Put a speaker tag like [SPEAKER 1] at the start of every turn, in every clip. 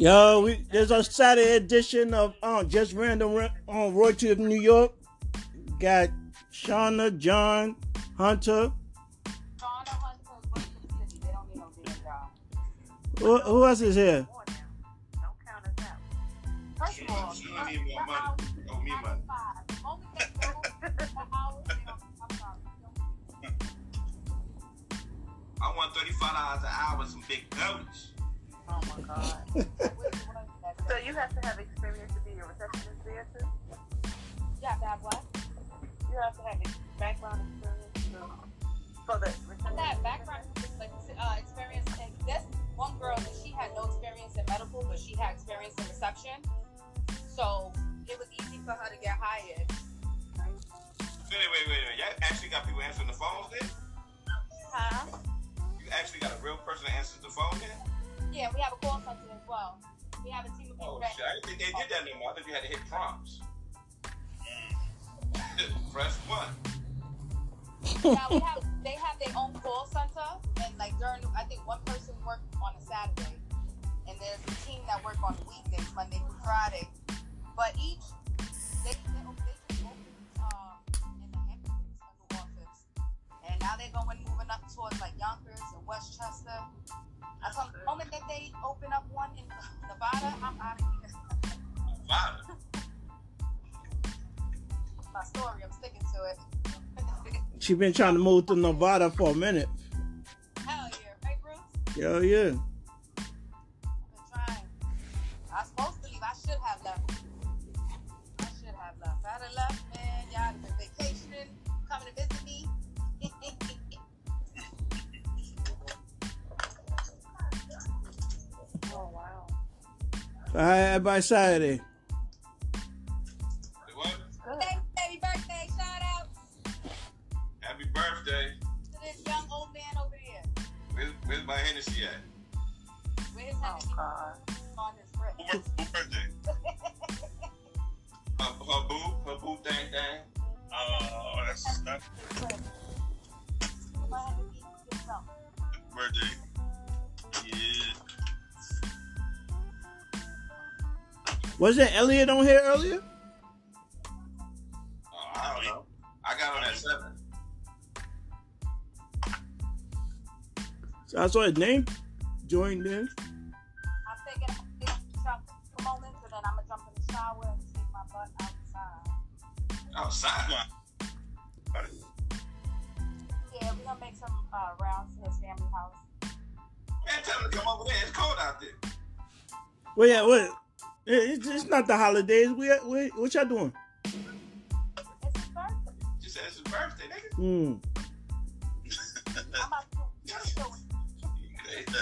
[SPEAKER 1] Yo, we, there's a Saturday edition of uh, Just Random Ra- on Royalty of New York. Got Shauna, John, Hunter. Who, who else is here?
[SPEAKER 2] I want thirty-five dollars an hour some big bellies.
[SPEAKER 3] Oh my God.
[SPEAKER 4] So you have to have experience to be a receptionist there too?
[SPEAKER 3] You have to have what?
[SPEAKER 4] You have to have background experience to, for the
[SPEAKER 3] And that background like, uh, experience, and this one girl, she had no experience in medical, but she had experience in reception. So it was easy for her to get hired.
[SPEAKER 2] Wait, wait, wait, wait. Y'all actually got people answering the phones there?
[SPEAKER 3] Huh?
[SPEAKER 2] You actually got a real person that answers the phone there?
[SPEAKER 3] Yeah, we have a call center as well. We have a team of people
[SPEAKER 2] Oh shit! I didn't think they did that no more. I thought you had to hit prompts. Press one.
[SPEAKER 3] now we have they have their own call center and like during I think one person worked on a Saturday and there's a team that work on weekdays, Monday through Friday. But each they they, they now they're going moving up towards like Yonkers and Westchester. I told them the moment that they open up one in Nevada, I'm out of here.
[SPEAKER 2] Five.
[SPEAKER 3] My story, I'm sticking to it.
[SPEAKER 1] She been trying to move to Nevada for a minute.
[SPEAKER 3] Hell yeah, right, Bruce?
[SPEAKER 1] Yo, yeah. All right, by Saturday.
[SPEAKER 2] What?
[SPEAKER 4] Good.
[SPEAKER 3] Thanks, birthday. Shout out
[SPEAKER 2] Happy birthday.
[SPEAKER 3] to this young old man over there.
[SPEAKER 2] Where's, where's my Hennessy at?
[SPEAKER 3] With
[SPEAKER 4] Oh God.
[SPEAKER 3] on his wrist.
[SPEAKER 2] Who, birthday? Her, her boo, her boo thing thing.
[SPEAKER 5] Oh, that's that's
[SPEAKER 3] My Hennessy, get some.
[SPEAKER 5] birthday.
[SPEAKER 1] Wasn't Elliot on here earlier?
[SPEAKER 2] Oh, I don't know. I got on at seven.
[SPEAKER 1] So I saw his name joined in.
[SPEAKER 3] I'm thinking I'm gonna take a shower for moments and then I'm gonna jump in the shower and stick my butt outside.
[SPEAKER 2] Outside.
[SPEAKER 3] Yeah, we're gonna make some uh, rounds to his family house.
[SPEAKER 2] Man, tell him to come over there. It's cold out there.
[SPEAKER 1] Well, yeah, what? It's, it's not the holidays. We, we what y'all doing?
[SPEAKER 3] It's his birthday.
[SPEAKER 2] She said it's his birthday, nigga.
[SPEAKER 1] Hmm.
[SPEAKER 3] I'm about to do what I'm doing.
[SPEAKER 2] You crazy.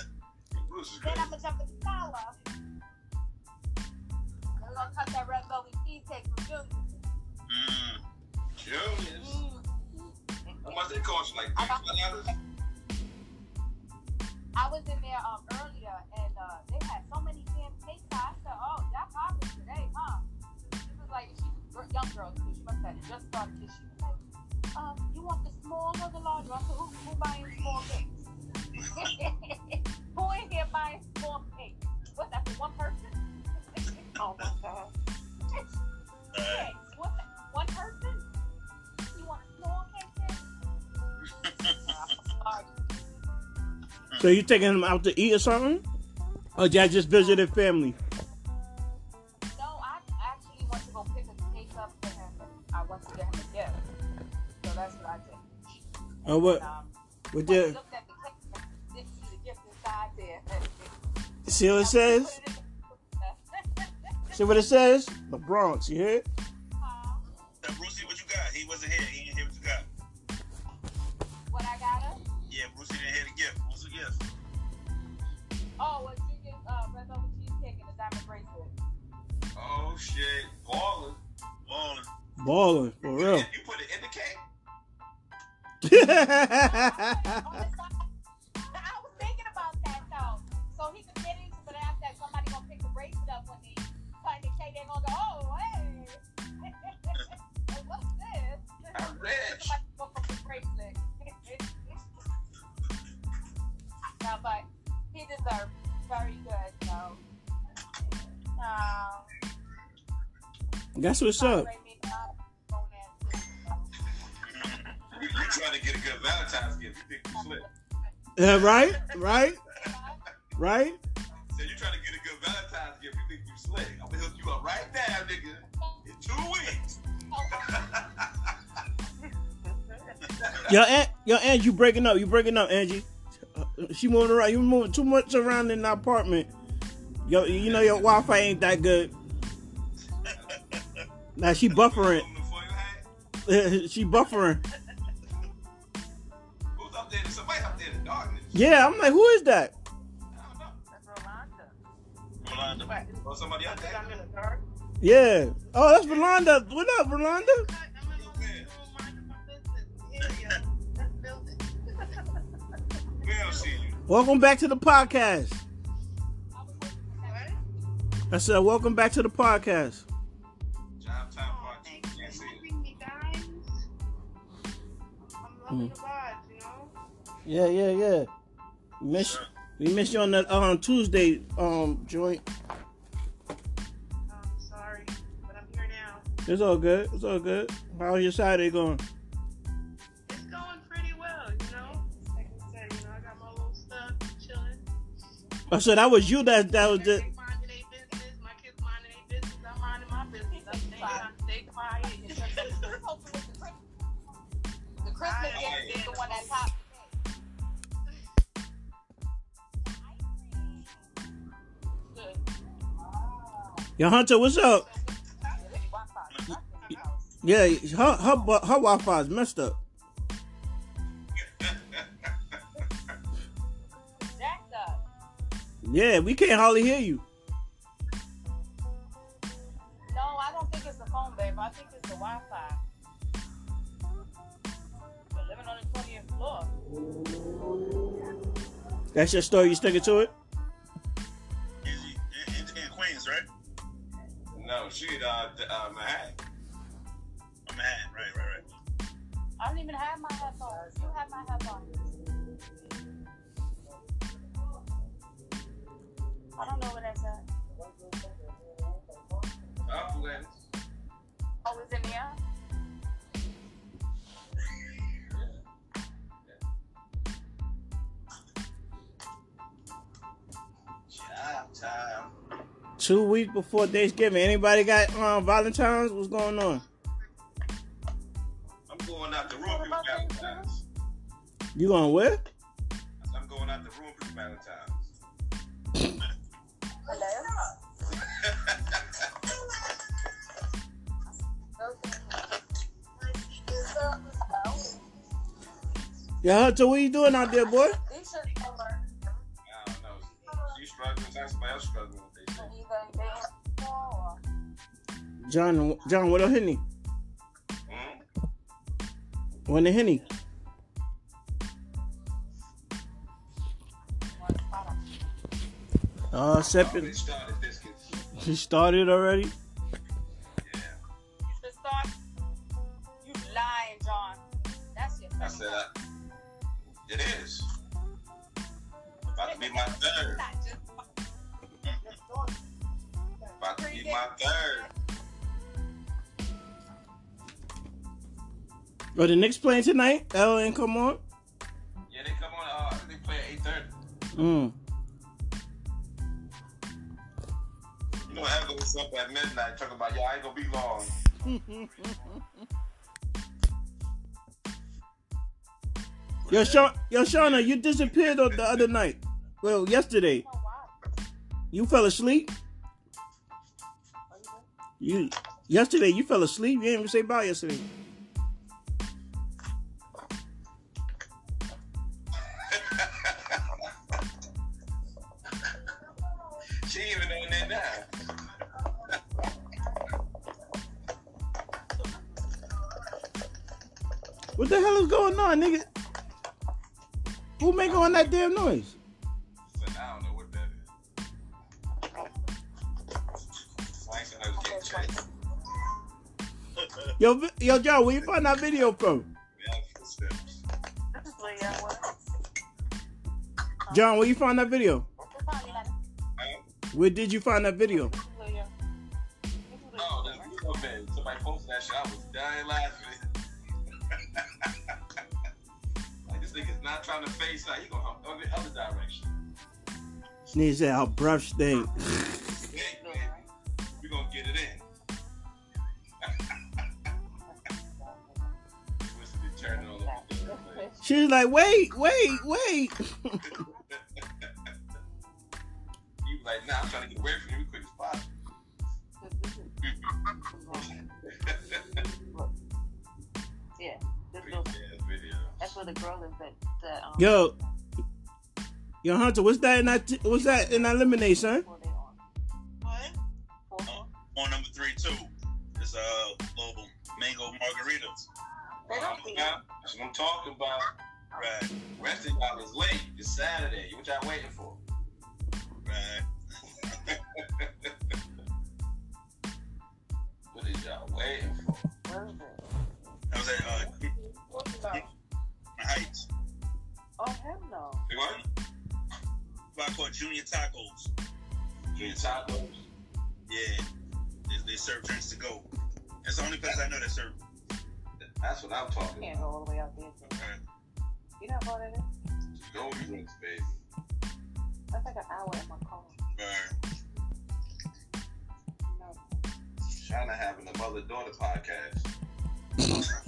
[SPEAKER 2] Bruce is
[SPEAKER 3] Then. I'm gonna jump in the shower. And we're gonna cut that red velvet cheesecake from Junior.
[SPEAKER 5] Mm.
[SPEAKER 2] Juniors.
[SPEAKER 3] Mm.
[SPEAKER 2] How much they cost? Like
[SPEAKER 3] I
[SPEAKER 2] $35?
[SPEAKER 3] I was in there um, earlier and uh, they had so many young girl too. She must have just started this. She was like, um, "You want the small or the large?" I said, "Who, who buying small cakes? who in here buying small cakes? What's that for one person?"
[SPEAKER 4] Oh my God.
[SPEAKER 3] Yes, what's that? One person? You want a small cake?
[SPEAKER 1] So you taking them out to eat or something? Or y'all just visited family?
[SPEAKER 3] Did.
[SPEAKER 1] Or what?
[SPEAKER 3] Um,
[SPEAKER 1] What the?
[SPEAKER 3] I looked at the cake, I didn't see the gift inside there.
[SPEAKER 1] See what it says? See what it says? The Bronx. You hear it? That's what's up.
[SPEAKER 3] Ray me not grown ass shit.
[SPEAKER 2] You, trying to get a good Valentine's gift. You think you slick.
[SPEAKER 1] Yeah, right, right, right.
[SPEAKER 2] So you trying to get a good Valentine's gift. You think you slick. I'm gonna hook you up right now, nigga. In two weeks.
[SPEAKER 1] Yo, Aunt, yo, Angie, you breaking up? You breaking up, Angie? She moving around. You moving too much around in the apartment. Yo, you know your Wi-Fi ain't that good. Now she buffering.
[SPEAKER 2] Open the foil hat.
[SPEAKER 1] she buffering.
[SPEAKER 2] Who's up there? Somebody up there in the darkness.
[SPEAKER 1] Yeah, I'm like, who is that?
[SPEAKER 2] I.
[SPEAKER 4] That's Rolanda.
[SPEAKER 5] Rolanda.
[SPEAKER 4] What?
[SPEAKER 2] Or somebody
[SPEAKER 4] I
[SPEAKER 2] out there.
[SPEAKER 4] In the dark.
[SPEAKER 1] Yeah. Oh, that's Rolanda. What up, Rolanda?
[SPEAKER 4] I'm in the room minding my business. Yeah, yeah. Let's build it.
[SPEAKER 2] See you.
[SPEAKER 1] Welcome back to the podcast. I said, welcome back to the podcast.
[SPEAKER 4] I'm the vibes, you know?
[SPEAKER 1] Yeah, yeah, yeah. We miss, we missed you on that um Tuesday um joint.
[SPEAKER 4] I'm sorry, but I'm here now.
[SPEAKER 1] It's all good. It's all good. How's your Saturday going?
[SPEAKER 4] It's going pretty well, you know? Like I said, you know, I got my little stuff, chilling.
[SPEAKER 1] I said that was you that that was the. Yo, Hunter, what's up? Yeah, her her her Wi-Fi is messed up.
[SPEAKER 3] Up.
[SPEAKER 1] Yeah, we can't hardly hear you.
[SPEAKER 3] No, I don't think it's the phone, babe. I think it's the Wi-Fi. We're living on the 20th floor.
[SPEAKER 1] That's your story. You sticking to it?
[SPEAKER 2] No, she uh, d- uh Manhattan.
[SPEAKER 5] I'm Manhattan. Right, right, right.
[SPEAKER 3] I don't even have my headphones. You have my headphones. I don't know what that said.
[SPEAKER 2] Oh, Glenn.
[SPEAKER 3] Oh, it's in the air?
[SPEAKER 2] Job time.
[SPEAKER 1] Two weeks before Thanksgiving. Anybody got um Valentine's? What's going on?
[SPEAKER 2] I'm going out the room for Valentine's.
[SPEAKER 1] You going where?
[SPEAKER 2] I'm going out the room for Valentine's.
[SPEAKER 3] Hello?
[SPEAKER 1] Yeah, Hunter, what you doing out there, boy? John, John, what a henny? When the henny? Uh, second.
[SPEAKER 2] started.
[SPEAKER 1] He started already.
[SPEAKER 2] Yeah.
[SPEAKER 3] You should start. You lying, John. That's your
[SPEAKER 2] I said, uh, it is. About to be my third.
[SPEAKER 3] Not just
[SPEAKER 2] About to be my third.
[SPEAKER 1] Oh, the Knicks playing tonight? L and come on.
[SPEAKER 2] Yeah, they come on. Uh, I think they play at 8.30.
[SPEAKER 1] Mm.
[SPEAKER 2] You know, Evan was up at midnight talking about, yo, I ain't gonna be long.
[SPEAKER 1] Yo, Sean, yo, Shauna, you disappeared the other night. Well, yesterday.
[SPEAKER 3] Oh, wow.
[SPEAKER 1] You fell asleep. You yesterday you fell asleep. You didn't even say bye yesterday. The hell is going on, nigga? Who making all that damn noise?
[SPEAKER 2] I don't know what that is. I ain't gonna get chased.
[SPEAKER 1] Yo, yo, John, where you find that video from?
[SPEAKER 2] Yeah, footsteps.
[SPEAKER 4] This is where y'all was.
[SPEAKER 1] John, where you find that video?
[SPEAKER 3] It's probably like-
[SPEAKER 2] Huh?
[SPEAKER 1] Where did you find that video?
[SPEAKER 4] This is where y'all. This is where
[SPEAKER 2] Oh,
[SPEAKER 4] was.
[SPEAKER 2] good. comment. Somebody posted that shit. I was dying laughing. Trying to face out. He going go the other direction.
[SPEAKER 1] Sneeze said our breath stink.
[SPEAKER 2] Hey, man, we gonna get it in. Wants to be turning all over the place.
[SPEAKER 1] She was like, wait, wait, wait.
[SPEAKER 2] He was like, nah, I'm trying to get away from you as quick as possible.
[SPEAKER 3] Where the girl is that, that um,
[SPEAKER 1] Yo, yo, Hunter, what's that in that? What's that in that lemonade, son?
[SPEAKER 3] before they on.
[SPEAKER 4] What?
[SPEAKER 3] Four,
[SPEAKER 5] On number three, too, is uh, little mango margaritas.
[SPEAKER 3] They don't be.
[SPEAKER 2] Now, That's what I'm talking about.
[SPEAKER 5] Right,
[SPEAKER 2] Rest of y'all is late. It's Saturday. What y'all waiting for?
[SPEAKER 5] right.
[SPEAKER 2] What is y'all waiting for?
[SPEAKER 3] Where is it?
[SPEAKER 5] I was at uh,
[SPEAKER 3] What's it about?
[SPEAKER 5] Heights.
[SPEAKER 3] Oh, hell no.
[SPEAKER 2] You want
[SPEAKER 5] Spot called Junior Tacos.
[SPEAKER 2] Junior tacos?
[SPEAKER 5] Yeah, they, they serve drinks to go. That's the only place I know that serve.
[SPEAKER 2] That's what I'm talking You
[SPEAKER 3] Can't
[SPEAKER 2] about.
[SPEAKER 3] go all the way out there. Jay.
[SPEAKER 5] Right.
[SPEAKER 3] You know what it is?
[SPEAKER 2] Go drinks, baby.
[SPEAKER 3] That's like an hour in my car.
[SPEAKER 5] Right.
[SPEAKER 3] No.
[SPEAKER 2] Trying to have a mother daughter podcast.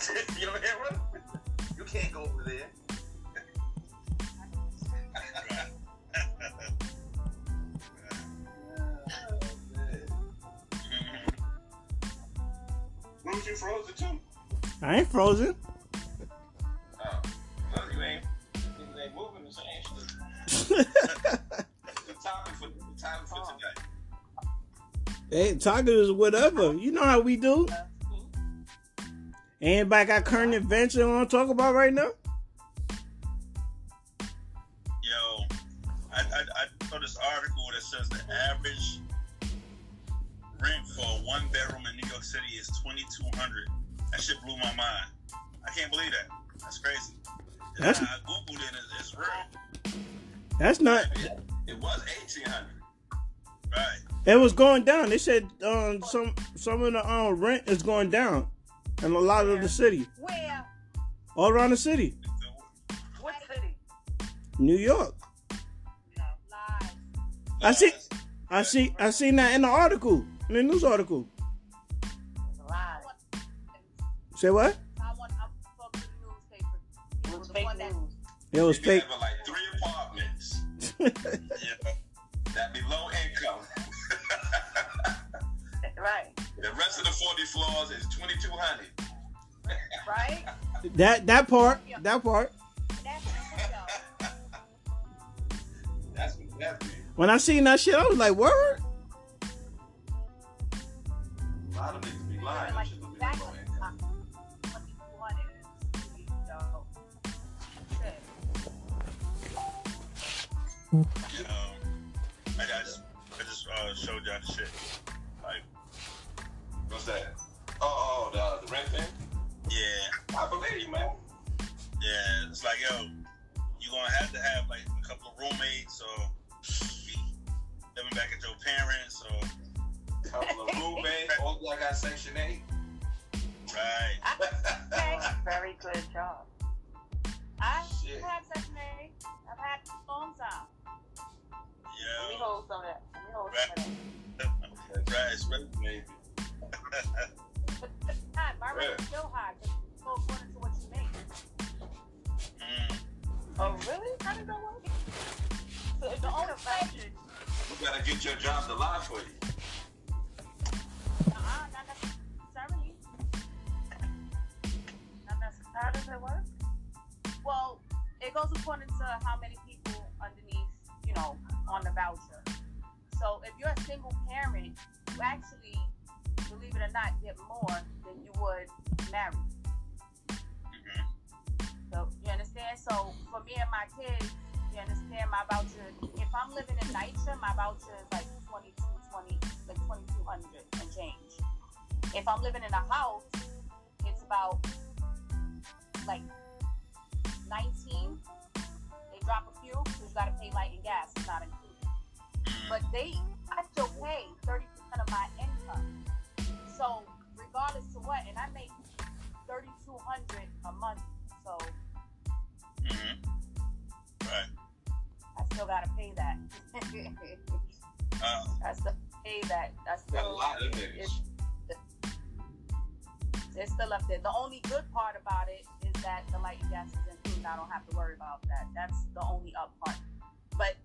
[SPEAKER 2] you know what? You can't go over there. When was you frozen too?
[SPEAKER 1] I ain't frozen.
[SPEAKER 2] Oh, no, you ain't. You ain't moving the same. The topic for the topic for tonight.
[SPEAKER 1] hey, tacos, whatever. You know how we do. Anybody got current events you want to talk about right now?
[SPEAKER 5] Yo, I, I, I saw this article that says the average rent for a one bedroom in New York City is twenty two hundred. That shit blew my mind. I can't believe that. That's crazy.
[SPEAKER 1] That's-
[SPEAKER 5] I, I googled it. It's real.
[SPEAKER 1] That's not.
[SPEAKER 2] It, it was 1800.
[SPEAKER 5] Right.
[SPEAKER 1] It was going down. They said um, some some of the um, rent is going down in a lot of the city,
[SPEAKER 3] Where?
[SPEAKER 1] all around the city,
[SPEAKER 3] What city?
[SPEAKER 1] New York.
[SPEAKER 3] No. Lies.
[SPEAKER 1] I see. I see. I seen that in the article, in the news article.
[SPEAKER 3] Lies.
[SPEAKER 1] Say what?
[SPEAKER 3] I want. I the newspaper. It was fake news.
[SPEAKER 1] It was fake.
[SPEAKER 2] like three apartments
[SPEAKER 5] Yeah.
[SPEAKER 2] that be rest of 40 floors is 2200.
[SPEAKER 3] Right.
[SPEAKER 1] that that part. That part.
[SPEAKER 3] That's
[SPEAKER 2] what that means.
[SPEAKER 1] When I seen that shit, I was like, "Word."
[SPEAKER 2] A lot of niggas be lying.
[SPEAKER 3] Like
[SPEAKER 2] That shit don't be
[SPEAKER 3] back
[SPEAKER 2] low
[SPEAKER 3] when
[SPEAKER 2] income.
[SPEAKER 3] twenty-two hundred. So, shit.
[SPEAKER 5] Um, I, I just, I just uh, showed y'all the shit. Yeah,
[SPEAKER 2] I believe you, man.
[SPEAKER 5] yeah. It's like, yo, you gonna have to have like a couple of roommates or be living back at your parents or
[SPEAKER 2] Couple of roommates. All y'all got Section 8.
[SPEAKER 5] right.
[SPEAKER 3] Very good job. I've
[SPEAKER 2] Shit.
[SPEAKER 3] had Section 8. I've had it a long time. Let me hold some of that. Let me hold some of that.
[SPEAKER 5] right. It's really,
[SPEAKER 2] Maybe.
[SPEAKER 3] My rate is still high because it's go according to what you make.
[SPEAKER 5] mm,
[SPEAKER 3] Oh, really? How does that work? So it's the only
[SPEAKER 2] gotta get your job to lie for you.
[SPEAKER 3] Uh-uh, not necessarily. Not necessarily. How does it work? Well, it goes according to how many people underneath, you know, on the voucher. So if you're a single parent, you actually, believe it or not, get more than you would married.
[SPEAKER 5] mhm.
[SPEAKER 3] So you understand? So for me and my kids, you understand my voucher. If I'm living in NYCHA, my voucher is like 22, 20, like 2200 and change. If I'm living in a house, it's about like 19. They drop a few, so you gotta pay light and gas. It's not included.
[SPEAKER 5] Mm,
[SPEAKER 3] But they, I still pay 30% so regardless to what, and I make thirty two hundred a month. So.
[SPEAKER 5] Mm-hmm. Right.
[SPEAKER 3] I still gotta pay that.
[SPEAKER 5] uh,
[SPEAKER 3] I still pay that. That's
[SPEAKER 2] still a lot of it.
[SPEAKER 3] It's, it's still up there. The only good part about it is that the light gas is included. I don't have to worry about that. That's the only up part. But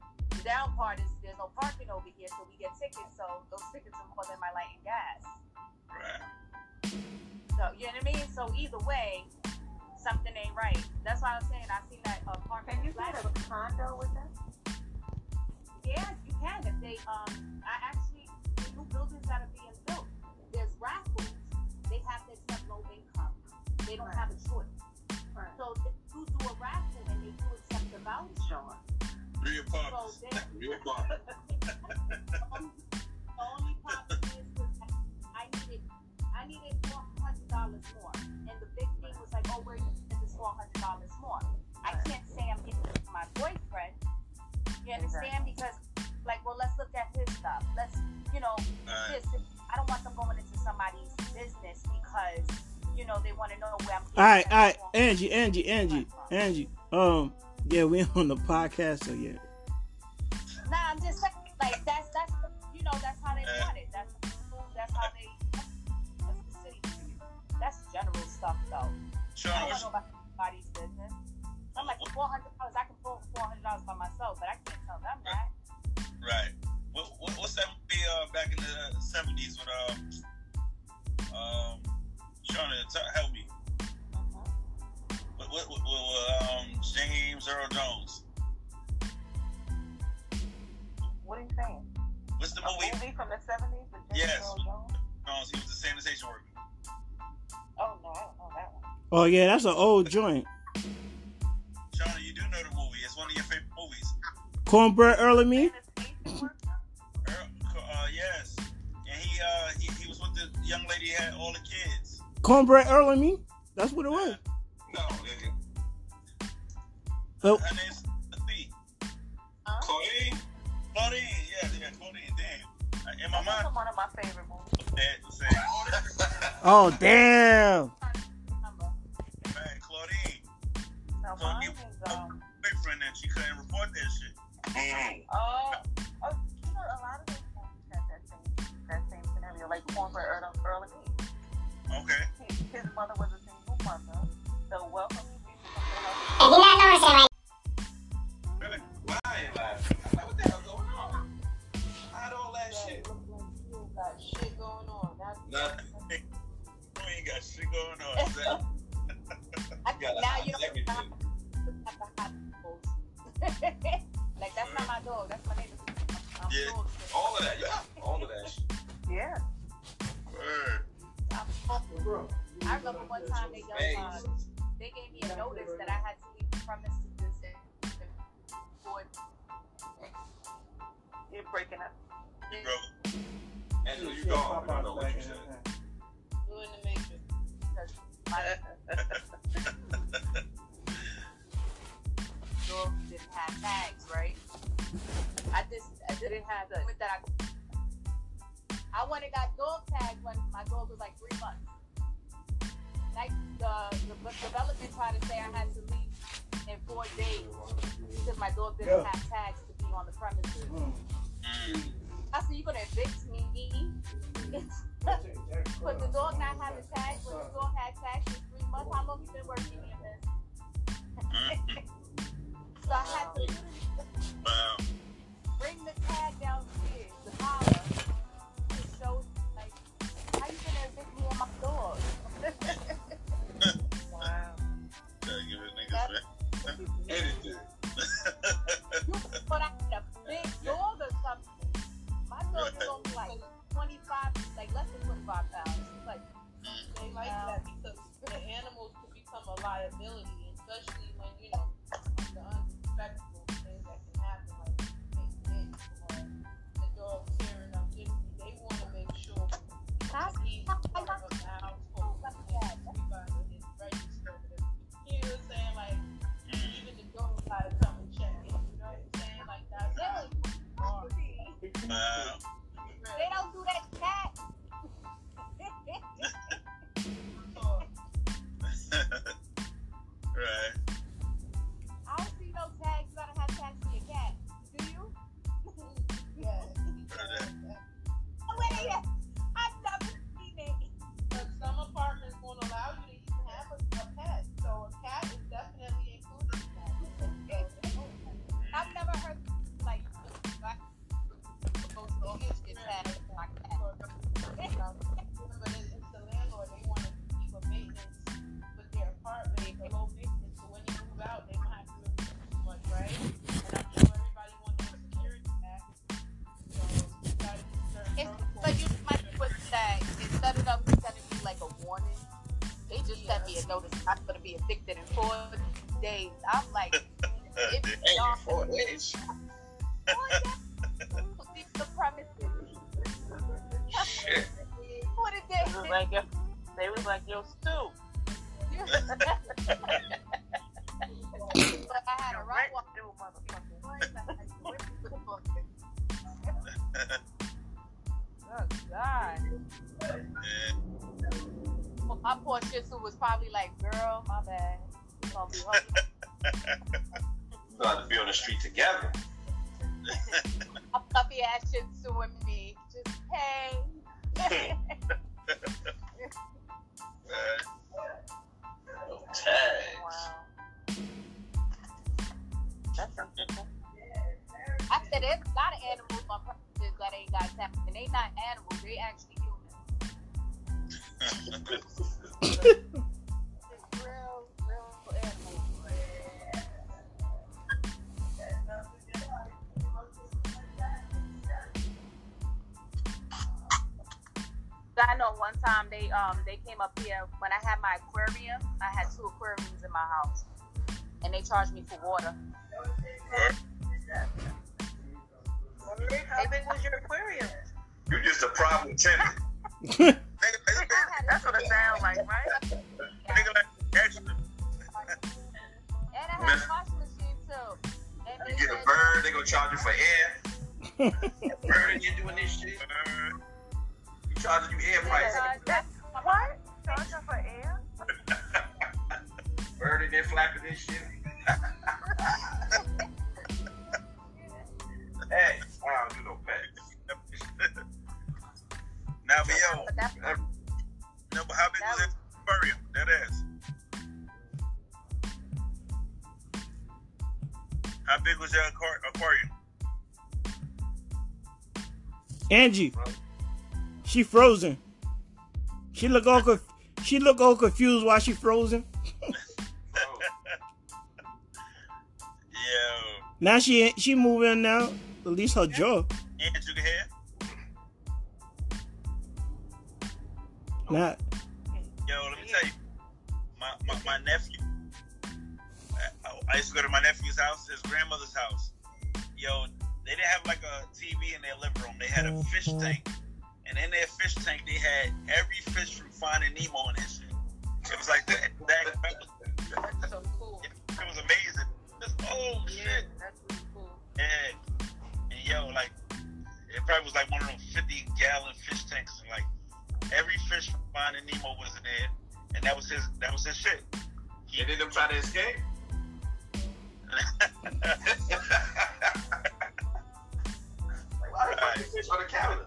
[SPEAKER 3] down part is there's no parking over here, so we get tickets. So those tickets are more than my light and gas.
[SPEAKER 5] right.
[SPEAKER 3] So you know what I mean? So either way, something ain't right. That's why I was saying I seen that apartment.
[SPEAKER 6] Can you
[SPEAKER 3] flat.
[SPEAKER 6] get a condo with that?
[SPEAKER 3] Yeah, you can if they um I actually the new buildings that are being built, there's raffles. They have to accept low income. They don't
[SPEAKER 6] Right.
[SPEAKER 3] have a choice.
[SPEAKER 6] Right.
[SPEAKER 3] So if you do a raffle and they do accept the voucher.
[SPEAKER 6] Sure.
[SPEAKER 5] Three
[SPEAKER 3] So
[SPEAKER 5] apartments.
[SPEAKER 3] then
[SPEAKER 2] Real apartment.
[SPEAKER 3] the only problem is was I needed I needed four hundred dollars more. And the big thing was like, oh where you get this four hundred dollars more? I can't say I'm getting it for my boyfriend. You understand? Because like well let's look at his stuff. Let's you know
[SPEAKER 5] Right.
[SPEAKER 3] this I don't want them going into somebody's business because you know they want to know where I'm
[SPEAKER 1] All right, all right, Angie, Angie, Angie, Angie. Um, yeah, we on the podcast, so yeah.
[SPEAKER 3] Nah, I'm just saying, like that's that's you know that's how they
[SPEAKER 5] Yeah.
[SPEAKER 3] want it. That's that's how they. That's the city. That's general stuff though.
[SPEAKER 5] Sean,
[SPEAKER 3] I don't want to know about anybody's business. I'm like four hundred dollars. I can pull four hundred dollars by myself, but I can't tell them that.
[SPEAKER 5] right. What, what, what's that movie uh, back in the 70s with, um, um, Sean, t- help me. What, what, what, what, um, James Earl Jones.
[SPEAKER 6] What are you saying?
[SPEAKER 5] What's the
[SPEAKER 6] A
[SPEAKER 5] movie?
[SPEAKER 6] movie from the 70s with James
[SPEAKER 5] Yes.
[SPEAKER 6] Earl Jones?
[SPEAKER 5] Jones, he was the sanitation worker.
[SPEAKER 6] Oh, no, I don't know that one.
[SPEAKER 1] Oh yeah, that's an old joint.
[SPEAKER 5] Shauna, you do know the movie. It's one of your favorite movies.
[SPEAKER 1] Cornbread early me.
[SPEAKER 6] Sanitation?
[SPEAKER 5] Earl, uh, yes. And he, uh, he, he was with the young lady had all the kids.
[SPEAKER 1] Cornbread early me. That's what it was.
[SPEAKER 2] No, nigga.
[SPEAKER 1] Oh,
[SPEAKER 5] Her name's Lee.
[SPEAKER 2] Claudine?
[SPEAKER 5] Claudine, yeah, yeah, Claudine, damn. In my
[SPEAKER 6] That's
[SPEAKER 5] mind,
[SPEAKER 6] one of my favorite movies.
[SPEAKER 5] that
[SPEAKER 1] oh damn.
[SPEAKER 5] Man, Claudine,
[SPEAKER 6] Now, mine is, um,
[SPEAKER 5] boyfriend, and she couldn't report that shit.
[SPEAKER 2] Mm.
[SPEAKER 6] oh, oh, you know, a lot of those movies had that same, that same scenario, like Cornbread Earl, Earl and Me.
[SPEAKER 5] Okay.
[SPEAKER 6] His, his mother was a single mother, so welcome to
[SPEAKER 7] I did not I
[SPEAKER 2] ain't laughing? I'm like, what the hell going on? All that shit.
[SPEAKER 4] Like you got shit going on. That's
[SPEAKER 2] Nothing.
[SPEAKER 5] You ain't got shit going on. son.
[SPEAKER 3] I,
[SPEAKER 2] You
[SPEAKER 3] now you don't have hide posts. like that's not my dog. That's my neighbor's. I'm
[SPEAKER 5] Yeah.
[SPEAKER 2] All of that, yeah. All of that shit.
[SPEAKER 6] Yeah.
[SPEAKER 5] Word.
[SPEAKER 3] I'm dog. I remember one time they
[SPEAKER 2] Hey.
[SPEAKER 3] uh, they gave me a notice that I had to leave the premises
[SPEAKER 6] breaking up.
[SPEAKER 5] You broke.
[SPEAKER 2] Angela, you gone. I don't know what you said.
[SPEAKER 4] you in the matrix.
[SPEAKER 3] because didn't have tags, right? I just I didn't have the with that I I went and got dog tags when my dog was like three months. Like the, the development tried to say I had to leave in four days because my dog didn't
[SPEAKER 1] Yeah.
[SPEAKER 3] have tags to be on the premises.
[SPEAKER 5] Mm.
[SPEAKER 3] I said, you gonna evict me? but the dog not having tags, when the dog had tags for three months, how long you been working in this?
[SPEAKER 5] Mm.
[SPEAKER 3] So I had to
[SPEAKER 5] Wow.
[SPEAKER 3] bring the tag downstairs, the collar,
[SPEAKER 6] Wow.
[SPEAKER 3] Be evicted in four days. I'm like,
[SPEAKER 6] they
[SPEAKER 3] um they came up here when I had my aquarium. I had two aquariums in my house, and they charged me for water.
[SPEAKER 1] She frozen. She look all conf- she look all confused while she frozen.
[SPEAKER 2] Oh,
[SPEAKER 5] Yo,
[SPEAKER 1] Now she she moving now. At least her jaw.
[SPEAKER 5] Like,
[SPEAKER 2] why the fuck you fish on the counter?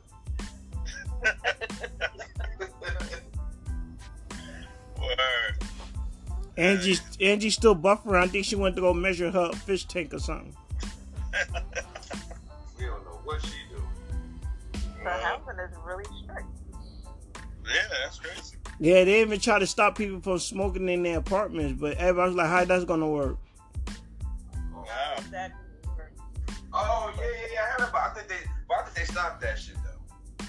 [SPEAKER 5] Word.
[SPEAKER 1] Angie. Angie still buffering. I think she went to go measure her fish tank or something.
[SPEAKER 2] we don't know what she do.
[SPEAKER 6] The housing is really strict.
[SPEAKER 5] Yeah, that's crazy.
[SPEAKER 1] Yeah, they even try to stop people from smoking in their apartments, but everybody's like, "How that's gonna work?"
[SPEAKER 5] Wow.
[SPEAKER 4] That
[SPEAKER 2] stopped that shit though. I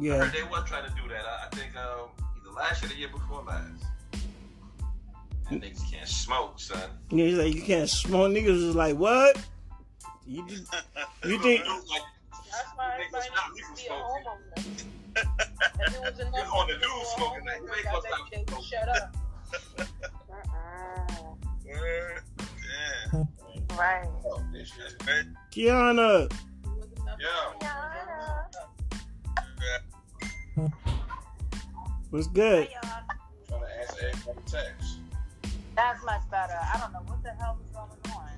[SPEAKER 1] Yeah,
[SPEAKER 2] heard they was trying to do that. I, I think um, either last year or the year before last. And niggas can't smoke, son.
[SPEAKER 1] yeah. He's like, "You can't smoke." Niggas is like, "What?" You did, you think?
[SPEAKER 2] Like,
[SPEAKER 4] That's why
[SPEAKER 2] Niggas
[SPEAKER 4] everybody
[SPEAKER 2] stop
[SPEAKER 4] needs to be a homeowner. If it was enough
[SPEAKER 2] You're on the news smoking that.
[SPEAKER 4] homeowners,
[SPEAKER 2] You ain't
[SPEAKER 4] I
[SPEAKER 2] gonna stop
[SPEAKER 4] you they would
[SPEAKER 2] smoking.
[SPEAKER 4] shut up.
[SPEAKER 5] Word. Yeah.
[SPEAKER 6] Right.
[SPEAKER 2] oh, this shit.
[SPEAKER 5] That's great.
[SPEAKER 1] Kiana,
[SPEAKER 4] It was enough
[SPEAKER 2] Yeah.
[SPEAKER 5] Yeah.
[SPEAKER 1] what's good?
[SPEAKER 2] Trying to answer every text.
[SPEAKER 3] That's much better. I don't know what the hell is going on.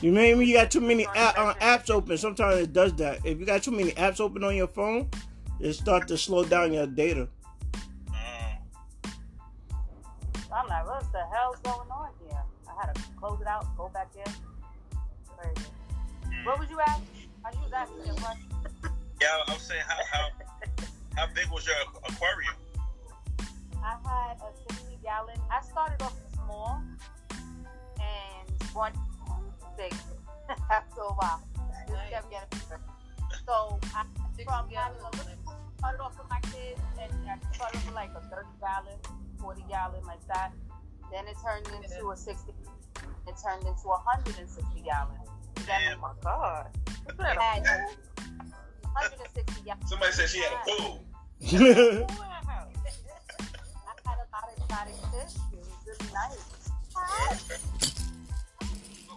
[SPEAKER 1] You mean when you got too many app, uh, apps open? Sometimes it does that. If you got too many apps open on your phone, it start to slow down your data.
[SPEAKER 5] Um,
[SPEAKER 3] I'm like, what the hell's going on here? I had to close it out, go back in. Crazy. What was you asking?
[SPEAKER 5] Yeah, I was saying, how, how, how big was your aquarium?
[SPEAKER 3] I had a 60 gallon. I started off small and one big after a while. Just kept getting bigger. So I from having a little, started off with my kids and I started off with like a 30 gallon, 40 gallon like that. Then it turned into a 60. It turned into a 160 gallon. Then
[SPEAKER 8] Damn.
[SPEAKER 6] Oh my god.
[SPEAKER 3] we 160 gallon.
[SPEAKER 2] Somebody said she had a pool.
[SPEAKER 3] I had a lot of exotic fish. It was really nice.
[SPEAKER 2] Oh,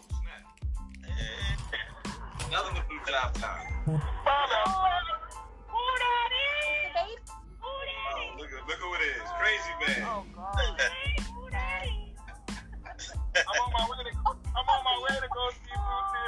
[SPEAKER 2] snap. And Another one from job time. Oh, look, at- look who it is. Crazy man.
[SPEAKER 3] Oh God.
[SPEAKER 8] I'm on my way to I'm on my way to go see Bruce.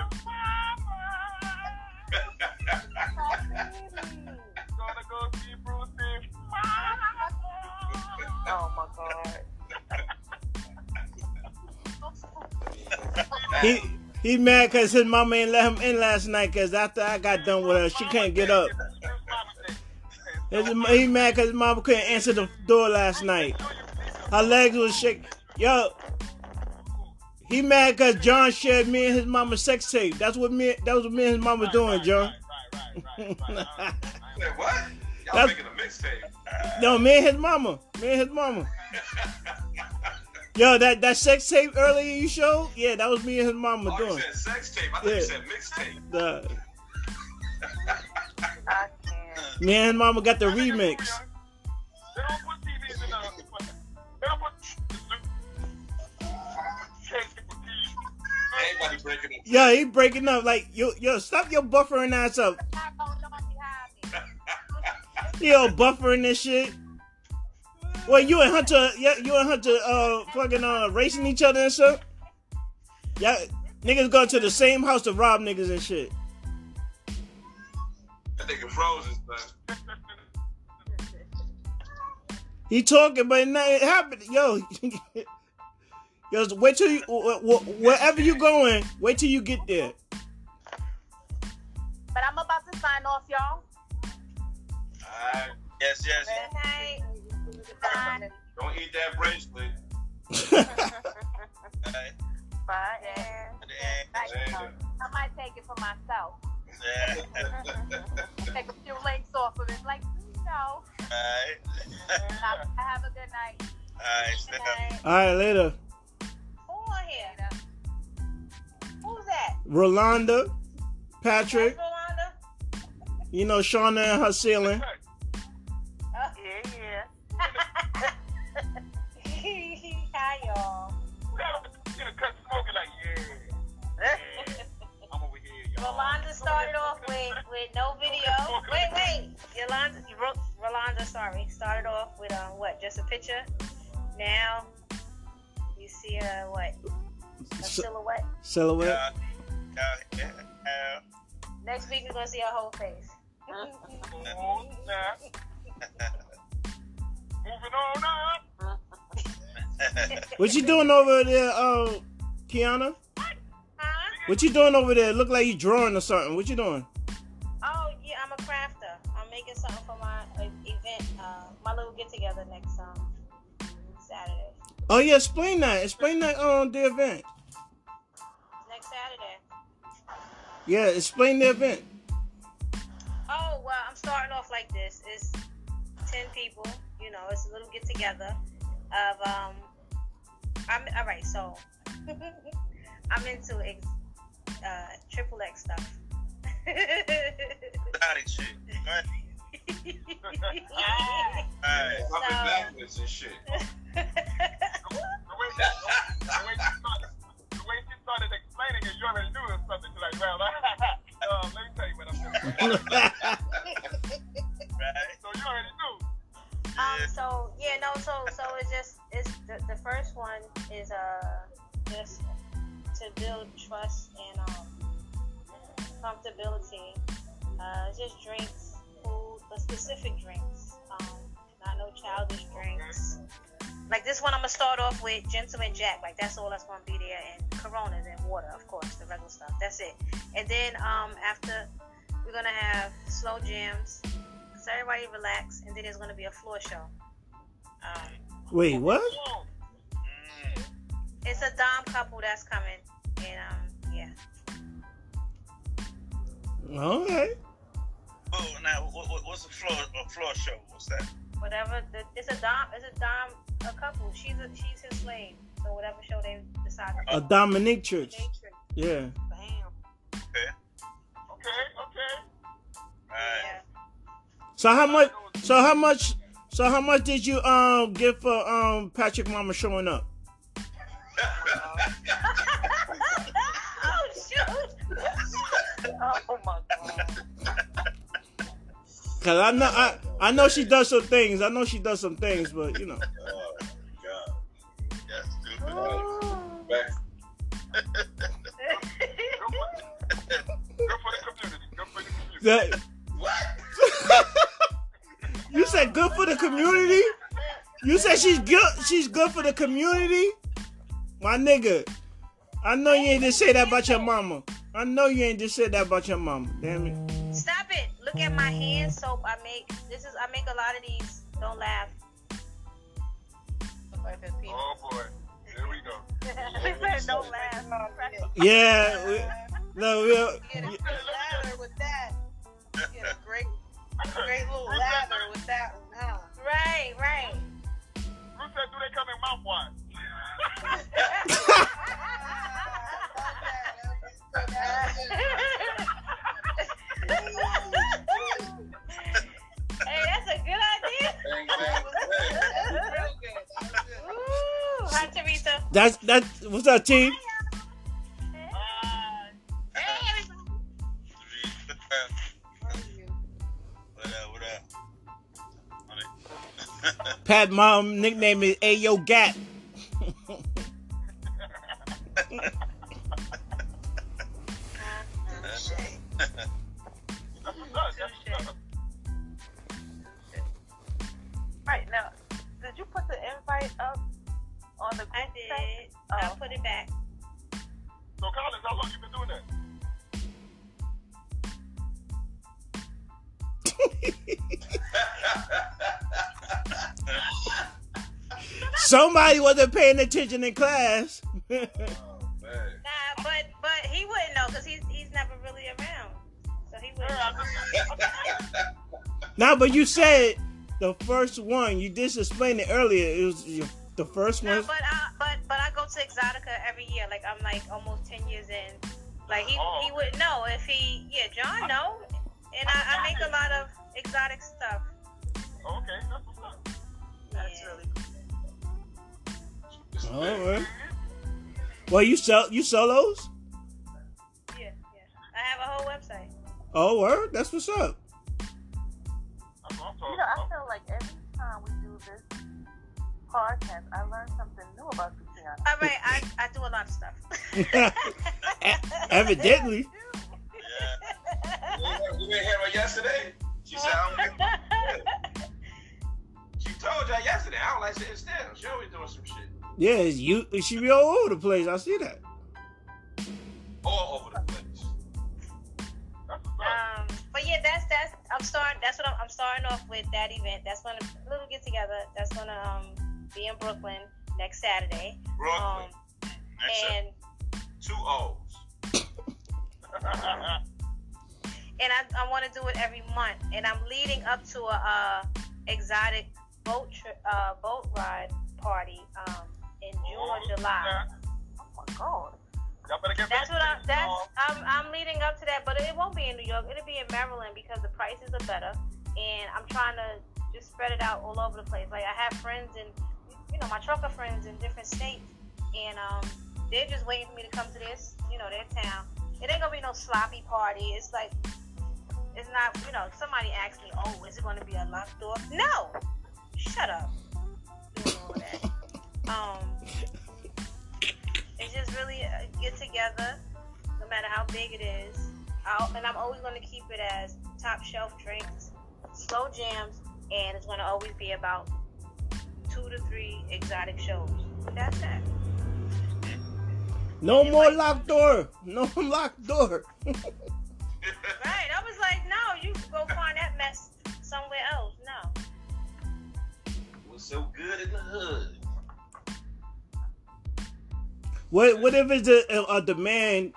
[SPEAKER 1] He he mad cause his mama ain't let him in last night cause after I got done with her, she can't get up. He mad cause his mama couldn't answer the door last night. Her legs was shaking. Yo, he mad cause John shared me and his mama sex tape. That's what me. That was what me and his mama doing, John.
[SPEAKER 2] Wait, what? Y'all
[SPEAKER 1] That's-
[SPEAKER 2] making a mixtape.
[SPEAKER 1] No, me and his mama. Me and his mama. Yo, that that sex tape earlier you showed, yeah, that was me and his mama
[SPEAKER 2] Oh, you
[SPEAKER 1] doing.
[SPEAKER 2] said sex tape. I thought
[SPEAKER 1] Yeah.
[SPEAKER 2] you said mixtape.
[SPEAKER 1] The,
[SPEAKER 6] I
[SPEAKER 1] me and his mama got the remix.
[SPEAKER 2] Everybody breaking up.
[SPEAKER 1] Yo, he breaking up like yo, yo, stop your buffering ass up.
[SPEAKER 3] Not going on behind me.
[SPEAKER 1] Yo, buffering this shit. Well, you and Hunter, yeah, you and Hunter, uh, fucking uh, racing each other and stuff. Yeah, niggas go to the same house to rob niggas and shit.
[SPEAKER 2] That nigga frozen, son.
[SPEAKER 1] He talking, but it happened. Yo, yo, wait till you wh- wh- wherever you're going. Wait till you get there.
[SPEAKER 3] But I'm about to sign off, y'all.
[SPEAKER 2] Alright.
[SPEAKER 8] Yes, yes.
[SPEAKER 3] Good night. Bye.
[SPEAKER 2] Don't eat that bracelet.
[SPEAKER 8] Alright.
[SPEAKER 6] Bye.
[SPEAKER 3] Yeah.
[SPEAKER 8] Yeah.
[SPEAKER 3] I might take it for myself.
[SPEAKER 8] Yeah.
[SPEAKER 3] Take a few links off of it. Like, no.
[SPEAKER 8] Alright.
[SPEAKER 3] Have a good night.
[SPEAKER 8] All
[SPEAKER 3] right.
[SPEAKER 8] Good
[SPEAKER 3] night.
[SPEAKER 1] All right, later.
[SPEAKER 3] Who on here? Who's that?
[SPEAKER 1] Rolanda, Patrick,
[SPEAKER 3] Rolanda?
[SPEAKER 1] you know Shauna and her ceiling.
[SPEAKER 6] Yeah, yeah.
[SPEAKER 3] Hi, y'all.
[SPEAKER 8] Get a cut smoking like, yeah. I'm over here, y'all.
[SPEAKER 9] Rolanda started off with, with no video. Wait, wait. Yolanda, Rolanda, sorry, started off with um what? Just a picture. Now you see uh what? A
[SPEAKER 1] S-
[SPEAKER 9] silhouette.
[SPEAKER 1] silhouette.
[SPEAKER 8] Yeah, yeah, yeah.
[SPEAKER 9] Next week we're gonna see her whole face.
[SPEAKER 8] Moving on up.
[SPEAKER 1] What you doing over there, uh, Kiana?
[SPEAKER 9] Huh?
[SPEAKER 1] What you doing over there? Look like you drawing or something. What you doing?
[SPEAKER 9] Oh yeah, I'm a crafter. I'm making something for my uh, event, uh, my little get together next um Saturday.
[SPEAKER 1] Oh yeah, explain that. Explain that on the event.
[SPEAKER 9] Next Saturday.
[SPEAKER 1] Yeah, explain the event.
[SPEAKER 9] Oh well, I'm starting off like this. It's ten people. You know, it's a little get together of um. I'm all right. So I'm into ex, uh, triple X stuff.
[SPEAKER 8] Body shit. Alright.
[SPEAKER 2] Up and backwards and shit.
[SPEAKER 8] The way, she started, explaining it, you already knew something. Like, well, um, let me tell you what I'm doing. Right. So you already.
[SPEAKER 9] Um, so yeah, no, so so it's just it's the, the first one is uh just to build trust and um comfortability. Uh, just drinks, but specific drinks. Um, not no childish drinks. Like this one, I'm gonna start off with Gentleman Jack. Like that's all that's gonna be there, and Coronas and water, of course, the regular stuff. That's it. And then um after we're gonna have slow jams, so everybody relax, and then there's gonna be a floor show. Um,
[SPEAKER 1] Wait, what?
[SPEAKER 8] Mm.
[SPEAKER 9] it's a dom couple that's coming, and um, yeah.
[SPEAKER 1] All right.
[SPEAKER 8] Oh, now what, what, what's the floor a floor show? What's that?
[SPEAKER 9] whatever. The, it's a dom. It's a dom. A couple. She's a, she's his slave. So whatever show they decide. to
[SPEAKER 1] A Dominique Church.
[SPEAKER 9] Matrix.
[SPEAKER 1] Yeah.
[SPEAKER 9] Bam.
[SPEAKER 5] Okay.
[SPEAKER 2] Okay, okay.
[SPEAKER 5] Alright.
[SPEAKER 9] Yeah.
[SPEAKER 1] So how much? So how much? So how much did you um give for um Patrick Mama showing up?
[SPEAKER 9] oh shoot!
[SPEAKER 6] Oh my god.
[SPEAKER 1] Cause I know I I know she does some things. I know she does some things, but you know.
[SPEAKER 5] Oh, God. That's stupid.
[SPEAKER 2] Back. Good for the community. Good for the community.
[SPEAKER 1] That,
[SPEAKER 5] What?
[SPEAKER 1] you said good for the community. You said she's good. She's good for the community. My nigga, I know you ain't just say that about your mama. I know you ain't just said that about your mama. Damn it.
[SPEAKER 9] Stop it! Look at my hand soap I make. This is I make a lot of these. Don't laugh.
[SPEAKER 2] Oh boy. Here we go.
[SPEAKER 9] he said don't laugh.
[SPEAKER 1] Yeah. We, no, we,
[SPEAKER 4] Get a good lather with that. Get a great, great little lather with that one, huh?
[SPEAKER 9] Right, right.
[SPEAKER 2] Bruce said, do they come in mouthwash?
[SPEAKER 9] that's
[SPEAKER 4] that.
[SPEAKER 1] What's up, team?
[SPEAKER 9] Hey, everybody.
[SPEAKER 5] what up, what up?
[SPEAKER 1] Pat mom nickname is Ayo Gap. Wasn't paying attention in class.
[SPEAKER 2] Oh, man.
[SPEAKER 9] Nah, but but he wouldn't know because he's he's never really around, so he wouldn't.
[SPEAKER 2] Yeah,
[SPEAKER 9] know.
[SPEAKER 1] Now, but you said the first one. You just explained it earlier. It was your, the first
[SPEAKER 9] No,
[SPEAKER 1] one.
[SPEAKER 9] but I but but I go to Exxxotica every year. Like I'm like almost ten years in. Like he
[SPEAKER 2] Oh,
[SPEAKER 9] he wouldn't know if he yeah John know, and I, I make a lot of exotic stuff.
[SPEAKER 1] All right. Well, you sell you sell those?
[SPEAKER 9] Yeah, yeah. I have a whole website.
[SPEAKER 1] Oh, word. That's what's up.
[SPEAKER 2] I'm
[SPEAKER 6] You know, I feel like every time we do this podcast, I learn something new about Luciana.
[SPEAKER 9] All right, I, I do a lot of stuff.
[SPEAKER 1] Evidently.
[SPEAKER 5] Yeah.
[SPEAKER 2] We didn't- We hear her yesterday. She said, I don't give She told y'all yesterday, I don't like sitting still. She always doing some shit.
[SPEAKER 1] Yeah, it's you. She be all over the place. I see that.
[SPEAKER 2] All over the place. That's what's up.
[SPEAKER 9] Um, but yeah, that's that's I'm starting. That's what I'm, I'm starting off with that event. That's gonna little get together. That's gonna um be in Brooklyn next Saturday. Um,
[SPEAKER 2] Brooklyn.
[SPEAKER 5] Next up.
[SPEAKER 9] and
[SPEAKER 2] Two O's.
[SPEAKER 9] and I, I want to do it every month. And I'm leading up to a uh, exotic boat trip, uh, boat ride party um in June or July.
[SPEAKER 6] Oh my god.
[SPEAKER 2] Y'all better get
[SPEAKER 9] That's what I'm. That's. I'm. I'm leading up to that, but it won't be in New York. It'll be in Maryland because the prices are better, and I'm trying to just spread it out all over the place. Like I have friends in, you know, my trucker friends in different states, and um, they're just waiting for me to come to this, you know, their town. It ain't gonna be no sloppy party. It's like, it's not. You know, somebody asked me, "Oh, is it gonna be a locked door?" No. Shut up. Doing all that. Um. It's just really a get together, no matter how big it is. I'll, and I'm always going to keep it as top shelf drinks, slow jams, and it's going to always be about two to three exotic shows. That's it.
[SPEAKER 1] No more locked door. No locked door.
[SPEAKER 9] Right? I was like, no, you can go find that mess somewhere else. No.
[SPEAKER 2] What's so good in the hood?
[SPEAKER 1] What what if it's a, a demand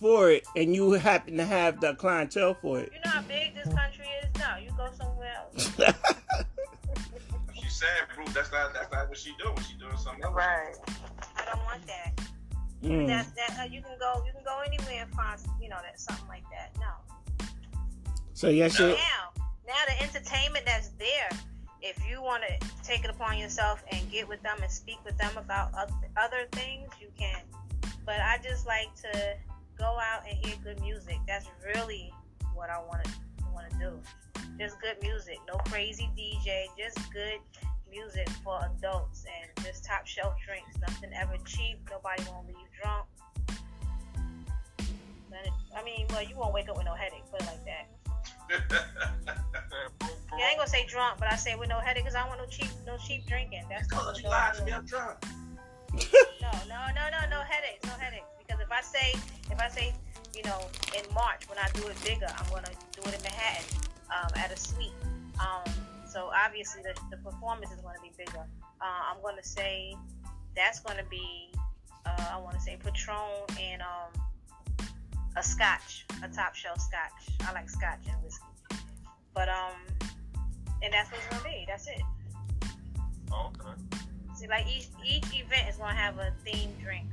[SPEAKER 1] for it and you happen to have the clientele for it?
[SPEAKER 9] You know how big this country is? No, you go somewhere else.
[SPEAKER 2] She said, Bruce, that's not that's not what she doing. She doing something else.
[SPEAKER 6] Right.
[SPEAKER 9] I don't want that.
[SPEAKER 1] Mm.
[SPEAKER 9] That that uh, you can go you can go anywhere and find you know that something like that. No.
[SPEAKER 1] So yes,
[SPEAKER 2] No.
[SPEAKER 1] you
[SPEAKER 9] Now, now the entertainment that's there, if you want to take it upon yourself and get with them and speak with them about other things, you can. But I just like to go out and hear good music. That's really what I want to want to do. Just good music, no crazy DJ, just good music for adults and just top shelf drinks. Nothing ever cheap. Nobody won't leave drunk. I mean, well, you won't wake up with no headache. Put it like that. Yeah, I ain't gonna say drunk, but I say with no headache because I don't want no cheap, no cheap drinking. That's
[SPEAKER 2] Cause
[SPEAKER 9] what
[SPEAKER 2] you lied to me, I'm drunk.
[SPEAKER 9] No, no, no, no, no headaches, no headaches. Because if I say, if I say, you know, in March when I do it bigger, I'm gonna do it in Manhattan, um, at a suite. Um, so obviously the, the performance is gonna be bigger. Uh, I'm gonna say that's gonna be, uh, I want to say Patron and um, a Scotch, a top shelf Scotch. I like Scotch and whiskey. But um, and that's what it's gonna be. That's it.
[SPEAKER 5] Oh, okay.
[SPEAKER 9] See, like each each event is gonna have a themed drink,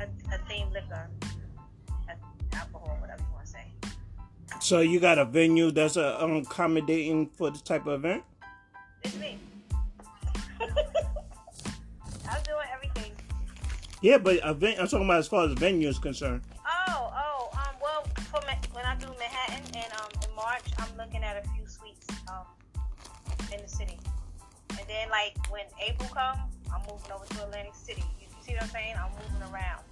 [SPEAKER 9] a, a themed liquor, a, alcohol, whatever you want to say.
[SPEAKER 1] so you got a venue that's uh, um, accommodating for this type of event.
[SPEAKER 9] It's me. I'm doing everything.
[SPEAKER 1] Yeah, but event. I'm talking about as far as venue is concerned.
[SPEAKER 9] Then like when April comes, I'm moving over to Atlantic City. You, you see what I'm saying? I'm moving around.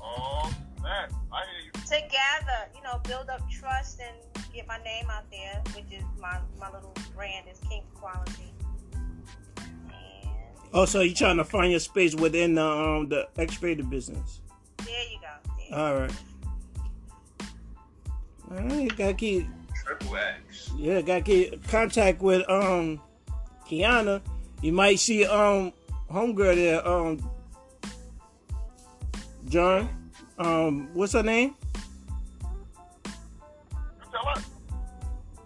[SPEAKER 5] Oh, man. I hear you.
[SPEAKER 9] to gather, you know, build up trust and get my name out there, which is my my little brand is King Quality. And
[SPEAKER 1] Also, you trying to find your space within the um the X-rated business.
[SPEAKER 9] there you go. There you.
[SPEAKER 1] All right. All right, gotta keep
[SPEAKER 2] Triple X.
[SPEAKER 1] yeah, gotta keep contact with um Kiana. You might see um homegirl there um John um what's her name
[SPEAKER 5] You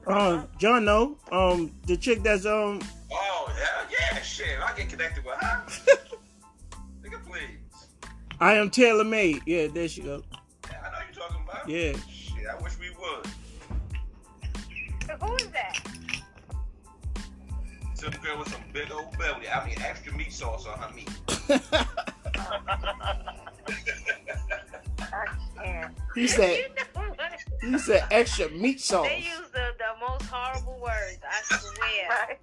[SPEAKER 5] tell
[SPEAKER 1] um John no um the chick that's um
[SPEAKER 2] Oh, hell yeah, shit. I get connected with her. Nigga, please.
[SPEAKER 1] I am tailor made yeah there she go
[SPEAKER 2] Yeah, I know you're talking about.
[SPEAKER 1] yeah
[SPEAKER 2] Shit, I wish we would.
[SPEAKER 9] Who is that?
[SPEAKER 2] Some girl with some big old belly. I mean, extra meat sauce on her meat.
[SPEAKER 1] He said
[SPEAKER 9] You know
[SPEAKER 1] he said extra meat sauce
[SPEAKER 9] They use the, the most horrible words. I swear.
[SPEAKER 6] Right.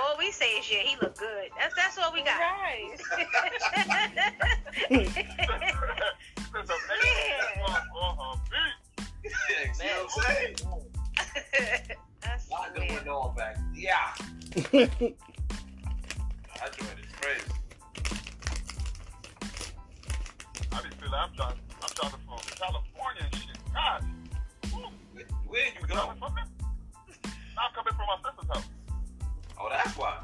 [SPEAKER 9] All we say is, yeah, he look good. That's that's all we got.
[SPEAKER 6] Right.
[SPEAKER 5] There's a man on her feet.
[SPEAKER 2] See what I'm saying?
[SPEAKER 9] I
[SPEAKER 2] Lock the
[SPEAKER 9] swear.
[SPEAKER 2] window on back. Yeah. I joined it. Crazy.
[SPEAKER 5] I be feeling I'm trying, I'm trying to from California and shit. God,
[SPEAKER 2] Where, where you go?
[SPEAKER 5] coming from me? I'm coming from my sister's house.
[SPEAKER 2] Oh, that's why.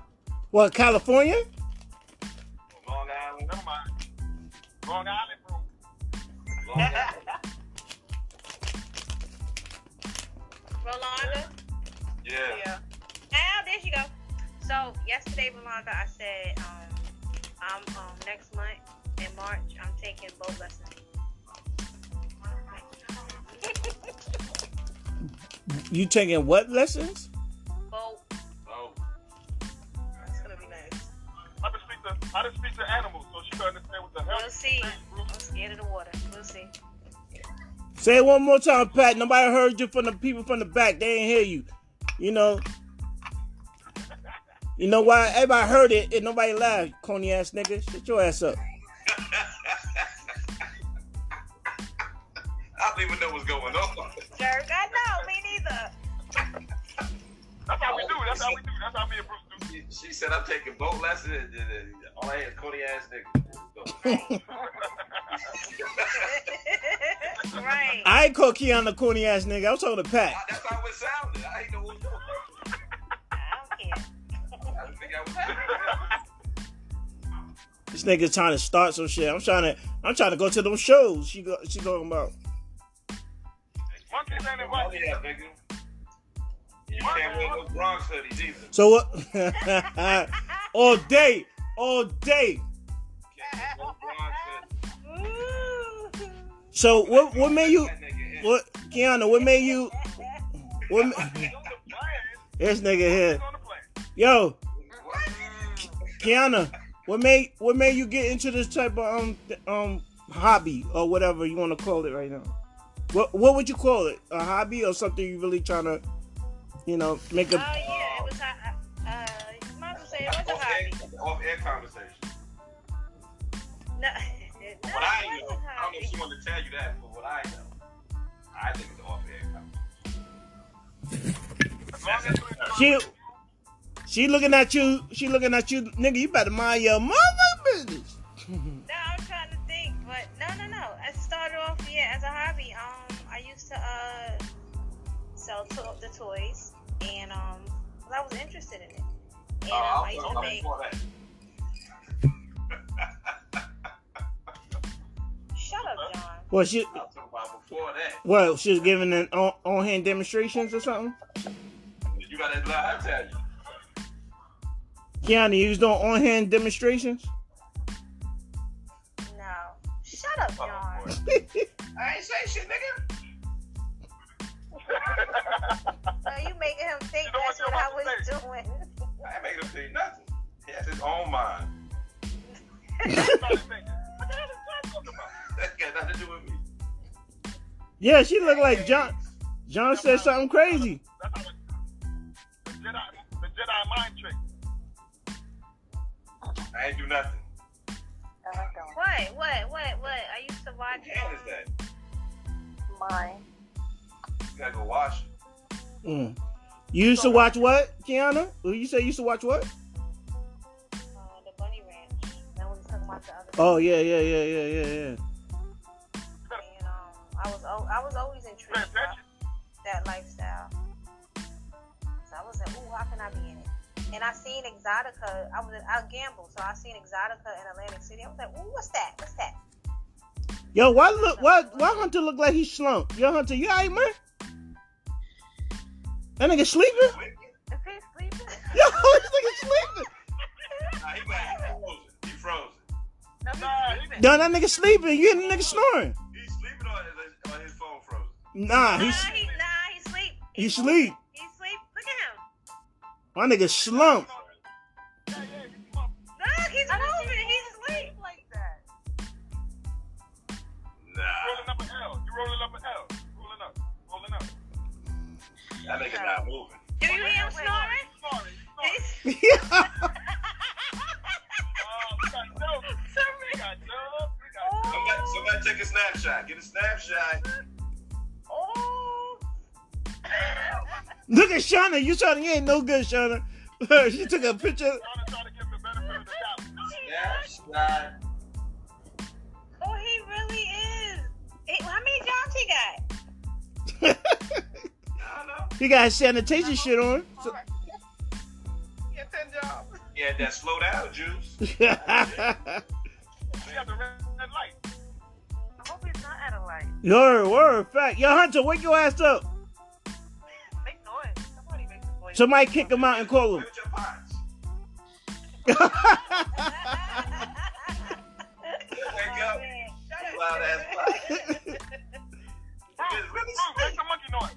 [SPEAKER 1] what California
[SPEAKER 2] Long Island.
[SPEAKER 5] Never mind. Long Island, bro.
[SPEAKER 2] Long Island.
[SPEAKER 9] Rolanda.
[SPEAKER 2] Yeah.
[SPEAKER 6] Yeah.
[SPEAKER 9] Ah, there she go. So yesterday, Rolanda, I said, um, I'm um next month in March, I'm taking boat lessons.
[SPEAKER 1] you taking what lessons
[SPEAKER 9] Boat.
[SPEAKER 2] Oh.
[SPEAKER 6] It's gonna be nice.
[SPEAKER 5] I just speak to, I just speak to animals so she can understand what the hell.
[SPEAKER 9] We'll see. I'm scared of the water. We'll see.
[SPEAKER 1] Say it one more time, Pat. Nobody heard you from the people from the back. They ain't hear you. You know. You know why? Everybody heard it and nobody laughed. Coney ass nigga. Shut your ass up.
[SPEAKER 2] I don't even know what's going on.
[SPEAKER 9] Jerk. I know. Me neither.
[SPEAKER 5] That's how we do. That's how we do. That's how me and Bruce do.
[SPEAKER 2] She, she said I'm taking boat lessons. and- and- and All I hear is Cody ass nigga.
[SPEAKER 9] right.
[SPEAKER 1] I ain't call Kiana Coney ass nigga. I was talking to Pat.
[SPEAKER 2] That's how it sounded. I ain't know
[SPEAKER 1] This nigga trying to start some shit. I'm trying to. I'm trying to go to those shows. She go. She talking about.
[SPEAKER 5] Monkeys ain't
[SPEAKER 2] Oh,
[SPEAKER 5] invited.
[SPEAKER 2] yeah, nigga. You can't wear no Bronx hoodies either.
[SPEAKER 1] So what? all day, all day.
[SPEAKER 2] Can't wear no Bronx hoodies.
[SPEAKER 9] Ooh.
[SPEAKER 1] So what? What made you?
[SPEAKER 2] That nigga in.
[SPEAKER 1] What, Kiana? What made you? What? ma-
[SPEAKER 5] He's on the plan.
[SPEAKER 1] This nigga here.
[SPEAKER 5] He's on the plan.
[SPEAKER 1] Yo,
[SPEAKER 2] What?
[SPEAKER 1] Kiana. What made? What made you get into this type of um um hobby or whatever you want to call it right now? What What would you call it? A hobby or something you really trying to, you know, make a?
[SPEAKER 9] Oh
[SPEAKER 1] a?
[SPEAKER 9] yeah, it was. Uh, uh, you might as well say it was a
[SPEAKER 2] Off
[SPEAKER 9] hobby.
[SPEAKER 2] air, off air conversation.
[SPEAKER 9] No, no,
[SPEAKER 2] What I
[SPEAKER 9] it
[SPEAKER 2] know,
[SPEAKER 9] was a
[SPEAKER 2] I don't know
[SPEAKER 9] hobby.
[SPEAKER 2] if she wanted to tell you that, but what I know, I think it's off air conversation.
[SPEAKER 5] As long as you
[SPEAKER 1] She she looking at you. She looking at you, nigga. You better mind your mother business.
[SPEAKER 9] No, I'm trying to think, but no, no, no. I started off yeah as a hobby. Um, I used to uh sell to- the toys, and um, 'cause I was interested in it. And
[SPEAKER 2] Oh,
[SPEAKER 9] um, I
[SPEAKER 2] I
[SPEAKER 9] used to make.
[SPEAKER 2] before that.
[SPEAKER 9] Shut up, John.
[SPEAKER 1] Well, she
[SPEAKER 2] I was about before that.
[SPEAKER 1] well, she was giving an on, on hand demonstrations or something.
[SPEAKER 2] You got that live tell you.
[SPEAKER 1] Kiana, you was doing on hand demonstrations.
[SPEAKER 9] No, shut up,
[SPEAKER 2] Oh,
[SPEAKER 9] John.
[SPEAKER 2] boy. I ain't say shit, nigga.
[SPEAKER 9] No, you making him think
[SPEAKER 5] You know
[SPEAKER 9] that's
[SPEAKER 5] what
[SPEAKER 9] what I was
[SPEAKER 5] about to
[SPEAKER 9] doing.
[SPEAKER 2] I ain't making him say nothing. He has his own mind.
[SPEAKER 5] started thinking, what the hell is John talking about?
[SPEAKER 2] That got nothing to do with me.
[SPEAKER 1] Yeah, she looked like John. John said something crazy.
[SPEAKER 5] That's how it, the Jedi, the Jedi mind trick.
[SPEAKER 2] I ain't do nothing.
[SPEAKER 9] What? What? What? What? I used to watch.
[SPEAKER 2] What hand is that?
[SPEAKER 6] Mine.
[SPEAKER 2] You gotta go wash it.
[SPEAKER 1] Mm. You used to watch what, Kiana? Well, You say you used to watch what?
[SPEAKER 9] Uh, the Bunny Ranch. That was talking about the other.
[SPEAKER 1] Oh yeah, yeah, yeah, yeah, yeah, yeah.
[SPEAKER 9] And um, I was al- I was always intrigued
[SPEAKER 5] Pay
[SPEAKER 9] by that lifestyle. So I was like, ooh, how can I be in it? And I seen Exxxotica. I was I gambled, so I seen Exxxotica in Atlantic City. I was like, ooh, what's that? What's that?
[SPEAKER 1] Yo, why look? Why why Hunter look like he slumped? Yo, Hunter, you alright, man? That nigga sleeping?
[SPEAKER 9] Is he sleeping?
[SPEAKER 1] Yo, this nigga sleeping.
[SPEAKER 2] Nah, he got he frozen. He frozen.
[SPEAKER 9] No, he's
[SPEAKER 5] Nah, he-
[SPEAKER 9] sleeping.
[SPEAKER 1] Yo, that nigga sleeping. You hear the nigga snoring?
[SPEAKER 2] He's sleeping on his, on his phone frozen.
[SPEAKER 1] Nah,
[SPEAKER 9] Nah,
[SPEAKER 1] he's
[SPEAKER 9] he, nah, he sleep.
[SPEAKER 1] he sleep.
[SPEAKER 9] He sleep. Look at him.
[SPEAKER 1] My nigga slumped.
[SPEAKER 5] Yeah, yeah, you come on.
[SPEAKER 9] Look, he's moving. He's asleep.
[SPEAKER 6] like that.
[SPEAKER 2] Nah,
[SPEAKER 5] rolling up an L. You rolling up an L. Rolling up. Rolling up.
[SPEAKER 2] that nigga not moving.
[SPEAKER 9] Do you hear him snoring?
[SPEAKER 5] Sorry. Sorry.
[SPEAKER 9] He's-
[SPEAKER 1] Yeah.
[SPEAKER 5] Oh, we got dope. We got dope. We got dope.
[SPEAKER 2] Somebody, somebody take a snapshot. Get a snapshot.
[SPEAKER 9] Oh.
[SPEAKER 1] Look at Shauna. You Shauna, you ain't no good, Shauna. she took a picture.
[SPEAKER 5] Trying to try give him the benefit of the doubt.
[SPEAKER 2] Snapshot.
[SPEAKER 9] Oh, he really is. Hey, how many jobs he got?
[SPEAKER 2] I don't know.
[SPEAKER 1] he got sanitation shit on. So-
[SPEAKER 2] He had 10 jobs. He had that slow down juice.
[SPEAKER 5] We got the red, red light.
[SPEAKER 6] I hope he's not at a light.
[SPEAKER 1] Word, word, fact. Yo, Hunter, wake your ass up.
[SPEAKER 6] Somebody make some noise.
[SPEAKER 1] Somebody kick him out and call him.
[SPEAKER 2] Wake up. Loud ass pot. Really- really
[SPEAKER 5] Bruce, make some monkey noise.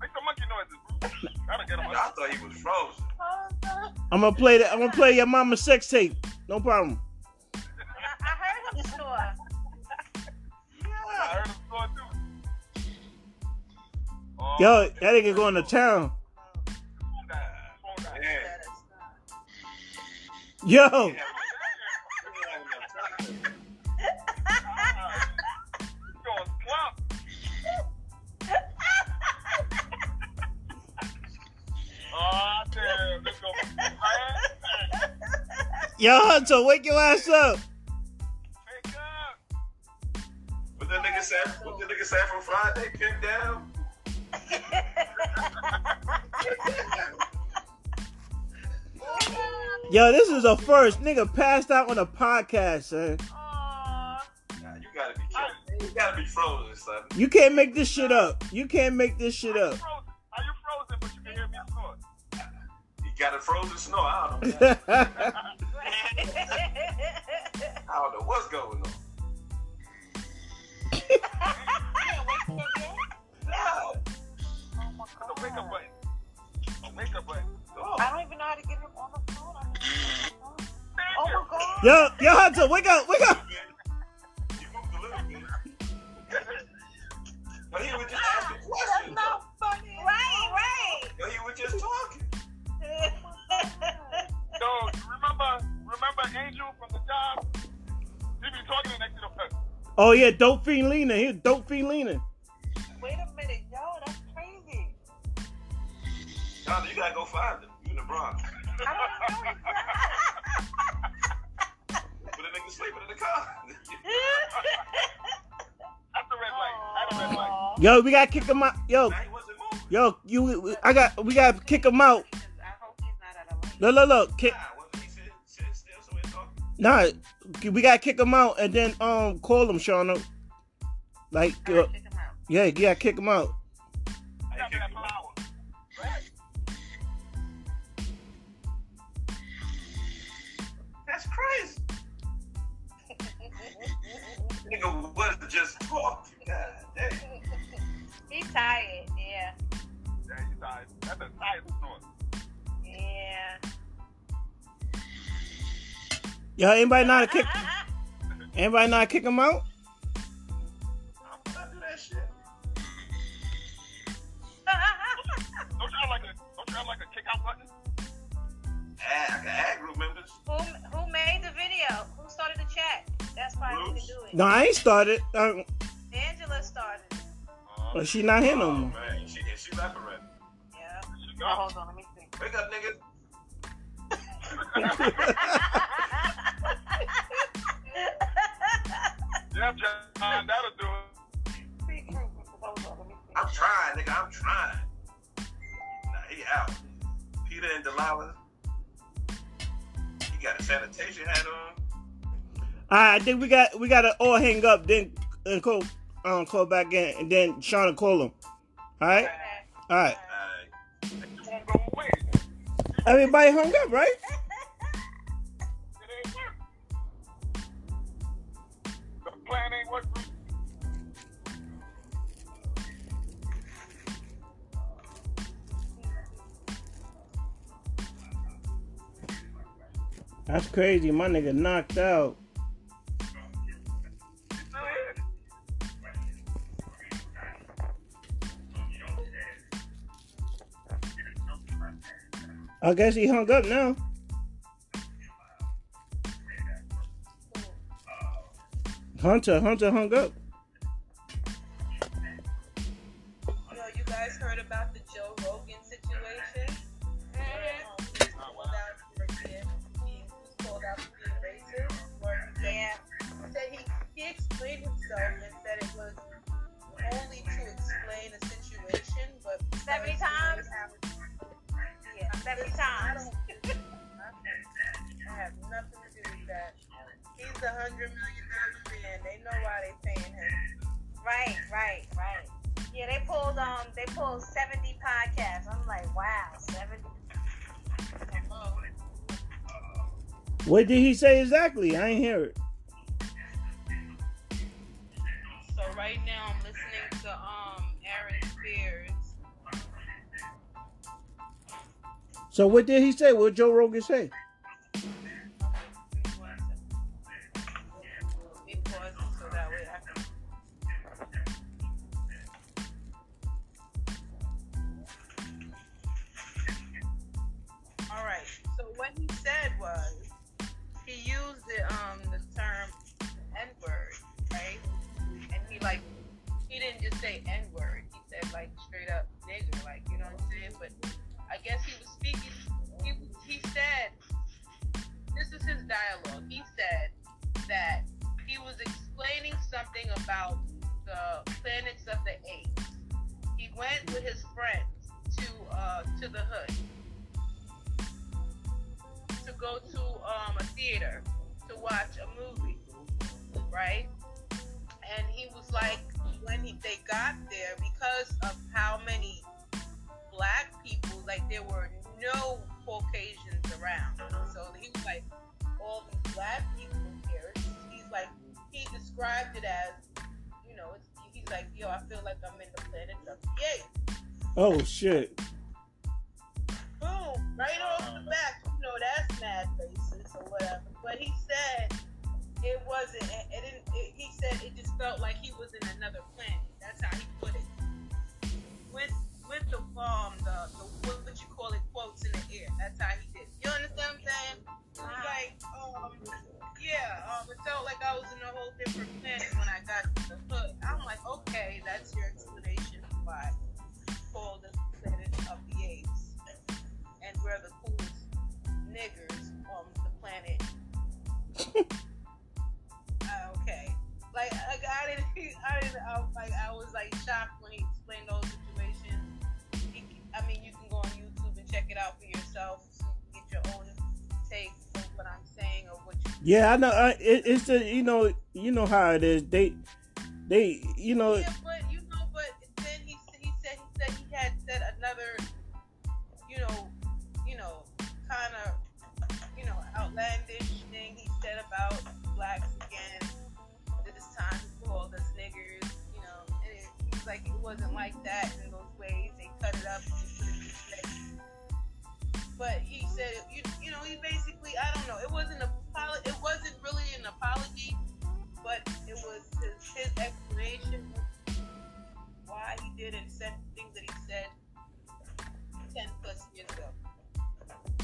[SPEAKER 5] Make some monkey noises, Bruce. That'll get him
[SPEAKER 2] I thought he was frozen.
[SPEAKER 1] I'm gonna play that. I'm gonna play your mama's sex tape. No problem.
[SPEAKER 9] I, heard him snore.
[SPEAKER 5] I heard him snore too.
[SPEAKER 1] Yo, that nigga going to town.
[SPEAKER 5] Fast.
[SPEAKER 1] yo, Hunter, wake your ass up.
[SPEAKER 5] Wake up.
[SPEAKER 2] What the nigga said? What the nigga said from Friday? Pick down.
[SPEAKER 1] Yo, this is a first. Nigga passed out on a podcast, son.
[SPEAKER 9] Aw.
[SPEAKER 2] Nah, you gotta be kidding. You gotta be frozen, son.
[SPEAKER 1] You can't make this shit up. You can't make this shit up.
[SPEAKER 5] Are you frozen? Are you frozen,
[SPEAKER 2] got a frozen snow. I don't know. I don't know what's going on.
[SPEAKER 6] No.
[SPEAKER 2] No.
[SPEAKER 6] Oh my
[SPEAKER 8] It's a wake up button. A wake up button.
[SPEAKER 2] Oh.
[SPEAKER 6] I don't even know how to get him on the Oh my god.
[SPEAKER 1] yo, yo, Hunter, wake up, wake up.
[SPEAKER 2] You moved a little bit. But he was just asking
[SPEAKER 6] That's not funny.
[SPEAKER 9] right, right.
[SPEAKER 2] But he was just talking.
[SPEAKER 8] So remember, remember Angel from the job? He be talking next to the person.
[SPEAKER 1] Oh yeah, dope fiend leaning. He dope fiend leaning.
[SPEAKER 6] Wait a minute, yo, that's crazy.
[SPEAKER 2] Jonathan, you gotta go find him. You in the Bronx.
[SPEAKER 6] I don't know.
[SPEAKER 2] But the nigga sleeping in the car.
[SPEAKER 8] That's the red light. That's the red light.
[SPEAKER 1] Yo, we gotta kick him out. Yo,
[SPEAKER 2] now he wasn't moving.
[SPEAKER 1] yo, you, I got, we gotta kick him out.
[SPEAKER 6] I hope he's not at a light.
[SPEAKER 1] Look, look, look. Kick,
[SPEAKER 2] Nah, wasn't he sitting, sitting still so he talking?
[SPEAKER 1] nah, we gotta kick him out and then um call him, Shauna. Like, uh,
[SPEAKER 6] right, check him out.
[SPEAKER 1] yeah, yeah, kick him out.
[SPEAKER 2] I
[SPEAKER 8] Got
[SPEAKER 2] kicked
[SPEAKER 8] that
[SPEAKER 2] him out. Nigga was just talking. God damn.
[SPEAKER 9] He's tired. Yeah.
[SPEAKER 8] Yeah, he's tired. That's a tired snort.
[SPEAKER 9] Yeah.
[SPEAKER 1] Yo, anybody not how to kick? Anybody not how to kick him out?
[SPEAKER 2] I'm gonna do that shit.
[SPEAKER 8] Don't you have like a don't you have like a kick out button?
[SPEAKER 2] Add, I can add group members.
[SPEAKER 9] who who made the video? Who started the chat? That's why we can do it.
[SPEAKER 1] No, I ain't started. Um,
[SPEAKER 9] Angela started. it.
[SPEAKER 8] Uh,
[SPEAKER 1] but she not here no
[SPEAKER 2] Oh,
[SPEAKER 1] more.
[SPEAKER 2] man. She, she left already.
[SPEAKER 9] Yeah.
[SPEAKER 8] she
[SPEAKER 6] Oh,
[SPEAKER 8] got
[SPEAKER 6] hold on, let me see.
[SPEAKER 2] Wake up, nigga.
[SPEAKER 8] yeah, John, that'll do it.
[SPEAKER 6] Hold on, let me see.
[SPEAKER 2] I'm trying, nigga. I'm trying. Nah, he out. Peter and Delilah. He got a sanitation hat on.
[SPEAKER 1] I think we got we got to all hang up, then and call um call back in, and then Shauna call him. All right, all right. Everybody hung up, right? That's crazy. My nigga knocked out. I guess he hung up now. Hunter, Hunter hung up.
[SPEAKER 4] Yo, you guys heard about the Joe Rogan situation? He was called out for being, he was called out for being racist. Or he said,
[SPEAKER 9] Yeah.
[SPEAKER 4] he said he, he explained himself and said it was only to explain a situation, but
[SPEAKER 9] 70 times?
[SPEAKER 4] He's the hundred million dollar man. They know why they paying him.
[SPEAKER 9] Right, right, right. Yeah, they pulled um they pulled seventy podcasts. I'm like, wow, seventy.
[SPEAKER 1] What did he say exactly? I ain't hear it.
[SPEAKER 4] So right now I'm listening to um Aaron Spears.
[SPEAKER 1] So what did he say? What Joe Rogan say?
[SPEAKER 4] Term N word, right? And he like he didn't just say N word. He said like straight up nigger, like you know what I'm saying. But I guess he was speaking. He he said this is his dialogue. He said that he was explaining something about the planets of the apes. He went with his friends to uh, to the hood to go to um, a theater to watch a movie, right? And he was like, when he, they got there, because of how many black people, like there were no Caucasians around. So he was like, all these black people here. He's like, he described it as, you know, it's, he's like, yo, I feel like I'm in the planet of the apes.
[SPEAKER 1] Oh shit.
[SPEAKER 4] Boom, right off the bat, you know, that's mad racist or whatever. But he said it wasn't, it, it didn't, it, he said it just felt like he was in another planet. That's how he put it. With, with the, um, the, the, what would you call it, quotes in the air. That's how he did. it. You understand what I'm saying? It's like, um, yeah, um, it felt like I was in a whole different planet when I got to the hood. I'm like, okay, that's your explanation for why called the planet of the apes. And we're the niggers on the planet. Uh, okay. Like, like I didn't, I didn't, I, like, I was like shocked when he explained those situations. He, I mean, you can go on YouTube and check it out for yourself so you can get your own take on what I'm saying or what you
[SPEAKER 1] Yeah, I know. I, it, it's just you know you know how it is. They they you know
[SPEAKER 4] Yeah, but you know, but then he he said he said he had said another, wasn't like that in those ways. They cut it up. But he said, you, you know, he basically, I don't know, it wasn't a it wasn't really an apology, but it was his, his explanation why he did and said things that he said 10 plus years ago.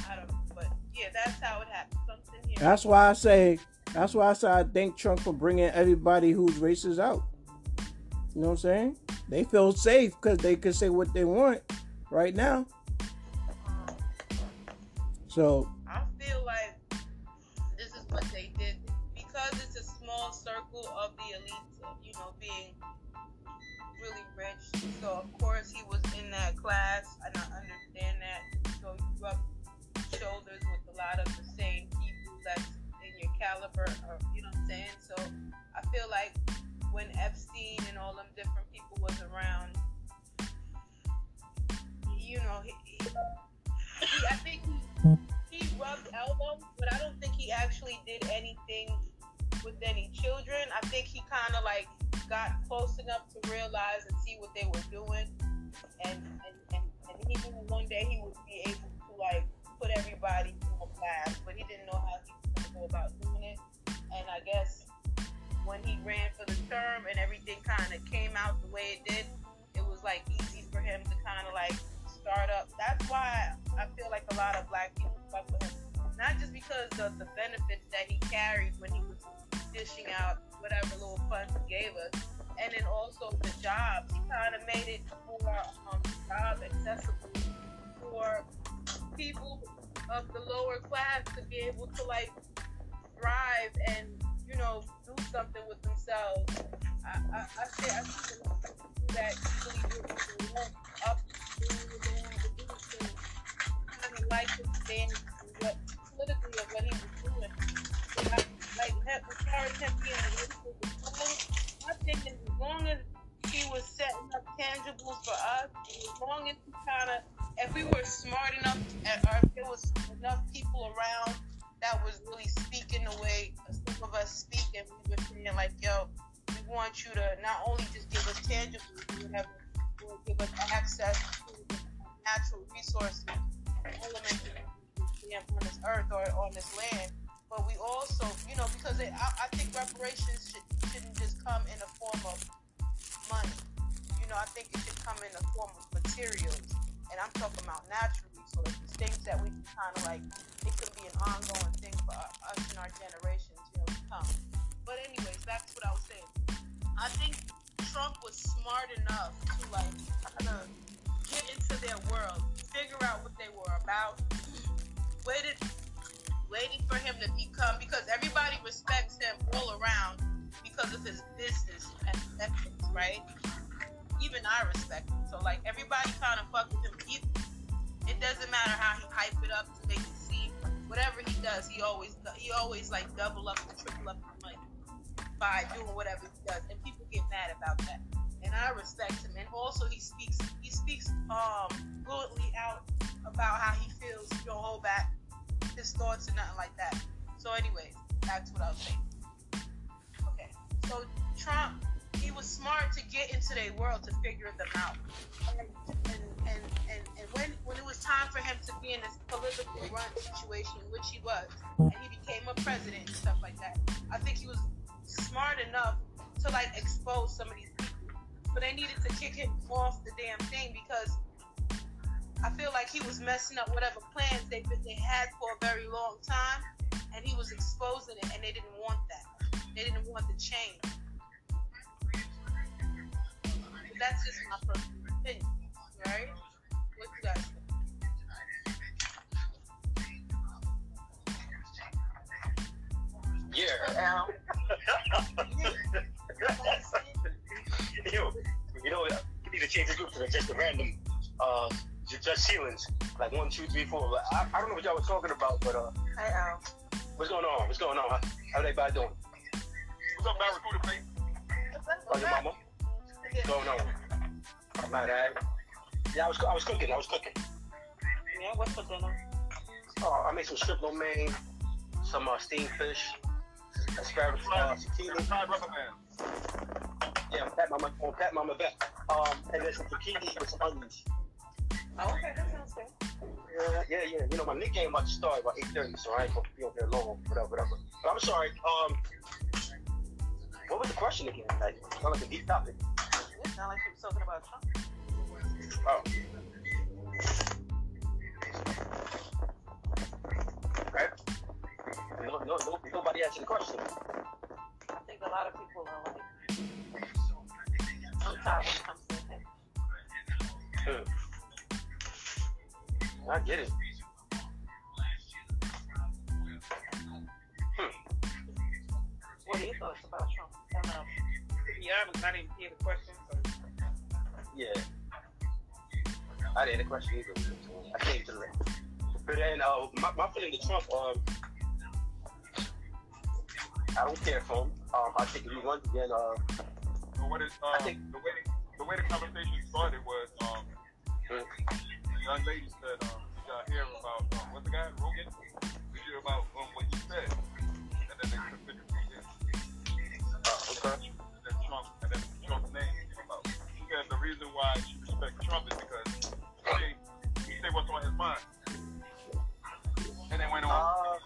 [SPEAKER 4] I don't but yeah, that's how it happened. Something here.
[SPEAKER 1] That's why I say. That's why I say I thank Trump for bringing everybody who's racist out. You know what I'm saying? They feel safe because they can say what they want right now. So
[SPEAKER 4] I feel like this is what they did because it's a small circle of the elites, you know, being really rich. So of course he was in that class, and I understand that. So you rub shoulders with a lot of the same people that's in your caliber, or you know what I'm saying. So I feel like when Epstein and all them different people was around, you know, he, he, he I think he he rubbed elbows, but I don't think he actually did anything with any children. I think he kind of like got close enough to realize and see what they were doing, and and, and, and he knew one day he would be able to like put everybody on blast, but he didn't know how he was going to go about doing it. And I guess when he ran for the term and everything kind of came out the way it did, it was like easy for him to kind of like start up. That's why I feel like a lot of black people fuck with him. Not just because of the benefits that he carried when he was dishing out whatever little funds he gave us, and then also the jobs. He kind of made it more um, job accessible for people of the lower class to be able to like thrive and you know do something with themselves. I I, I say I see a lot of people that really really want up doing what they want to do to kind of like his stance what politically of what he was doing. So I, like as far as him being a racist, I think as long as he was setting up tangibles for us, as long as he kind of, if we were smart enough, or if there was enough people around that was really speaking the way some of us speak, and we were saying like, yo, we want you to not only just give us tangible, but have, will give us access to natural resources, elements on this earth or on this land. But we also, you know, because it, I, I think reparations should, shouldn't just come in the form of money. You know, I think it should come in the form of materials. And I'm talking about natural resources, things that we kind of like, it could be an ongoing thing for us and our generations, you know, to come. But anyways, to what I was saying. I think Trump was smart enough to like kind of get into their world, figure out what they were about, waited, waiting for him to become because everybody respects him all around because of his business and ethics, right? Even I respect him. So like everybody kind of fuck with him. It doesn't matter how he hype it up to make it seem. Whatever he does, he always he always like double up and triple up the money by doing whatever he does, and people get mad about that. and I respect him. And also, he speaks he speaks um fluently out about how he feels. He don't hold back his thoughts and nothing like that. So, anyways, that's what I was saying. Okay, so Trump, he was smart to get into their world to figure them out. And and and, and, when when it was time for him to be in this political run situation, which he was, and he became a president and stuff like that, I think he was smart enough to like expose some of these people. But they needed to kick him off the damn thing because I feel like he was messing up whatever plans they they had for a very long time, and he was exposing it, and they didn't want that. They didn't want the change. But that's just my personal opinion, right? What you guys think?
[SPEAKER 10] Yeah. Yo, you know, you need to change the group to just a random, uh, ju- just ceilings, like one, two, three, four. But I, I don't know what y'all was talking about, but uh,
[SPEAKER 6] Hi, Al.
[SPEAKER 10] what's going on? What's going on? How, how everybody doing?
[SPEAKER 8] What's up, Barracuda, please?
[SPEAKER 10] Oh, your mama? Going on? My dad. Yeah, I was, I was cooking. I was cooking.
[SPEAKER 6] Yeah, what's for dinner?
[SPEAKER 10] Oh, I made some strip lo mein, some uh, steamed fish, asparagus, uh, zucchini.
[SPEAKER 8] Ty Rubber Man.
[SPEAKER 10] Yeah, pat mama, on pat mama back. Um, and then some zucchini with some onions.
[SPEAKER 6] Oh, okay, that sounds good.
[SPEAKER 10] Yeah, yeah, yeah. You know, my nickname about to start about 8.30, so I ain't gonna be over there long, whatever, whatever. But I'm sorry, um, what was the question again? Like, sound like a deep topic.
[SPEAKER 6] It sounded like you were talking about Trump.
[SPEAKER 10] Oh. Okay. No, no, no, nobody answered the question.
[SPEAKER 6] I think a lot of people are like, sometimes when it comes to him.
[SPEAKER 10] Hmm. I get it. Hmm.
[SPEAKER 6] What are your thoughts about Trump? I don't know.
[SPEAKER 11] Yeah, I didn't hear the question.
[SPEAKER 10] Yeah. I didn't have a question either. I came to the But then, uh, my, my feeling to Trump, um, I don't care for him. Um, I think he runs again, uh,
[SPEAKER 8] So what is, um,
[SPEAKER 10] I think-
[SPEAKER 8] the way the way the conversation started was um, the young lady said, um, "Did y'all hear about um, what's the guy Rogan? Did you hear about um, what he said?" And then they
[SPEAKER 10] uh, okay.
[SPEAKER 8] Reason why she respects Trump is because he he say what's on his mind. And then went on.
[SPEAKER 10] Uh,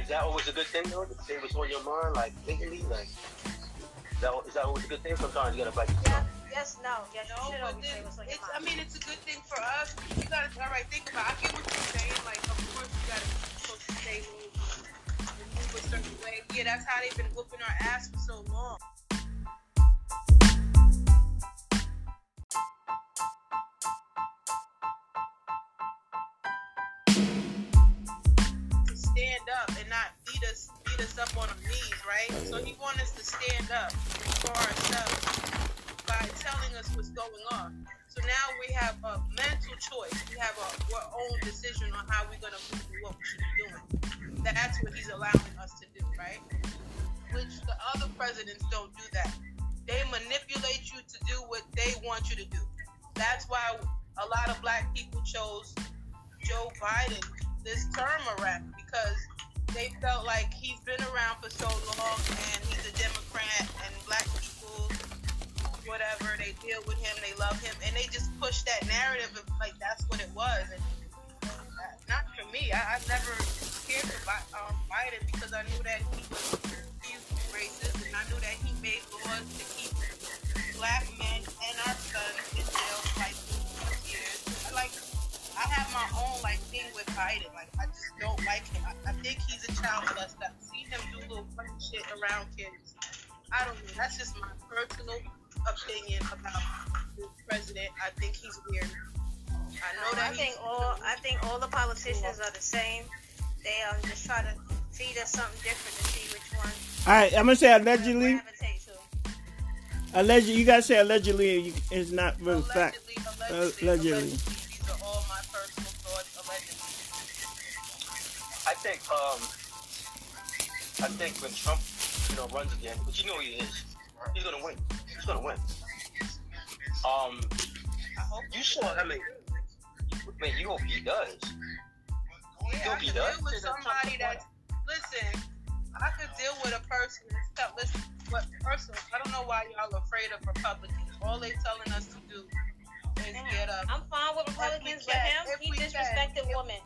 [SPEAKER 10] is that always a good thing though? To say what's on your mind, like legally, like is that, is that always a good thing? Sometimes you gotta bite.
[SPEAKER 9] Yeah, yes, no. Yes, you
[SPEAKER 4] No,
[SPEAKER 9] should
[SPEAKER 4] but
[SPEAKER 9] always say
[SPEAKER 4] then
[SPEAKER 9] what's on your
[SPEAKER 4] it's. I mean, it's a good thing for us. You gotta. All right, think about. It. I get what you're saying. Like, of course, you gotta be supposed to stay rules and move a certain way. Yeah, that's how they've been whooping our ass for so long. Us, up on our knees, right? So he wants us to stand up for ourselves by telling us what's going on. So now we have a mental choice. We have a, our own decision on how we're going to move and what we should be doing. That's what he's allowing us to do, right? Which the other presidents don't do that. They manipulate you to do what they want you to do. That's why a lot of black people chose Joe Biden this term around because they felt like he's been around for so long and he's a Democrat and black people whatever, they deal with him, they love him, and they just push that narrative of like that's what it was. And uh, not for me, I, I never cared for um, Biden because I knew that he was racist, and I knew that he made laws to keep black men and our sons have my own like thing with Biden. Like I just don't like him. I, I think he's a child molester. I've seen him do little funny shit around kids. I don't know. That's just my personal opinion about the president. I think he's weird. I know that
[SPEAKER 9] I think all I think all the politicians are the same. They um just try to feed us something different to see which one
[SPEAKER 1] All right, I'm gonna say allegedly. Allegedly, you gotta say allegedly. You, it's not real fact.
[SPEAKER 4] allegedly, allegedly,
[SPEAKER 1] Allegedly.
[SPEAKER 10] Um I think when Trump, you know, runs again, which you know he is, He's gonna win. He's gonna win. Um, you saw. I mean, you- man, you hope he does.
[SPEAKER 4] Yeah, I
[SPEAKER 10] Don't be
[SPEAKER 4] could
[SPEAKER 10] done.
[SPEAKER 4] deal with somebody that. Listen, I could deal with a person and stuff. Listen, what person? I don't know why y'all are afraid of Republicans. All they telling us to do is get up.
[SPEAKER 9] I'm fine with Republicans, but him, he disrespected women.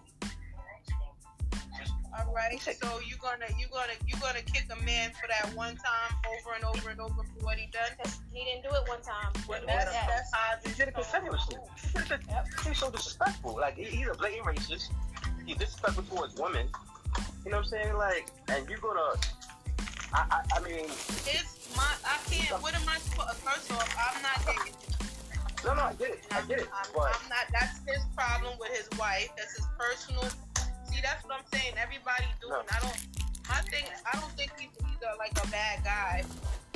[SPEAKER 4] All right, so you gonna you gonna you gonna kick a man for that one time over and over and over for what he done?
[SPEAKER 9] He didn't do it one time.
[SPEAKER 4] That's,
[SPEAKER 9] That's
[SPEAKER 4] that's,
[SPEAKER 9] that.
[SPEAKER 10] He did it continuously. He's so disrespectful. Like he's a blatant racist. He's disrespectful towards women. You know what I'm saying? Like, and you're gonna. I, I, I mean,
[SPEAKER 4] It's my I can't. What am I supposed? First off, I'm not hating.
[SPEAKER 10] no, no, I get it, I get it,
[SPEAKER 4] I'm,
[SPEAKER 10] but
[SPEAKER 4] I'm not. That's his problem with his wife. That's his personal. See, that's what I'm saying. Everybody doing. I don't. My thing. I don't think he's, he's a, like a bad guy.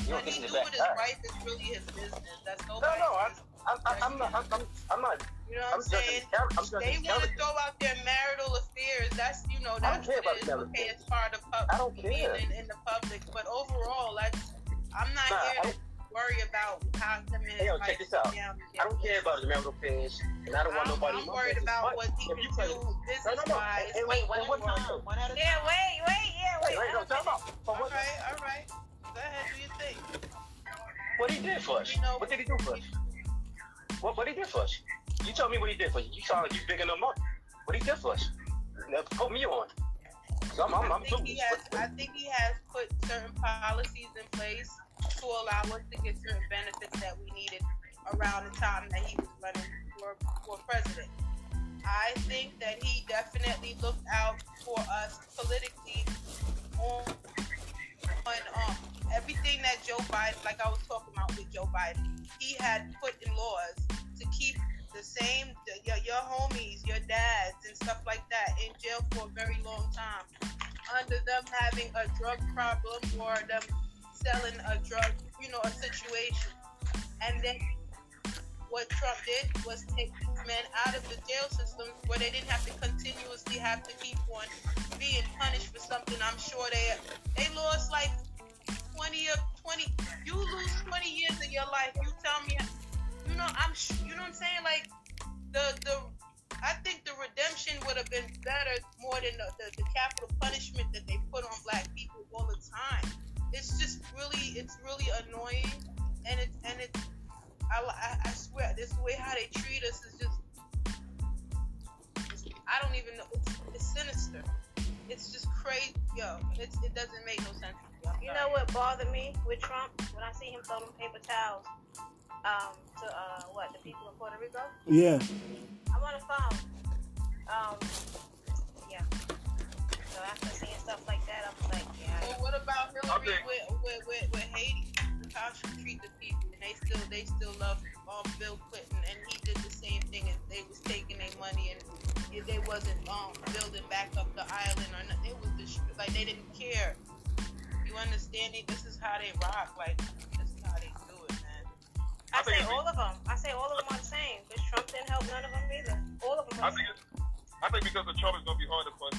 [SPEAKER 10] you
[SPEAKER 4] What he do with his wife is really his business. That's
[SPEAKER 10] No,
[SPEAKER 4] nobody.
[SPEAKER 10] no, I'm, I'm, I'm, I'm not, I'm, I'm, I'm not.
[SPEAKER 4] you know
[SPEAKER 10] I'm
[SPEAKER 4] what I'm saying?
[SPEAKER 10] his. I'm
[SPEAKER 4] They want to throw out their marital affairs. That's you know
[SPEAKER 10] I don't
[SPEAKER 4] that's
[SPEAKER 10] care
[SPEAKER 4] what
[SPEAKER 10] about
[SPEAKER 4] it is. Okay, it's part of pub-
[SPEAKER 10] I don't
[SPEAKER 4] being
[SPEAKER 10] care.
[SPEAKER 4] in, in the public, but overall, that's I'm not
[SPEAKER 10] Nah,
[SPEAKER 4] here
[SPEAKER 10] don't-
[SPEAKER 4] to worry about how him and
[SPEAKER 10] Hey, yo, check this out.
[SPEAKER 4] down
[SPEAKER 10] I don't care about his marital affairs, and I don't want
[SPEAKER 4] I'm,
[SPEAKER 10] nobody.
[SPEAKER 4] I'm worried about what he
[SPEAKER 10] if
[SPEAKER 4] can
[SPEAKER 10] you play-
[SPEAKER 4] do
[SPEAKER 10] No,
[SPEAKER 4] business
[SPEAKER 10] no, no.
[SPEAKER 4] wise.
[SPEAKER 10] Hey, wait, wait, one time.
[SPEAKER 11] One at a
[SPEAKER 9] Yeah,
[SPEAKER 11] time.
[SPEAKER 9] wait, wait, yeah,
[SPEAKER 10] Wait,
[SPEAKER 9] wait.
[SPEAKER 10] wait, no, time out. For
[SPEAKER 4] All
[SPEAKER 10] what,
[SPEAKER 4] right, all right. Go ahead, do your thing.
[SPEAKER 10] what he did for us?
[SPEAKER 4] You know-
[SPEAKER 10] What did he do for us? What, what he did for us? You tell me what he did for you. You sound like you bigging him up. What he did for us? Now, put me on. 'Cause I'm, I'm,
[SPEAKER 4] I
[SPEAKER 10] I'm
[SPEAKER 4] think he has. I think he has put certain policies in place to allow us to get certain benefits that we needed around the time that he was running for, for president. I think that he definitely looked out for us politically on on um, everything that Joe Biden, like I was talking about with Joe Biden, he had put in laws to keep the same your, your homies, your dads, and stuff like that in jail for a very long time, under them having a drug problem or them selling a drug, you know, a situation. And then what Trump did was take men out of the jail system where they didn't have to continuously have to keep on being punished for something. I'm sure they they lost like 20 of 20. You lose 20 years of your life. You tell me, you know, I'm, sh- you know what I'm saying? Like the the. I think the redemption would have been better more than the, the, the capital punishment that they put on black people all the time. It's just really, it's really annoying, and it's and it's. I, I, I swear, this way how they treat us is just. I don't even know. It's, it's sinister. It's just crazy, yo. It's, it doesn't make no sense.
[SPEAKER 9] You know what bothered me with Trump when I see him throw them paper towels um, to uh, what the people in Puerto Rico?
[SPEAKER 1] Yeah.
[SPEAKER 9] I'm on the phone. Um, yeah. So after seeing stuff like that, I was like, yeah.
[SPEAKER 4] Well, what about Hillary
[SPEAKER 8] think-
[SPEAKER 4] with, with, with, with Haiti? Look How she treat the people, and they still they still love um, Bill Clinton, and he did the same thing. And they was taking their money, and they wasn't um building back up the island or nothing. It was just like they didn't care. You understand? it? This is how they rock. Like this is how they do it, man.
[SPEAKER 9] I
[SPEAKER 8] I
[SPEAKER 9] say all of them. I say all of them are the same. Because Trump didn't help none of them either. All of them
[SPEAKER 8] I
[SPEAKER 9] are the
[SPEAKER 8] think
[SPEAKER 9] same.
[SPEAKER 8] I think because of Trump, it's gonna be harder for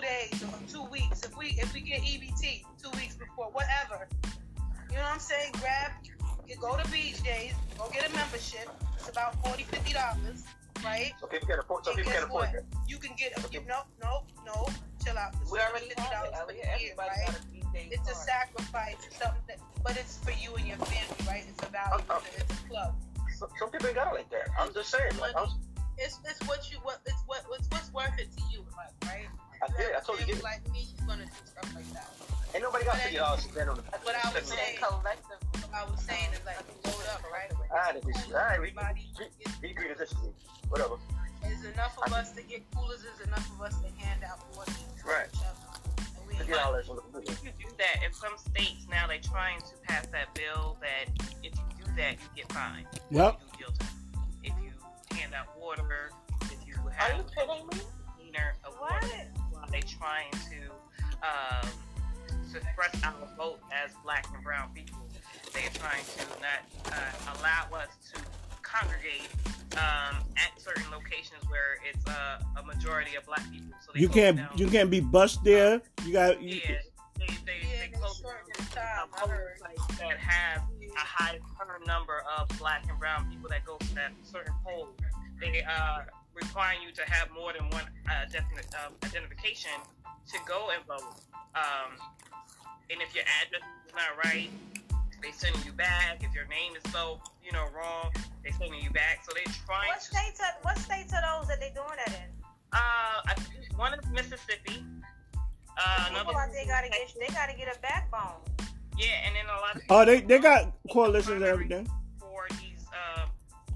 [SPEAKER 4] Two days or two weeks. If we if we get EBT two weeks before, whatever. You know what I'm saying? Grab you go to BJ's, go get a membership. It's about 40 50 dollars, right?
[SPEAKER 10] So people can't afford, some people
[SPEAKER 4] guess
[SPEAKER 10] can't afford
[SPEAKER 4] what? You can get you no no no chill out. It's
[SPEAKER 11] We already
[SPEAKER 4] fifty
[SPEAKER 11] have
[SPEAKER 4] dollars
[SPEAKER 11] it.
[SPEAKER 4] for year, right?
[SPEAKER 11] got a few days
[SPEAKER 4] It's a sacrifice. It's something that but it's for you and your family, right? It's a value.
[SPEAKER 10] Uh, uh,
[SPEAKER 4] It's a club.
[SPEAKER 10] Some, some people ain't got it like that. I'm just saying. Like, I'm,
[SPEAKER 4] It's it's what you what it's what it's what's worth it to you, like, right?
[SPEAKER 10] I did. I totally
[SPEAKER 4] a
[SPEAKER 10] get.
[SPEAKER 4] Like me, you're gonna do stuff like that.
[SPEAKER 10] Ain't nobody got fifty dollars to spend on the package.
[SPEAKER 4] What I was saying,
[SPEAKER 6] collective.
[SPEAKER 4] what I was saying is like load up, right?
[SPEAKER 10] I had to disagree. All right, we,
[SPEAKER 4] Everybody,
[SPEAKER 10] we agree to disagree. Whatever.
[SPEAKER 4] there's enough of us to get coolers. There's enough of us to hand out more to each
[SPEAKER 10] Right.
[SPEAKER 4] other.
[SPEAKER 10] Fifty dollars on the.
[SPEAKER 11] If you do that, in some states now they're trying to pass that bill that if you do that, you get fined.
[SPEAKER 1] Yep.
[SPEAKER 11] You do jail time. If you hand out water, if you have.
[SPEAKER 6] Are you kidding me?
[SPEAKER 11] container of water, while they trying to um, suppress our vote as black and brown people, they're trying to not uh, allow us to congregate um, at certain locations where it's uh, a majority of black people. So they
[SPEAKER 1] You can't
[SPEAKER 11] down-
[SPEAKER 1] you can't be bust there. You got you,
[SPEAKER 11] yeah, they, they,
[SPEAKER 4] Yeah,
[SPEAKER 11] they
[SPEAKER 4] they
[SPEAKER 11] close down
[SPEAKER 4] time.
[SPEAKER 11] Polls that have a high number of black and brown people that go to that certain poll. They uh, require you to have more than one uh, definite um, identification to go and vote. Um, and if your address is not right, they sending you back. If your name is spelled, you know, wrong, they sending you back. So they're trying
[SPEAKER 9] What
[SPEAKER 11] to.
[SPEAKER 9] states are what states are those that they doing that in?
[SPEAKER 11] Uh, one is Mississippi. Uh, another
[SPEAKER 9] People out there gotta get they gotta get a backbone.
[SPEAKER 11] yeah, and then a lot of
[SPEAKER 1] Oh, they they got coalitions and everything.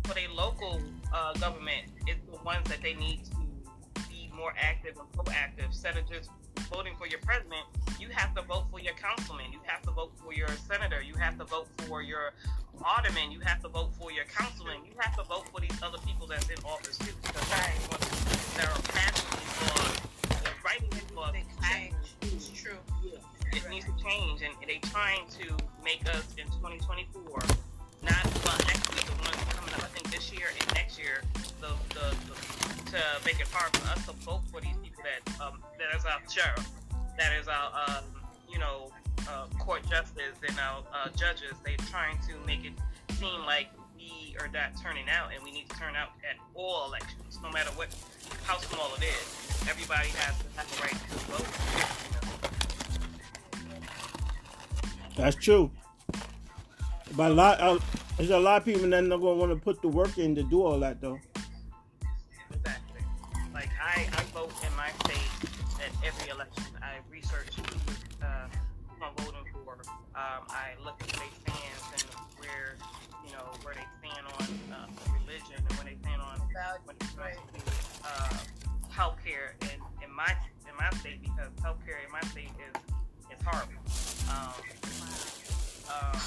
[SPEAKER 11] For their local uh, government is the ones that they need to be more active and proactive. Instead of just voting for your president, you have to vote for your councilman. You have to vote for your senator. You have to vote for your alderman. You have to vote for your councilman. You have to vote for these other people that's in office too, because they're the ones that are laws, they're writing these laws.
[SPEAKER 4] They change. It's true.
[SPEAKER 11] It needs to change, and they're trying to make us in 2024 not well, actually the ones coming up. I think this year and next year, the, the, the to make it hard for us to vote for these people that um, that is our sheriff, that is our um, you know uh, court justice and our uh, judges. They're trying to make it seem like we are not turning out, and we need to turn out at all elections, no matter what how small it is. Everybody has to have the right to vote.
[SPEAKER 1] That's true. But a lot, uh, there's a lot of people that not gonna want to put the work in to do all that though.
[SPEAKER 11] Exactly. Like I, I vote in my state at every election. I research who, uh, who I'm voting for. Um, I look at their stance and where, you know, where they stand on uh, religion and where they stand on when it comes to uh, healthcare in, in my in my state because healthcare in my state is is horrible. Um, um,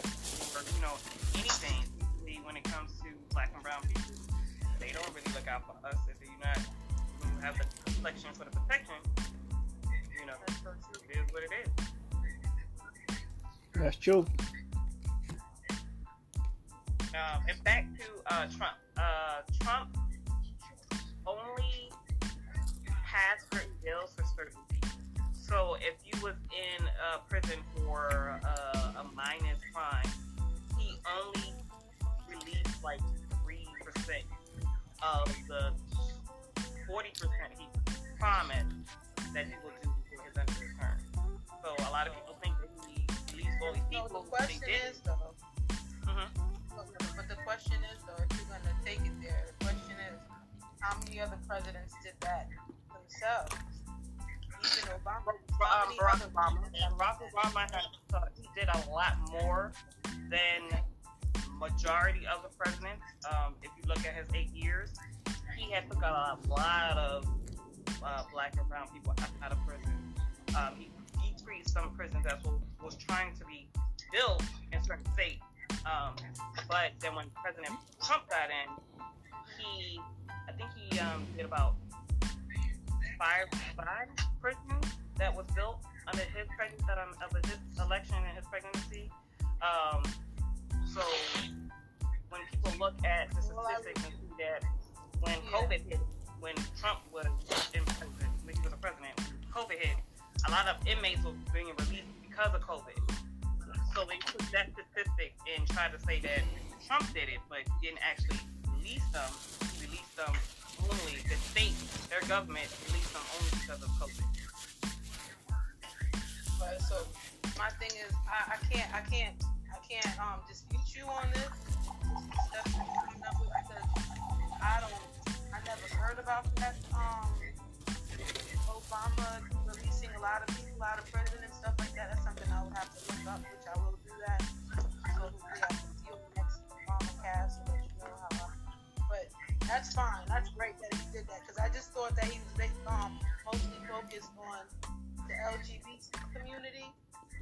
[SPEAKER 11] or, you know, anything usually when it comes to black and brown people, they don't really look out for us if you not you have the complexion for the protection. You know, it is what it is.
[SPEAKER 1] That's true.
[SPEAKER 11] Um, and back to uh, Trump. Uh, Trump only has certain bills for certain. So if you was in uh, prison for uh, a minus crime, he only released like three percent of the forty percent he promised that he would do for his under his term. So a lot of people think that he released all these
[SPEAKER 4] No,
[SPEAKER 11] people.
[SPEAKER 4] the
[SPEAKER 11] but he
[SPEAKER 4] question is though.
[SPEAKER 11] Mhm.
[SPEAKER 4] But the question is though, if you're gonna take it there, the question is, how many other presidents did that themselves? Obama.
[SPEAKER 11] Um, Barack Obama. And Barack Obama had, uh, he did a lot more than majority of the presidents. Um, if you look at his eight years, he had took a lot of uh, black and brown people out, out of prison. Um, he decreased some prisons that was, was trying to be built in certain states. Um, but then when President Trump got in, he, I think he um, did about five, five prisons that was built under his pregnancy, um, of his election and his pregnancy. Um, so when people look at the statistics and see that when COVID hit, when Trump was in president, when he was a president, COVID hit, a lot of inmates were being released because of COVID. So they took that statistic and tried to say that Trump did it, but didn't actually release them. Released them only the state, their government released them only because of COVID.
[SPEAKER 4] Right, so my thing is I, I can't I can't I can't um dispute you on this. Stuff came up with because I don't I never heard about that um Obama releasing a lot of people out of prison and stuff like that. That's something I would have to look up, which I will do that. So hopefully that's fine. That's great that he did that because I just thought that he was big, um, mostly focused on the LGBT community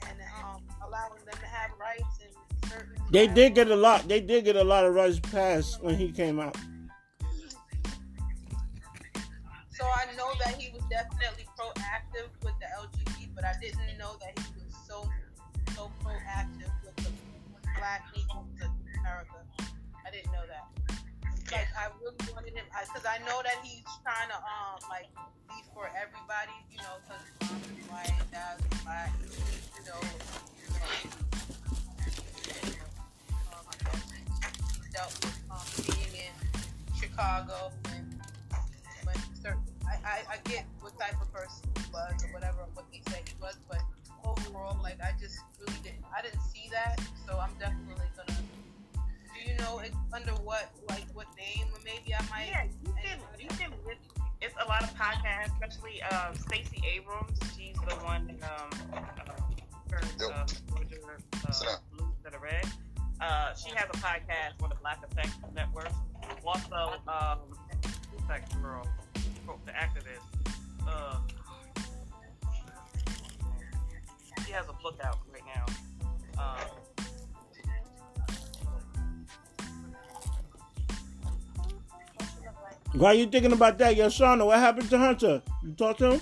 [SPEAKER 4] and um, allowing them to have rights and certain.
[SPEAKER 11] They did get a lot. They did get a lot of rights passed when he came out.
[SPEAKER 4] So I know that he was definitely proactive with the LGBT, but I didn't know that he was so so proactive with the black people in America. I didn't know that. Like I really wanted him because I know that he's trying to um like be for everybody, you know, because white, dad's black, you know. Um, I dealt with um, being in Chicago and when certain I, I, I get what type of person he was or whatever what he said he was, but overall, like I just really didn't I didn't see that, so I'm definitely gonna. Do you know it, under what like what name or maybe I might?
[SPEAKER 12] Yeah, you can. You can. It's a lot of podcasts, especially um, Stacey Abrams. She's the one um, uh, her uh, Georgia uh, Blues that are red. Uh, she has a podcast on the Black Effect Network. Also, um, who's that girl? Oh, the activist. Uh, she has a book out
[SPEAKER 11] Why you thinking about that, yo, Shauna? What happened to Hunter? You talked to him?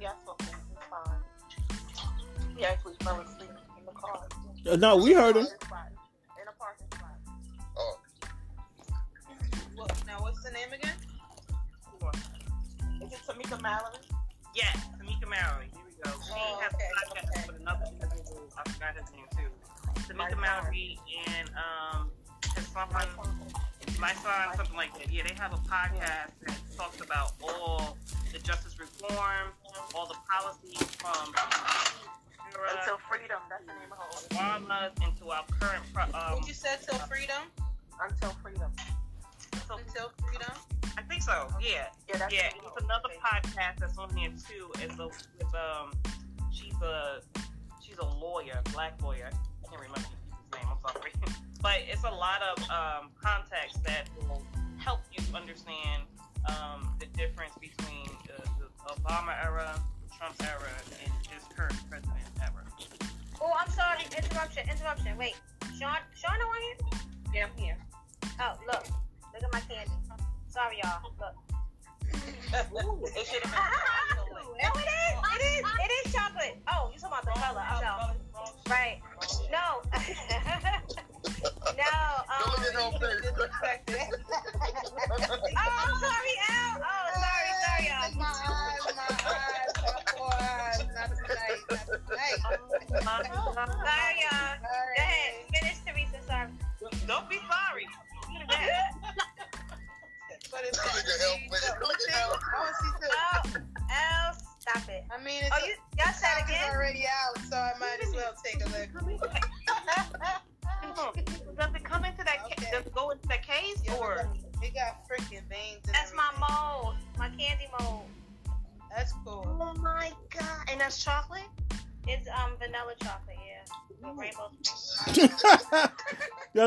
[SPEAKER 6] Yeah, I spoke to him. He's fine. He actually fell asleep in the car.
[SPEAKER 11] Uh, No, we heard him.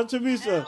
[SPEAKER 2] Teresa.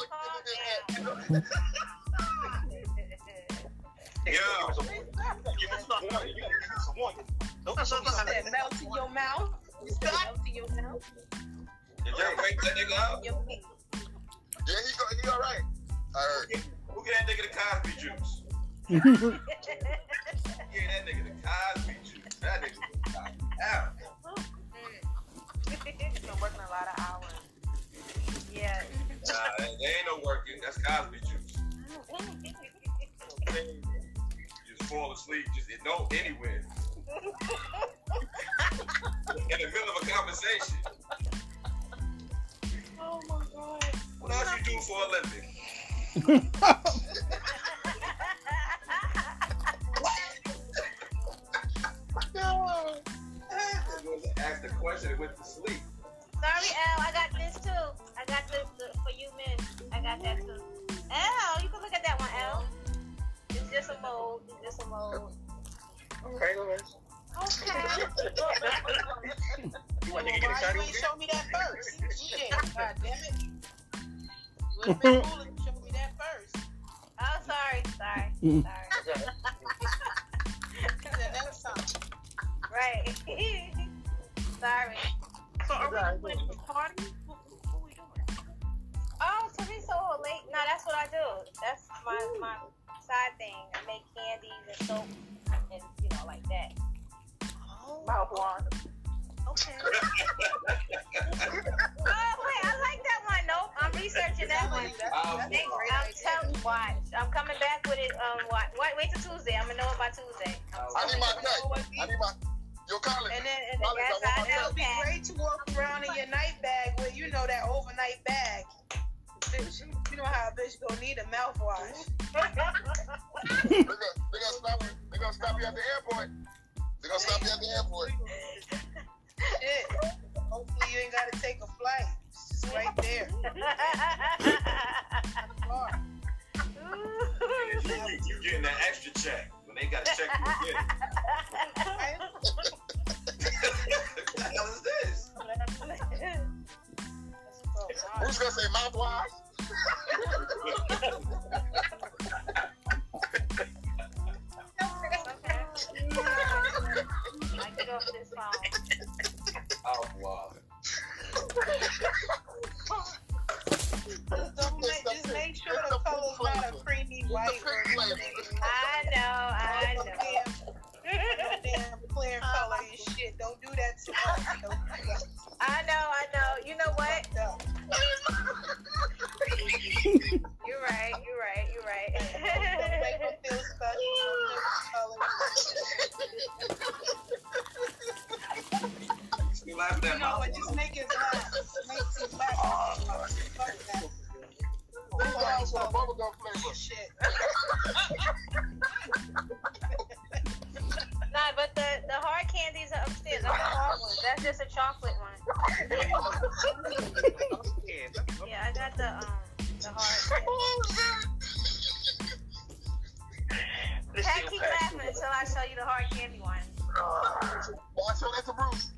[SPEAKER 6] Mouthwash.
[SPEAKER 9] Okay. oh wait, I like that one. Nope, I'm researching that one.
[SPEAKER 2] Oh,
[SPEAKER 9] Thank- I'm telling you, watch. I'm coming back with it. Um, what? Wait, wait till Tuesday. I'm gonna know it by Tuesday. I'm
[SPEAKER 12] I need my check. I need my. Yo, Colin.
[SPEAKER 4] And then, and then
[SPEAKER 12] Colin,
[SPEAKER 9] Yes,
[SPEAKER 12] I
[SPEAKER 9] I
[SPEAKER 12] want
[SPEAKER 9] know.
[SPEAKER 4] it would be great to walk around in your night bag with, you know, that overnight bag. Bitch, you know how a bitch gonna need a mouthwash.
[SPEAKER 12] They gonna, they gonna stop. They gonna stop you at the airport. They gonna stop you at the airport.
[SPEAKER 4] Shit. Hopefully you ain't gotta take a flight. It's just right there. Car.
[SPEAKER 2] You, you, you getting that extra check when they got to check you again. What the hell is this?
[SPEAKER 12] Who's gonna say mouthwash?
[SPEAKER 9] get off this phone.
[SPEAKER 2] Oh.
[SPEAKER 4] Just, make, just make sure the color's not a creamy white or anything.
[SPEAKER 9] I know, I know.
[SPEAKER 4] damn, no damn clear color and shit. Don't do that to us. Don't do that.
[SPEAKER 9] I know, I know. You know what? You're right.
[SPEAKER 2] You laughing
[SPEAKER 4] You
[SPEAKER 2] at
[SPEAKER 4] know
[SPEAKER 2] my
[SPEAKER 4] what? Just make it laugh. Make it laugh. Fuck that.
[SPEAKER 12] Who's gonna ask for a bubblegum flavor?
[SPEAKER 4] Shit.
[SPEAKER 9] nah, but the the hard candies are upstairs. I'm the hard ones. That's just a chocolate one. Yeah, I got the um the hard. Pat, keep laughing until I show you the hard candy one.
[SPEAKER 12] Well, I show that to Bruce.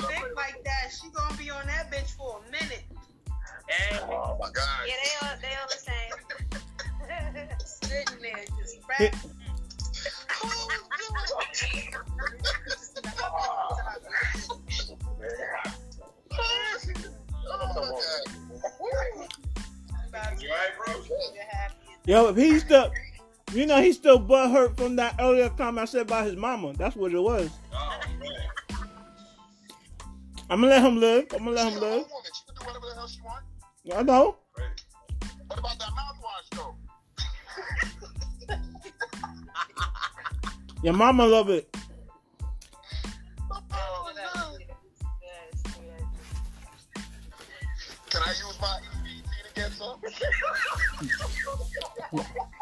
[SPEAKER 12] Playing.
[SPEAKER 4] like that, she gonna be on that bitch for a minute.
[SPEAKER 11] Hey,
[SPEAKER 12] Oh my God.
[SPEAKER 9] Yeah, they all they all the same.
[SPEAKER 4] Sitting there just
[SPEAKER 2] bro?
[SPEAKER 1] Yo, if he's still, you know, he's still butt hurt from that earlier comment I said about his mama. That's what it was.
[SPEAKER 2] Oh.
[SPEAKER 1] I'm gonna let him live. I'm gonna let him live.
[SPEAKER 12] whole woman. She can do whatever the hell she wants.
[SPEAKER 1] I know.
[SPEAKER 2] Right.
[SPEAKER 12] What about that mouthwash, though?
[SPEAKER 1] Your mama love it.
[SPEAKER 12] Oh. Can I use my EBT to get some?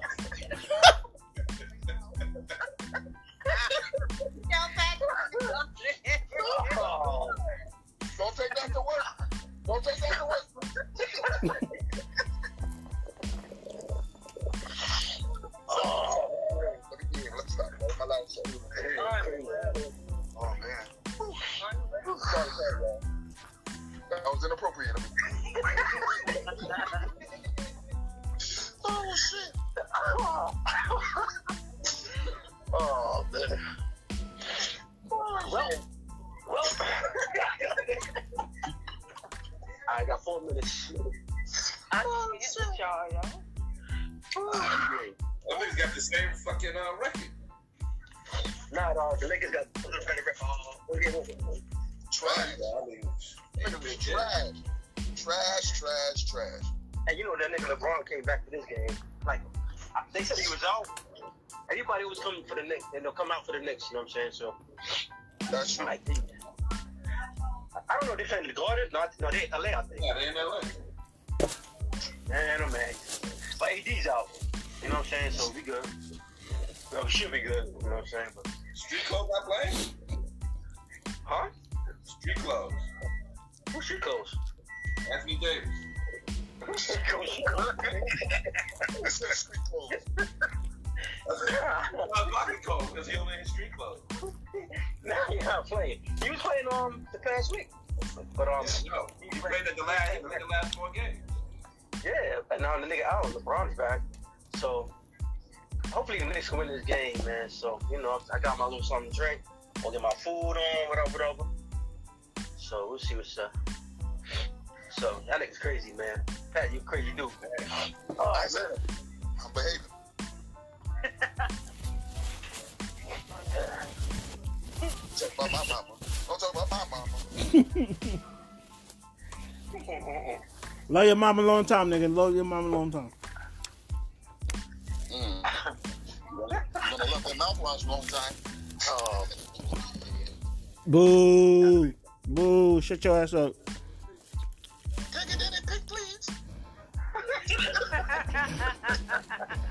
[SPEAKER 12] Don't take that to
[SPEAKER 10] work. Don't take that to work. oh. Oh. Sorry, sorry, man. That was inappropriate coming for the Knicks, and they'll come out for the Knicks. You know what I'm saying? So
[SPEAKER 12] That's true.
[SPEAKER 10] like, they, I don't know. They playing the Garden? No, no, they LA. I think.
[SPEAKER 2] Yeah, they in LA.
[SPEAKER 10] Man, no man. But AD's out. You know what I'm saying? So we good. Well, we should be good. You know what I'm saying? But
[SPEAKER 2] Street clothes not playing?
[SPEAKER 10] huh?
[SPEAKER 2] Street clothes.
[SPEAKER 10] Who street close?
[SPEAKER 2] Anthony Davis.
[SPEAKER 10] Who should close?
[SPEAKER 12] It's that street clothes.
[SPEAKER 2] Clothes because he only in street clothes.
[SPEAKER 10] nah, he's not playing. He was playing um the past week. But um,
[SPEAKER 2] Yeah, no. He played at the last, he played the last four games.
[SPEAKER 10] Yeah, but now the nigga out, LeBron's back. So hopefully the Knicks can win this game, man. So, you know, I got my little something to drink. I'll get my food on, whatever, whatever. So we'll see what's up. So that nigga's crazy, man. Pat, you crazy dude, man. Oh.
[SPEAKER 12] I'm behaving. Talk about my mama. Don't talk about my mama.
[SPEAKER 1] Love your mama a long time, nigga. Love your mama a long time.
[SPEAKER 12] Mm. Gonna love that mouthwash long time.
[SPEAKER 10] Oh,
[SPEAKER 1] Boo. Boo. Shut your ass up.
[SPEAKER 12] Can I get that in pink, please?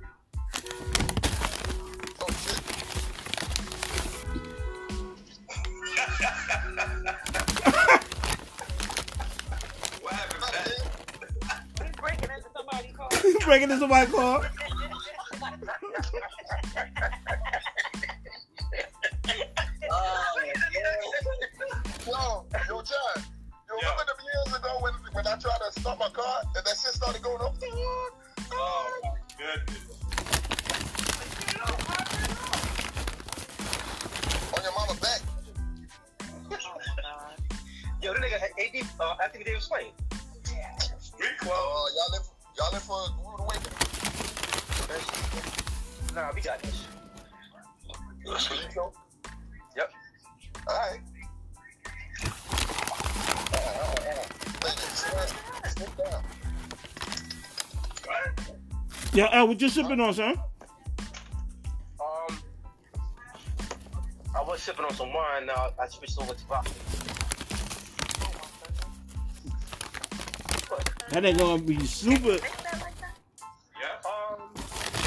[SPEAKER 9] somebody's car.
[SPEAKER 1] Breaking into my car.
[SPEAKER 12] Yo, yo, John. Yo, remember them years ago when, when I tried to start my car and that shit started going up?
[SPEAKER 2] Oh, my goodness.
[SPEAKER 12] On your mama back.
[SPEAKER 10] yo, that nigga had AD, uh, Anthony Davis playing.
[SPEAKER 2] Street
[SPEAKER 12] Uh,
[SPEAKER 2] clothes.
[SPEAKER 12] y'all live, y'all live for a rude awakening.
[SPEAKER 10] Nah, we got this. Yep.
[SPEAKER 12] All right.
[SPEAKER 1] Yeah, Al, what you sipping on, son?
[SPEAKER 10] Um, I was sipping on some wine. Now I switched over to vodka.
[SPEAKER 1] That ain't gonna be super.
[SPEAKER 2] Yeah.
[SPEAKER 10] Um,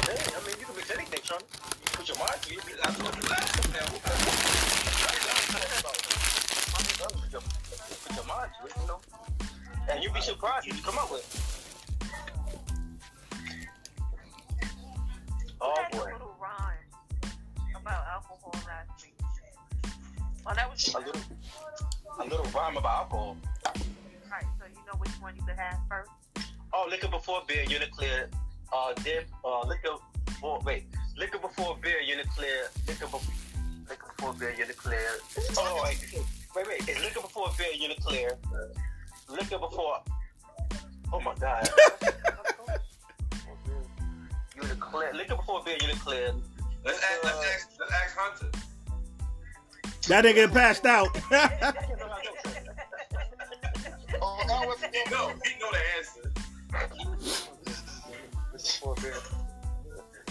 [SPEAKER 10] hey, I mean, you can mix anything, Sean. Put your mind to it.
[SPEAKER 2] I told you last time. man.
[SPEAKER 10] Put your, put your mind to it, you know. And you'd be surprised what you come up with. Oh
[SPEAKER 9] Had a
[SPEAKER 10] boy,
[SPEAKER 9] little rhyme about alcohol last week. Oh, that was
[SPEAKER 10] a little, a little rhyme about alcohol.
[SPEAKER 9] Right. Know which one you could have first.
[SPEAKER 10] Oh, liquor before beer, unit clear. Uh, dip, uh, liquor before, wait, liquor before beer, unit clear. Liquor before, liquor before beer, unit clear. Oh, wait, wait, wait. It's liquor before beer, unit clear. Liquor before, oh my God. unit clear. Liquor before beer, unit clear.
[SPEAKER 2] Let's ask, let's ask, let's ask Hunter.
[SPEAKER 1] That nigga passed out.
[SPEAKER 12] Oh, now what's
[SPEAKER 2] He know, he know the answer.
[SPEAKER 10] Before beer.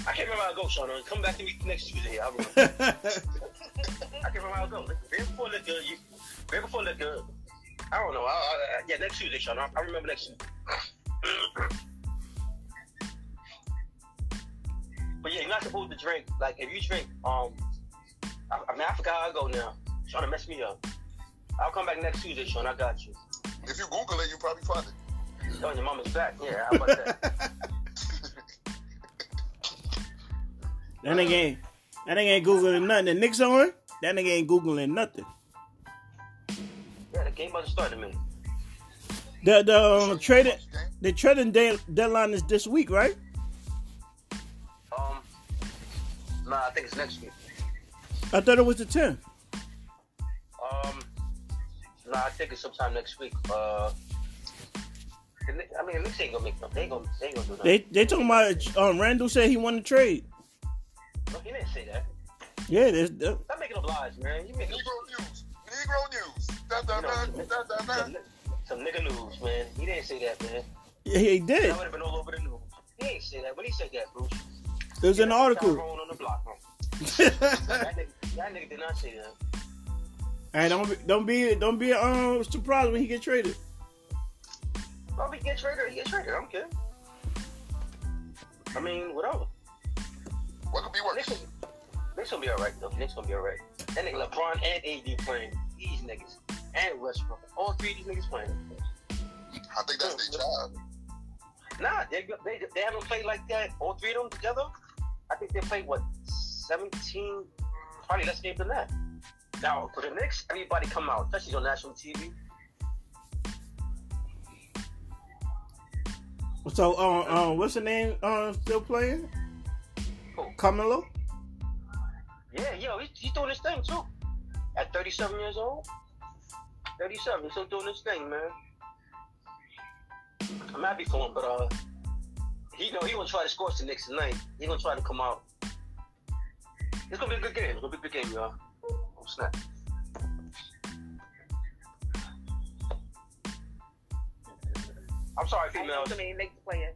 [SPEAKER 10] I can't remember how it goes, Sean. Come back to me next Tuesday. I remember. I can't remember how it goes. Beer before liquor, you, beer before liquor. I don't know. I, I, yeah, next Tuesday, Sean. I, I remember next Tuesday. but yeah, you're not supposed to drink. Like, if you drink, um, I, I mean, I forgot how I go now. Sean, to mess me up. I'll come back next Tuesday, Sean. I got you.
[SPEAKER 12] If you Google it, you probably find it.
[SPEAKER 10] Oh, your mama's back. Yeah, how about that?
[SPEAKER 1] That nigga ain't. That nigga ain't googling nothing. The Knicks on. that nigga ain't googling nothing.
[SPEAKER 10] Yeah, the game about to start in a minute.
[SPEAKER 1] The the um, trading the trading day, deadline is this week, right?
[SPEAKER 10] Um, nah, I think it's next week.
[SPEAKER 1] I thought it was the 10th.
[SPEAKER 10] Um, nah, I think it's sometime next week. Uh, I mean, the Knicks ain't gonna make no. They ain't gonna. They ain't gonna do nothing.
[SPEAKER 1] They they talking about um, Randle said he won the trade.
[SPEAKER 10] No, he didn't say that.
[SPEAKER 1] Yeah, there's, uh,
[SPEAKER 10] Stop making up lies, man. You making
[SPEAKER 12] Negro news. Negro news. Da, da,
[SPEAKER 10] you know,
[SPEAKER 12] da,
[SPEAKER 10] some,
[SPEAKER 12] da, da, da.
[SPEAKER 10] some, some nigga news, man. He didn't say that, man.
[SPEAKER 1] yeah, he
[SPEAKER 10] That
[SPEAKER 1] did.
[SPEAKER 10] would have been all over the news. He ain't say that. When he said that, Bruce,
[SPEAKER 1] It was in the article.
[SPEAKER 10] On the block, huh? that, nigga, that nigga did not say that.
[SPEAKER 1] Hey, don't be, don't be don't be um surprised when he get traded.
[SPEAKER 10] Well, if he get traded, he get traded. I don't care. I mean, whatever.
[SPEAKER 12] What could be
[SPEAKER 10] Knicks,
[SPEAKER 12] worse?
[SPEAKER 10] gonna- Knicks gonna be alright though. Knicks gonna be alright. That nigga LeBron and AD playing. These niggas and Westbrook. All three of these niggas playing.
[SPEAKER 12] I think that's their job.
[SPEAKER 10] Nah, they, they they haven't played like that. All three of them together. I think they played what seventeen, probably less games than that. Now for the Knicks, everybody come out, especially on national TV.
[SPEAKER 1] So um um what's the name uh still playing?
[SPEAKER 10] Who?
[SPEAKER 1] Carmelo.
[SPEAKER 10] Yeah, yo, he's, he's doing his thing too. At 37 years old, 37, he's still doing his thing, man. I'm happy for him, but uh, he know he gonna try to score the Knicks tonight. He gonna try to come out. It's gonna be a good game. It's gonna be a good game, y'all. Oh snap! I'm sorry, females.
[SPEAKER 6] I mean, Knicks player.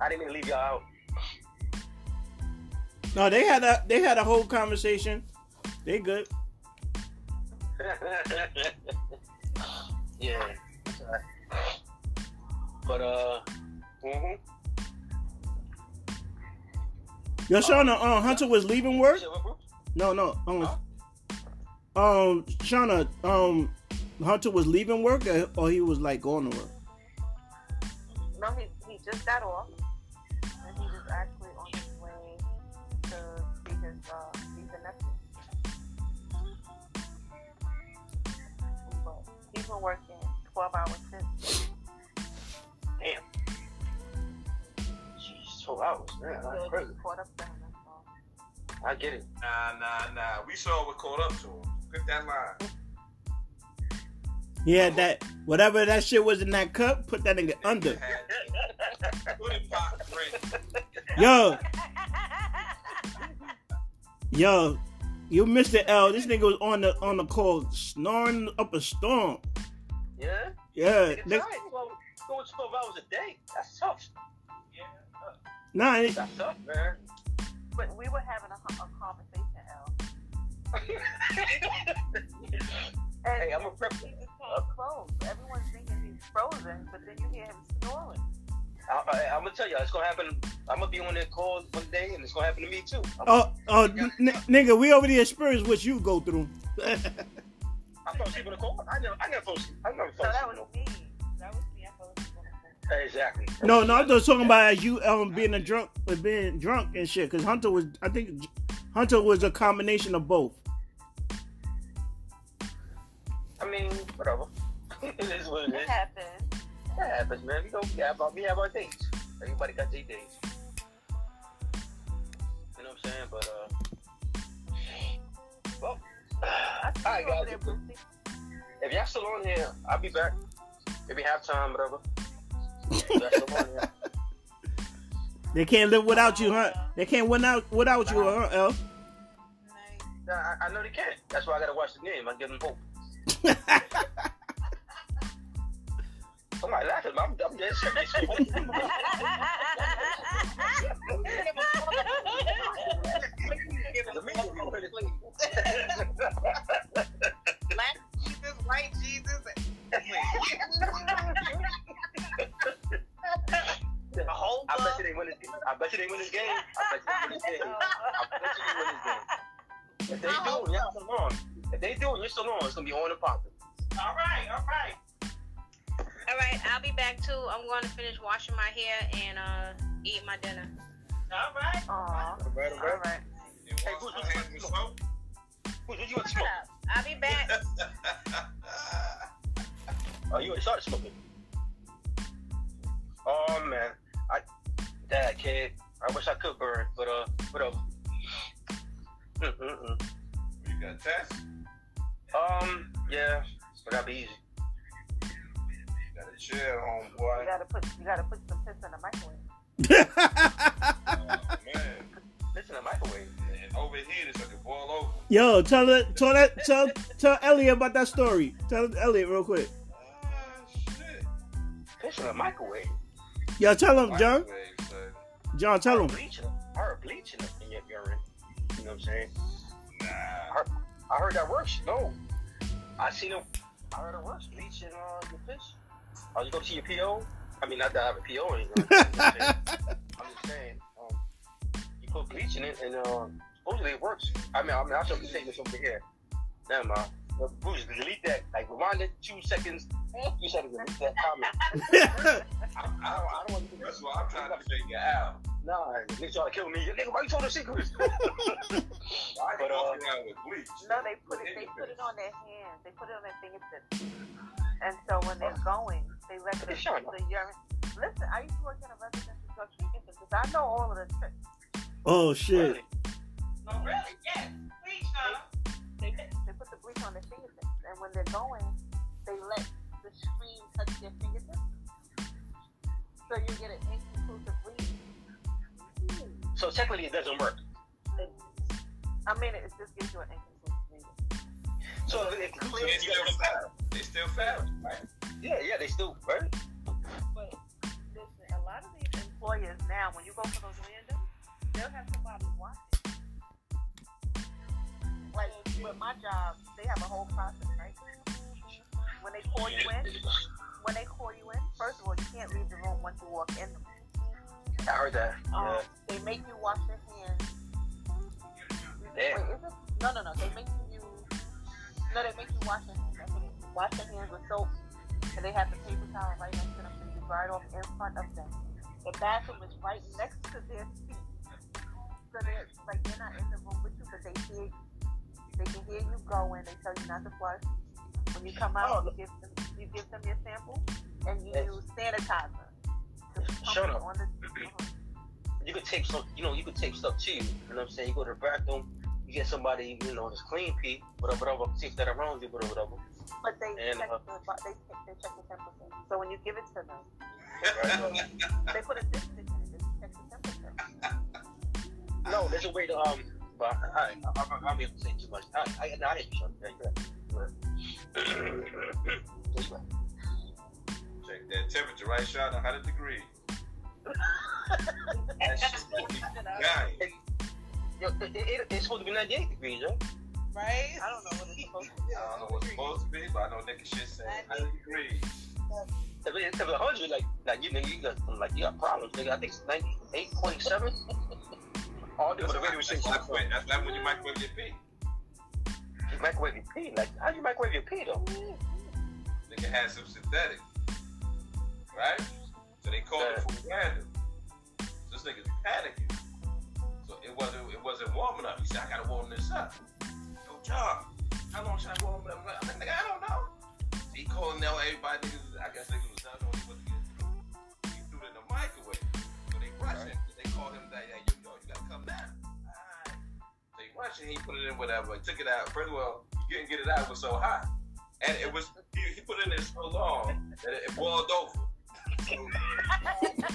[SPEAKER 10] I didn't mean to leave y'all out.
[SPEAKER 1] No, they had a they had a whole conversation. They good.
[SPEAKER 10] yeah. that's all right. But uh, mhm.
[SPEAKER 1] Yo, Shauna, um, Hunter was leaving work.
[SPEAKER 10] Shit.
[SPEAKER 1] No, no, um, um, Shauna, um, Hunter was leaving work, or, or he was like going to work.
[SPEAKER 6] No, he, he just got off. And he was actually on his way to see his, uh, see the nephew. But he's been working 12 hours since.
[SPEAKER 10] Damn. Jeez, 12 hours, man.
[SPEAKER 6] So
[SPEAKER 10] That's crazy.
[SPEAKER 6] caught up to him. That's all.
[SPEAKER 10] I get it.
[SPEAKER 8] Nah, nah, nah. We saw what caught up to him. Get that line.
[SPEAKER 1] He had that whatever that shit was in that cup. Put that nigga under.
[SPEAKER 8] Put it pop drink.
[SPEAKER 1] Yo, yo, you missed the L. This nigga was on the on the call snoring up a storm.
[SPEAKER 10] Yeah?
[SPEAKER 1] Yeah,
[SPEAKER 10] Nigga,
[SPEAKER 1] nigga.
[SPEAKER 10] Well, going 12 hours a day. That's tough.
[SPEAKER 8] Yeah.
[SPEAKER 1] nah, it-
[SPEAKER 10] That's tough, man.
[SPEAKER 6] But we were having a, a conversation, L. And
[SPEAKER 10] Hey, I'm a prep.
[SPEAKER 6] he just close. Everyone's thinking he's frozen, but then you hear him snoring.
[SPEAKER 10] I, I, I'm gonna tell you, it's gonna happen. I'm gonna be on their calls one day, and it's gonna happen to me too. I'm,
[SPEAKER 1] oh, oh, n- nigga, we already experienced what you go through.
[SPEAKER 10] I fell asleep on the call. I never, I never fell asleep. I never
[SPEAKER 6] So
[SPEAKER 10] fell
[SPEAKER 6] that
[SPEAKER 10] asleep.
[SPEAKER 6] was me. That was me. I fell asleep on the phone.
[SPEAKER 10] no. Exactly.
[SPEAKER 1] no, no, I'm just talking about you um being a drunk, uh, being drunk and shit. Cause Hunter was, I think, Hunter was a combination of both.
[SPEAKER 10] I mean, whatever. it is what it
[SPEAKER 6] It
[SPEAKER 10] is.
[SPEAKER 6] happened.
[SPEAKER 10] That happens, man. We go, we have our, we have our days. Everybody got their days. You know what I'm saying? But uh, well,
[SPEAKER 6] I see
[SPEAKER 10] all right, guys.
[SPEAKER 6] there, Brucey.
[SPEAKER 10] If y'all still on here, I'll be back. Maybe halftime, whatever. If y'all still on here.
[SPEAKER 1] They can't live without you, huh? They can't win out without you, huh, L?
[SPEAKER 10] Nah, I, I know they can't. That's why I gotta watch the game. I give them hope. Somebody laughing. I'm, I'm dead serious. The media be putting
[SPEAKER 11] Black Jesus, white Jesus. The whole
[SPEAKER 10] I bet you they win this game. I bet you they win this game. I bet you they win this game. I bet you they win this game. If they do, and y'all still on. If they do, and you're still on, it's gonna be on and popping.
[SPEAKER 11] All right, all right.
[SPEAKER 9] All right, I'll be back too. I'm going to finish washing my hair and uh, eat my dinner.
[SPEAKER 11] All right.
[SPEAKER 6] Aw.
[SPEAKER 10] All right, all
[SPEAKER 6] All right.
[SPEAKER 8] And wash my hands with soap.
[SPEAKER 10] about to smoke.
[SPEAKER 9] I'll be back.
[SPEAKER 10] Oh, you already started smoking. Oh man, I that kid. I wish I could burn, but uh, whatever. Mm-mm-mm.
[SPEAKER 2] You got tests?
[SPEAKER 10] Um, yeah, but that'd be easy.
[SPEAKER 2] Got a chill,
[SPEAKER 6] You gotta put you gotta put some piss in the microwave.
[SPEAKER 2] Oh, man.
[SPEAKER 10] Listen to microwave.
[SPEAKER 2] And overheated so it can boil over.
[SPEAKER 1] Yo, tell it, tell that, tell, tell Elliot about that story. Tell Elliot real quick.
[SPEAKER 2] Ah, shit.
[SPEAKER 10] Piss in the microwave.
[SPEAKER 1] Yo, tell him, John.
[SPEAKER 2] Microwave.
[SPEAKER 1] John, tell him.
[SPEAKER 10] Bleaching. I heard bleaching in your urine. You know what I'm saying?
[SPEAKER 2] Nah.
[SPEAKER 10] I heard that works. No, I seen them. I heard it works. Bleaching uh, your fish. Oh, you go to see your PO. I mean, not that I have a PO or anything. You know I'm? I'm just saying. Um, you put bleach in it, and uh, supposedly it works. I mean, I mean, I should be saying this over here. Never mind. But Bruce, delete that. Like, rewind it two seconds. You said delete that comment. I, I don't, I don't want to do
[SPEAKER 2] That's what I'm trying to figure out.
[SPEAKER 10] Nah, niggas trying to kill me. Nigga, why you told the secrets?
[SPEAKER 2] Why
[SPEAKER 10] But,
[SPEAKER 2] you
[SPEAKER 10] uh,
[SPEAKER 2] walking with bleach?
[SPEAKER 6] No, they put it they put it on their hands. They put it on their fingertips. And so when they're going, they let the, the urine. Listen, I used to work in a residential drug treatment because I know all of the tricks.
[SPEAKER 1] Oh shit.
[SPEAKER 11] No, really? Yes. Please, Shauna.
[SPEAKER 6] They they put the bleach on their fingertips, and when they're going, they let the screen touch their fingertips. So you get an inconclusive read.
[SPEAKER 10] So technically, it doesn't work.
[SPEAKER 6] I mean, it just gives you an inconclusive read.
[SPEAKER 10] So if it's
[SPEAKER 2] They
[SPEAKER 10] clear, you
[SPEAKER 2] still
[SPEAKER 10] don't.
[SPEAKER 2] They still foul, right?
[SPEAKER 10] Yeah, yeah, they still right.
[SPEAKER 6] But listen, a lot of these employers now, when you go for those randoms, they'll have somebody watching. Like with my job, they have a whole process, right? When they call you in, when they call you in, first of all, you can't leave the room once you walk in.
[SPEAKER 10] I heard that.
[SPEAKER 6] Um,
[SPEAKER 10] Yeah.
[SPEAKER 6] They make you wash your hands.
[SPEAKER 10] Damn.
[SPEAKER 6] Wait, is? No, no, no. They make you. No, they make you wash your hands. That's what it is. Wash your hands with soap, and they have the paper towel right next to them, so you dry it off in front of them. The bathroom is right next to their seat, so they're like they're not in the room with you, but they hear you. They can hear you going. They tell you not to flush. When you come out, you give them you give them your sample, and you use sanitizer.
[SPEAKER 10] Shut up.
[SPEAKER 6] The, uh-huh.
[SPEAKER 10] You could take some, you know, you could take stuff too. You know what I'm saying? You go to the bathroom, you get somebody, you know, that's clean, pee, whatever, whatever, take that around you, whatever, whatever.
[SPEAKER 6] But they
[SPEAKER 10] And,
[SPEAKER 6] check
[SPEAKER 10] uh,
[SPEAKER 6] the they, they check the temperature. So when you give it to them, they put a distance in it to check the temperature.
[SPEAKER 10] no, there's a way to um. But I, I, I, too much. I, I, I. That's.
[SPEAKER 2] Check that temperature, right, Sean? 100 degrees. That shit supposed to be dying.
[SPEAKER 10] Yo, it, it, it's supposed to be 98 degrees, right?
[SPEAKER 4] Right?
[SPEAKER 6] I don't know what it's supposed to be.
[SPEAKER 2] I don't know what's supposed to be, but I know nigga shit say 100 degrees.
[SPEAKER 10] If it- if it's 100, like, like you, nigga, you got like you got problems, nigga. I think it's 98.7. All the
[SPEAKER 2] That's,
[SPEAKER 10] radio
[SPEAKER 2] that's,
[SPEAKER 10] stations.
[SPEAKER 2] that's, when, that's like when you microwave your pee.
[SPEAKER 10] You microwave your pee. Like, how you microwave your pee though?
[SPEAKER 2] Nigga had some synthetic. Right? So they called it for random. So this nigga's panicking. So it wasn't it wasn't warm enough. He said, I gotta warm this up. Yo, John, how long should I warm it up? I'm like, nigga, I don't know. So he calling now everybody niggas, I guess niggas was not knowing what to get. He threw it in the microwave. So they rushed him. They called him that, yeah, So he he put it in whatever. He took it out. First of all, he couldn't get it out, it was so hot. And it was he, he put it in there so long that it, it boiled over. So,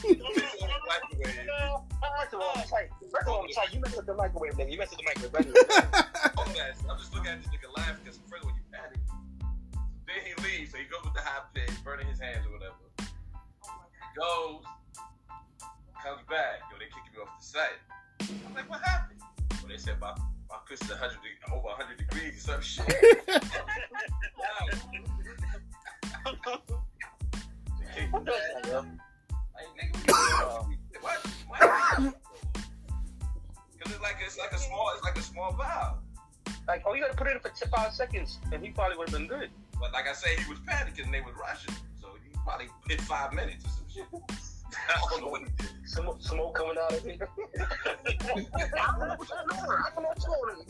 [SPEAKER 2] he put it in the microwave.
[SPEAKER 10] First of all, I'm tight. First of all, I'm. You messed with the microwave, nigga. You messed with the microwave.
[SPEAKER 2] Oh, I'm just looking at this nigga laughing because first of all, you panic. Then he leaves, so he goes with the hot plate, burning his hands or whatever. He goes, comes back, yo, they kicking me off the site. I'm like, what happened? Well, they said my my piss is 100 de- over 100 degrees or some shit. They kicked me back. Like, nigga, what? What? Because it's like it's like a small it's like a small valve.
[SPEAKER 10] Like, oh, you gotta put it in for t- five seconds, and he probably would have been good.
[SPEAKER 2] But like I say, he was panicking and they was rushing. So he probably hit five minutes or some shit. I don't know what he did.
[SPEAKER 10] Smoke, smoke coming out of it. I don't know what's going on. I don't know what's going on.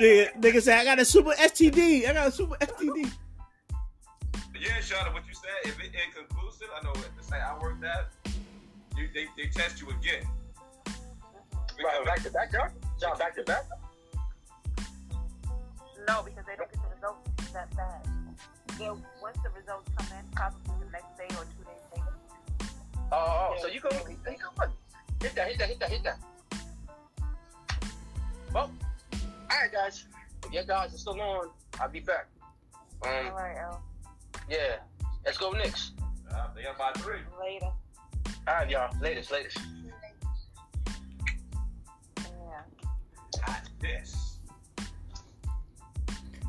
[SPEAKER 1] nigga, nigga say I got a super STD. I got a super STD.
[SPEAKER 2] Yeah, Shauna, what you said, if it inconclusive, I know at the site I worked at, you, they, they test you again.
[SPEAKER 10] Right, back to back, y'all. Y'all back to back.
[SPEAKER 6] No, because they don't get the results that fast. They'll, once the results come in, probably the next day or two days later.
[SPEAKER 10] Oh, oh, so you go, you go, on. hit that, hit that, hit that, hit that. Well, all right, guys. If you guys are still on, I'll be back. Um,
[SPEAKER 6] All right, L.
[SPEAKER 10] yeah, let's go Knicks.
[SPEAKER 2] Uh, they got about three.
[SPEAKER 6] Later.
[SPEAKER 10] All right, y'all. Latest, latest.
[SPEAKER 6] Yeah.
[SPEAKER 2] Hot this.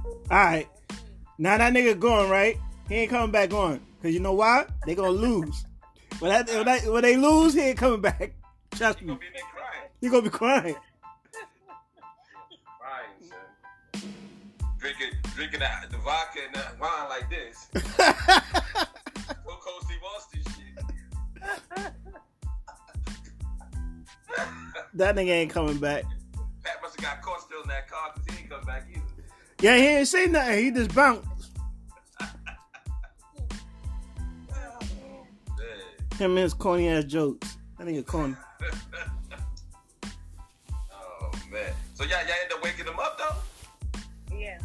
[SPEAKER 1] All right. Now that nigga going right. He ain't coming back on. Cause you know why? They gonna lose. When, that, when, that, when they lose, he ain't coming back. Trust me.
[SPEAKER 2] Be there crying.
[SPEAKER 1] You gonna be crying.
[SPEAKER 2] Crying, son. Drinking, drinking the, the vodka and the wine like this. Go Cold Steve Austin shit.
[SPEAKER 1] That nigga ain't coming back.
[SPEAKER 2] Pat must have got caught still in that car because he ain't come back either.
[SPEAKER 1] Yeah, he ain't say nothing. He just bounced. Him and his corny ass jokes. I That nigga corny.
[SPEAKER 2] oh man. So y'all, y'all end up waking him up though?
[SPEAKER 6] Yeah.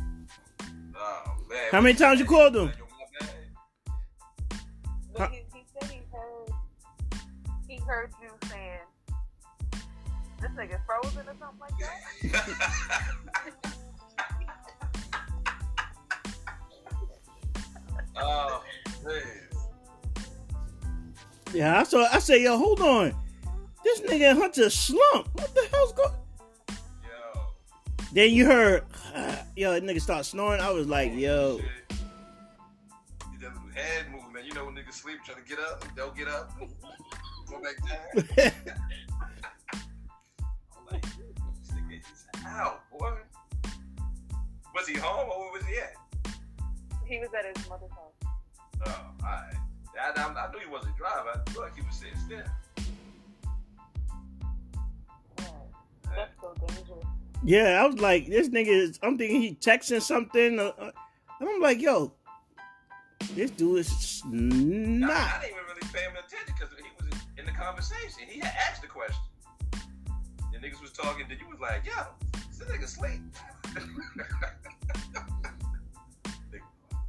[SPEAKER 2] Oh man.
[SPEAKER 1] How many times you called him?
[SPEAKER 6] But he, he said he heard he heard you saying this nigga frozen or something like that.
[SPEAKER 2] oh man.
[SPEAKER 1] Yeah, I saw. I said, yo, hold on. This nigga Hunter slump. What the hell's going?
[SPEAKER 2] Yo.
[SPEAKER 1] Then you heard, yo, that nigga start snoring. I was like, yo,
[SPEAKER 2] Shit. He does head movement. You know when niggas sleep trying to get up, they'll get up. Go back down. I'm like, this nigga is out, boy. Was he home or where was he at?
[SPEAKER 6] he was at his mother's house.
[SPEAKER 2] Oh, alright. I, I, I knew he wasn't driving. I feel like he was sitting still.
[SPEAKER 6] That's so dangerous.
[SPEAKER 1] yeah. I was like, this nigga. Is, I'm thinking he texting something, uh, uh, and I'm like, yo, this dude is
[SPEAKER 2] I,
[SPEAKER 1] not.
[SPEAKER 2] I didn't even really pay him attention because he was in the conversation. He had asked the question. The niggas was talking, then you was like, yo, this nigga sleep.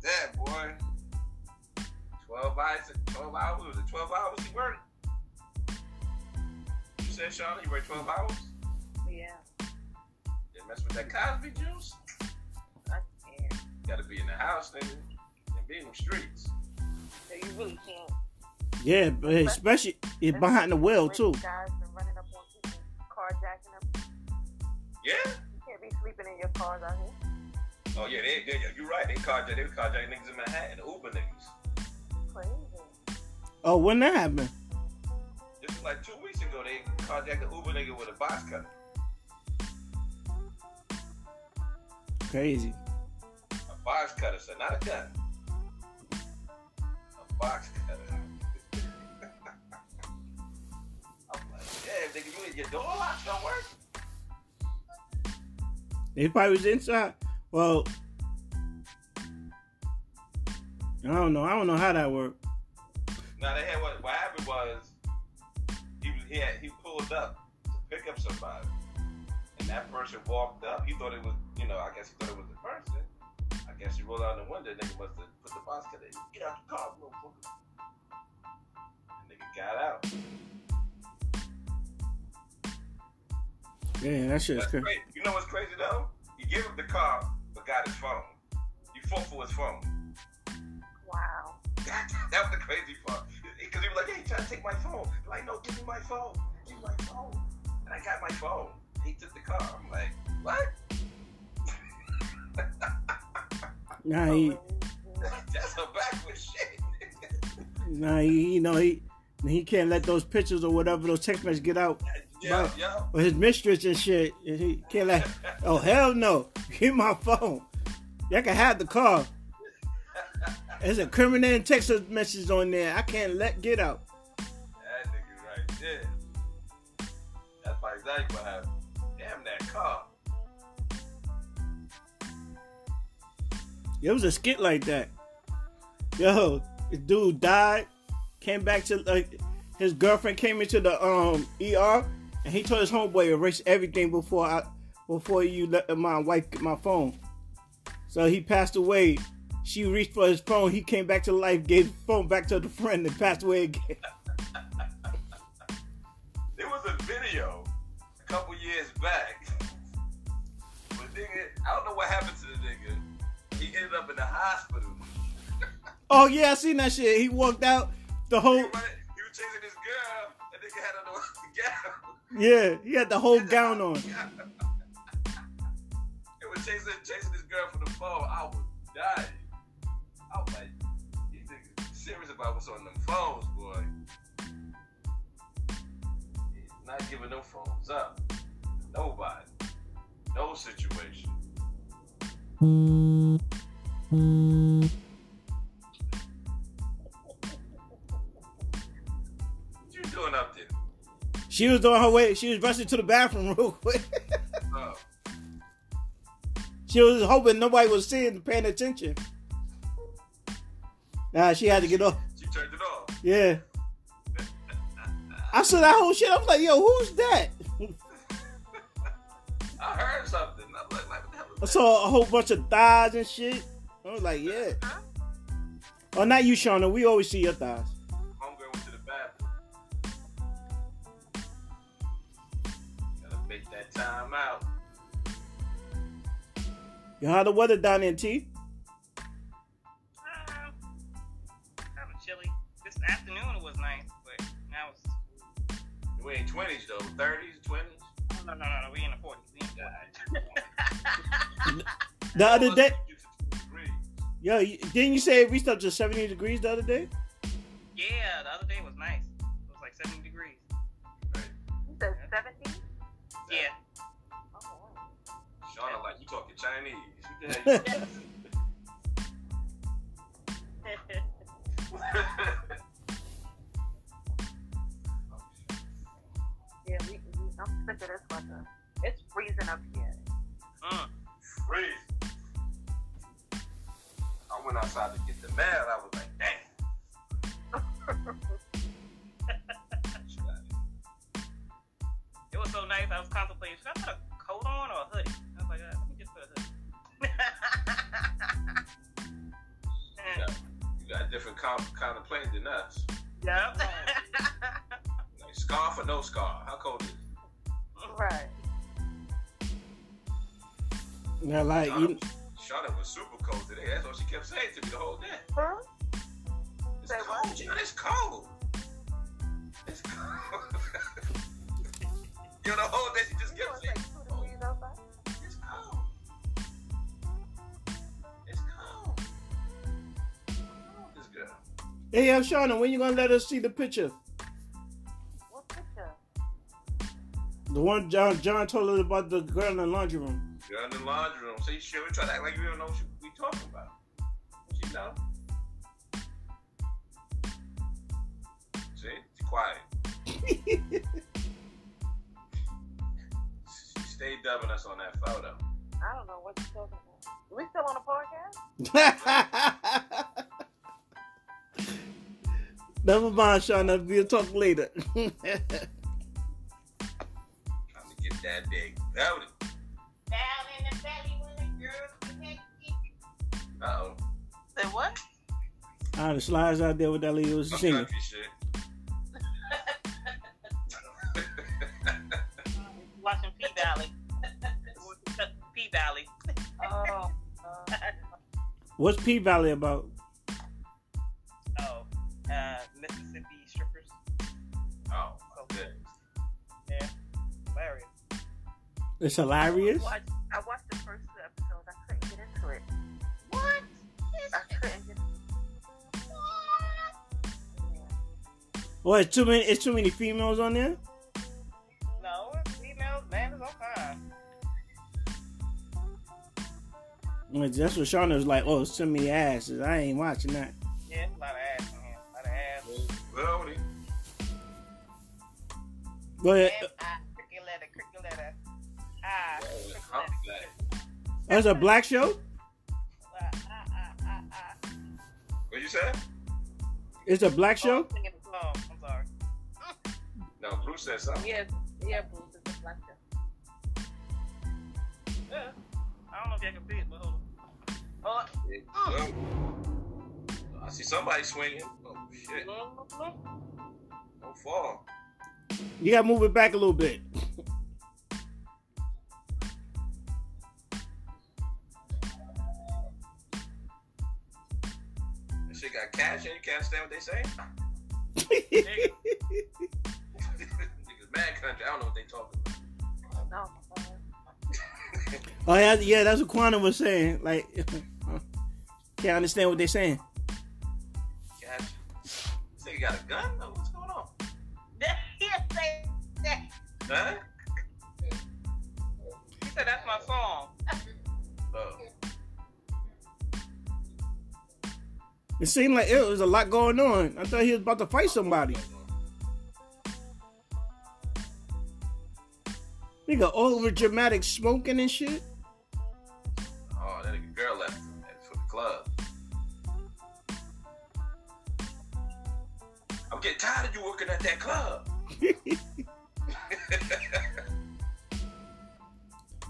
[SPEAKER 2] Damn, boy. 12 hours, 12 hours, was it 12 hours he worked? You said, Sean, he worked 12 hours?
[SPEAKER 6] Yeah.
[SPEAKER 2] Didn't mess with that Cosby juice?
[SPEAKER 6] I can't.
[SPEAKER 2] Gotta be in the house, nigga. And be in the streets.
[SPEAKER 6] So you really can't.
[SPEAKER 1] Yeah, but especially it's behind the wheel too.
[SPEAKER 6] Guys been running up on people, carjacking them.
[SPEAKER 2] Yeah?
[SPEAKER 6] You can't be sleeping in your cars out here.
[SPEAKER 2] Oh, yeah, they, they, you're right. They carjacked, they carjacked niggas in Manhattan, the Uber niggas.
[SPEAKER 1] Oh, when that happened?
[SPEAKER 2] This was like two weeks ago. They the Uber nigga with a box cutter.
[SPEAKER 1] Crazy.
[SPEAKER 2] A box cutter, so not a gun. A box cutter. I'm like, damn, nigga, you your door locks don't work?
[SPEAKER 1] They probably was inside. Well, I don't know. I don't know how that worked.
[SPEAKER 2] Now they had what, what happened was he was he had he pulled up to pick up somebody, and that person walked up. He thought it was you know I guess he thought it was the person. I guess he rolled out the window. Nigga must have put the box cutter. in. Get out the car, motherfucker. And nigga got out.
[SPEAKER 1] Yeah, that shit's
[SPEAKER 2] That's
[SPEAKER 1] crazy.
[SPEAKER 2] crazy. You know what's crazy though? He gave him the car, but got his phone. He fought for his phone.
[SPEAKER 6] Wow.
[SPEAKER 2] That, that was the crazy part. Because he was like, hey, trying to take my phone. I'm like, no, give me my phone. Give me my phone. And I got my phone. He took the car. I'm like, what?
[SPEAKER 1] Nah, he,
[SPEAKER 2] That's a backwards shit.
[SPEAKER 1] nah, he, you know, he, he can't let those pictures or whatever those text messages get out.
[SPEAKER 2] Yeah, yeah.
[SPEAKER 1] Or his mistress and shit. He can't let. Oh hell no! Give my phone. Y'all can have the car. There's a criminal text message on there. I can't let get out.
[SPEAKER 2] That nigga right there. That's probably exactly what happened. Damn that car.
[SPEAKER 1] It was a skit like that. Yo, this dude died, came back to like his girlfriend came into the um ER, and he told his homeboy erase everything before I before you let my wife get my phone. So he passed away. She reached for his phone. He came back to life, gave the phone back to the friend, and passed away again.
[SPEAKER 2] There was a video a couple years back. But nigga, I don't know what happened to the nigga. He ended up in the hospital.
[SPEAKER 1] Oh yeah, I seen that shit. He walked out the whole.
[SPEAKER 2] He was chasing this girl, and nigga had on the gown.
[SPEAKER 1] Yeah, he had the whole gown on.
[SPEAKER 2] He was chasing chasing this girl for the phone. I was dying. About what's on them phones, boy. Not giving no phones up. Nobody. No situation. What you doing up there?
[SPEAKER 1] She was on her way. She was rushing to the bathroom real quick.
[SPEAKER 2] Oh,
[SPEAKER 1] she was hoping nobody was seeing, paying attention. Nah, she had to get off.
[SPEAKER 2] Turned it off.
[SPEAKER 1] Yeah. I saw that whole shit. I was like, yo, who's that?
[SPEAKER 2] I heard something. I'm like, like what the hell
[SPEAKER 1] I saw a whole bunch of thighs and shit. I was like, yeah. Oh, not you, Shauna. We always see your thighs.
[SPEAKER 2] Homegirl went to the bathroom. Gotta make that time out.
[SPEAKER 1] You how the weather down there, T?
[SPEAKER 2] We ain't 20s though. 30s, 20s.
[SPEAKER 11] no, no, no, no. We in the forties. We in the forties.
[SPEAKER 1] The other day,
[SPEAKER 2] You
[SPEAKER 1] yo, didn't you say it reached up to 70 degrees the other day?
[SPEAKER 11] Yeah, the other day was nice. It was like seventy degrees.
[SPEAKER 6] You said 17?
[SPEAKER 11] Yeah.
[SPEAKER 2] Oh, Shauna, like, you talking Chinese.
[SPEAKER 6] we, I'm sick of this weather. It's freezing up here.
[SPEAKER 11] Mm.
[SPEAKER 2] Freeze. I went outside to get the mail. I was like, damn.
[SPEAKER 11] It was so nice. I was contemplating should I put a coat on or a hoodie. I was like, uh, let me just put a hoodie.
[SPEAKER 2] You got, you got different com- kind of planes than us.
[SPEAKER 11] yeah.
[SPEAKER 2] Like, scarf or no scarf? How cold is it?
[SPEAKER 6] Right.
[SPEAKER 1] Now, like, you,
[SPEAKER 2] Shauna was super cold today. That's what she kept saying to me the whole day.
[SPEAKER 6] Huh?
[SPEAKER 2] It's
[SPEAKER 6] Say
[SPEAKER 2] cold,
[SPEAKER 6] what?
[SPEAKER 2] John. It's cold. It's cold. Yo, the whole day she just
[SPEAKER 6] You
[SPEAKER 2] kept saying,
[SPEAKER 6] like two degrees outside?
[SPEAKER 2] it's cold. It's cold. This girl.
[SPEAKER 1] hey, yo, Shauna, when you gonna let us see the picture? The one John John told us about the girl in the laundry room.
[SPEAKER 2] Girl in the laundry room. See, she always try to act like we don't know what she- we talking about. She know. See? She's quiet. she stayed dubbing us on that photo.
[SPEAKER 6] I don't know what you're talking about. We still on the podcast?
[SPEAKER 1] Never mind, Shauna. We'll talk later.
[SPEAKER 2] Trying to that big belly.
[SPEAKER 4] Down in the belly when the girls
[SPEAKER 2] Uh oh.
[SPEAKER 11] Say what?
[SPEAKER 1] Ah, the slides out there with that lady was singing.
[SPEAKER 2] shit.
[SPEAKER 11] Watching P Valley. P Valley.
[SPEAKER 6] Oh.
[SPEAKER 1] What's P Valley about? It's hilarious.
[SPEAKER 6] I watched, I watched the first two episodes. I couldn't get into it. What? I couldn't get
[SPEAKER 1] Well, it's too many. It's too many females on there.
[SPEAKER 11] No, females, man, it's all kind.
[SPEAKER 1] Like, That's what Shauna was like. Oh, it's too many asses. I ain't watching that.
[SPEAKER 11] Yeah, a lot of ass in here. A lot of ass.
[SPEAKER 2] Well,
[SPEAKER 1] But that's a black show.
[SPEAKER 11] Ah.
[SPEAKER 2] you said?
[SPEAKER 1] It's a black
[SPEAKER 11] Oh,
[SPEAKER 1] show.
[SPEAKER 11] I'm singing the song. I'm sorry.
[SPEAKER 2] No, Bruce said something.
[SPEAKER 6] Yeah, yeah, Bruce is a black show.
[SPEAKER 11] Yeah. I don't know if y'all can see it, but hold on. Oh,
[SPEAKER 2] Well, I see somebody swinging. Oh shit!
[SPEAKER 11] mm-hmm.
[SPEAKER 2] Don't fall.
[SPEAKER 1] You gotta move it back a little bit.
[SPEAKER 2] Shit got cash and you can't understand what they say. Niggas mad country. I don't know what they talking about.
[SPEAKER 6] No,
[SPEAKER 1] Oh yeah, yeah, that's what Quantum was saying. Like, can't understand what they're saying.
[SPEAKER 2] Cash. This nigga got a gun? No, what's going on?
[SPEAKER 11] yes, say that.
[SPEAKER 2] Huh?
[SPEAKER 11] He said that's my song.
[SPEAKER 1] It seemed like it was a lot going on. I thought he was about to fight somebody. Nigga, over dramatic smoking and shit.
[SPEAKER 2] Oh, that nigga girl left That's for the club. I'm getting tired of you working at that club.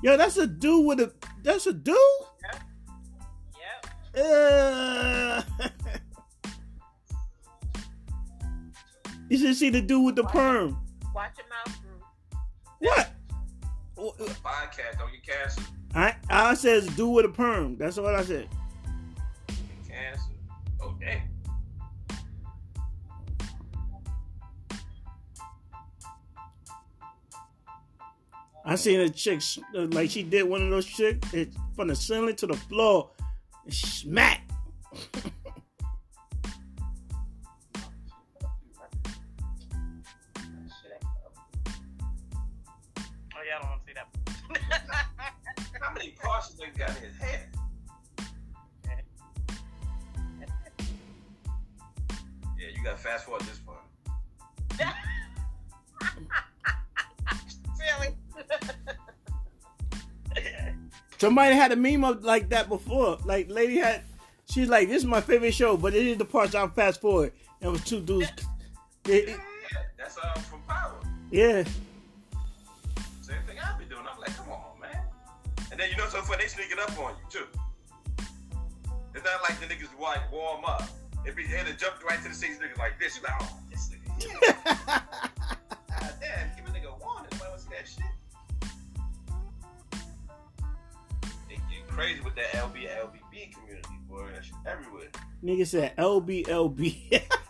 [SPEAKER 1] Yo, that's a dude with a. That's a dude.
[SPEAKER 11] Yep.
[SPEAKER 1] Uh, you should see the dude with the perm.
[SPEAKER 6] watch your mouth, Bruce.
[SPEAKER 1] What?
[SPEAKER 2] Podcast, don't get canceled.
[SPEAKER 1] I I says dude with a perm. That's what I said.
[SPEAKER 2] Get canceled. Oh, damn.
[SPEAKER 1] I seen a chick like she did one of those chicks it, from the ceiling to the floor, and smack.
[SPEAKER 2] many parts this got in his head? Yeah, you got to fast forward this part.
[SPEAKER 11] Really?
[SPEAKER 1] Somebody had a meme up like that before. Like lady had, she's like, "This is my favorite show, but it is the parts I'm fast forward." And it was two dudes. It-
[SPEAKER 2] Yeah, that's uh, from Power.
[SPEAKER 1] yeah,
[SPEAKER 2] then you know something funny? They sneak it up on you, too. It's not like the niggas like warm up. If he had to jump right to the scenes, niggas like this. You like, oh, this nigga. Yeah. God damn, give a nigga a warning. Wants to that shit. They get crazy with that LB, LBB community, boy. That shit everywhere.
[SPEAKER 1] nigga said LB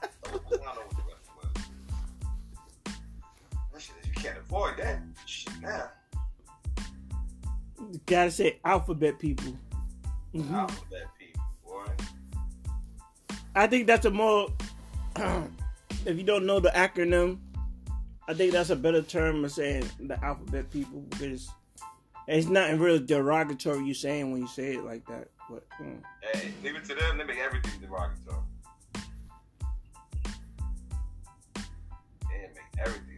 [SPEAKER 1] Gotta say alphabet people. Mhm.
[SPEAKER 2] Alphabet people, boy.
[SPEAKER 1] I think that's a more. if you don't know the acronym, I think that's a better term of saying the alphabet people because it's not real derogatory you saying when you say it like that. But mm.
[SPEAKER 2] Hey, leave it to them. They make everything derogatory. They make everything derogatory.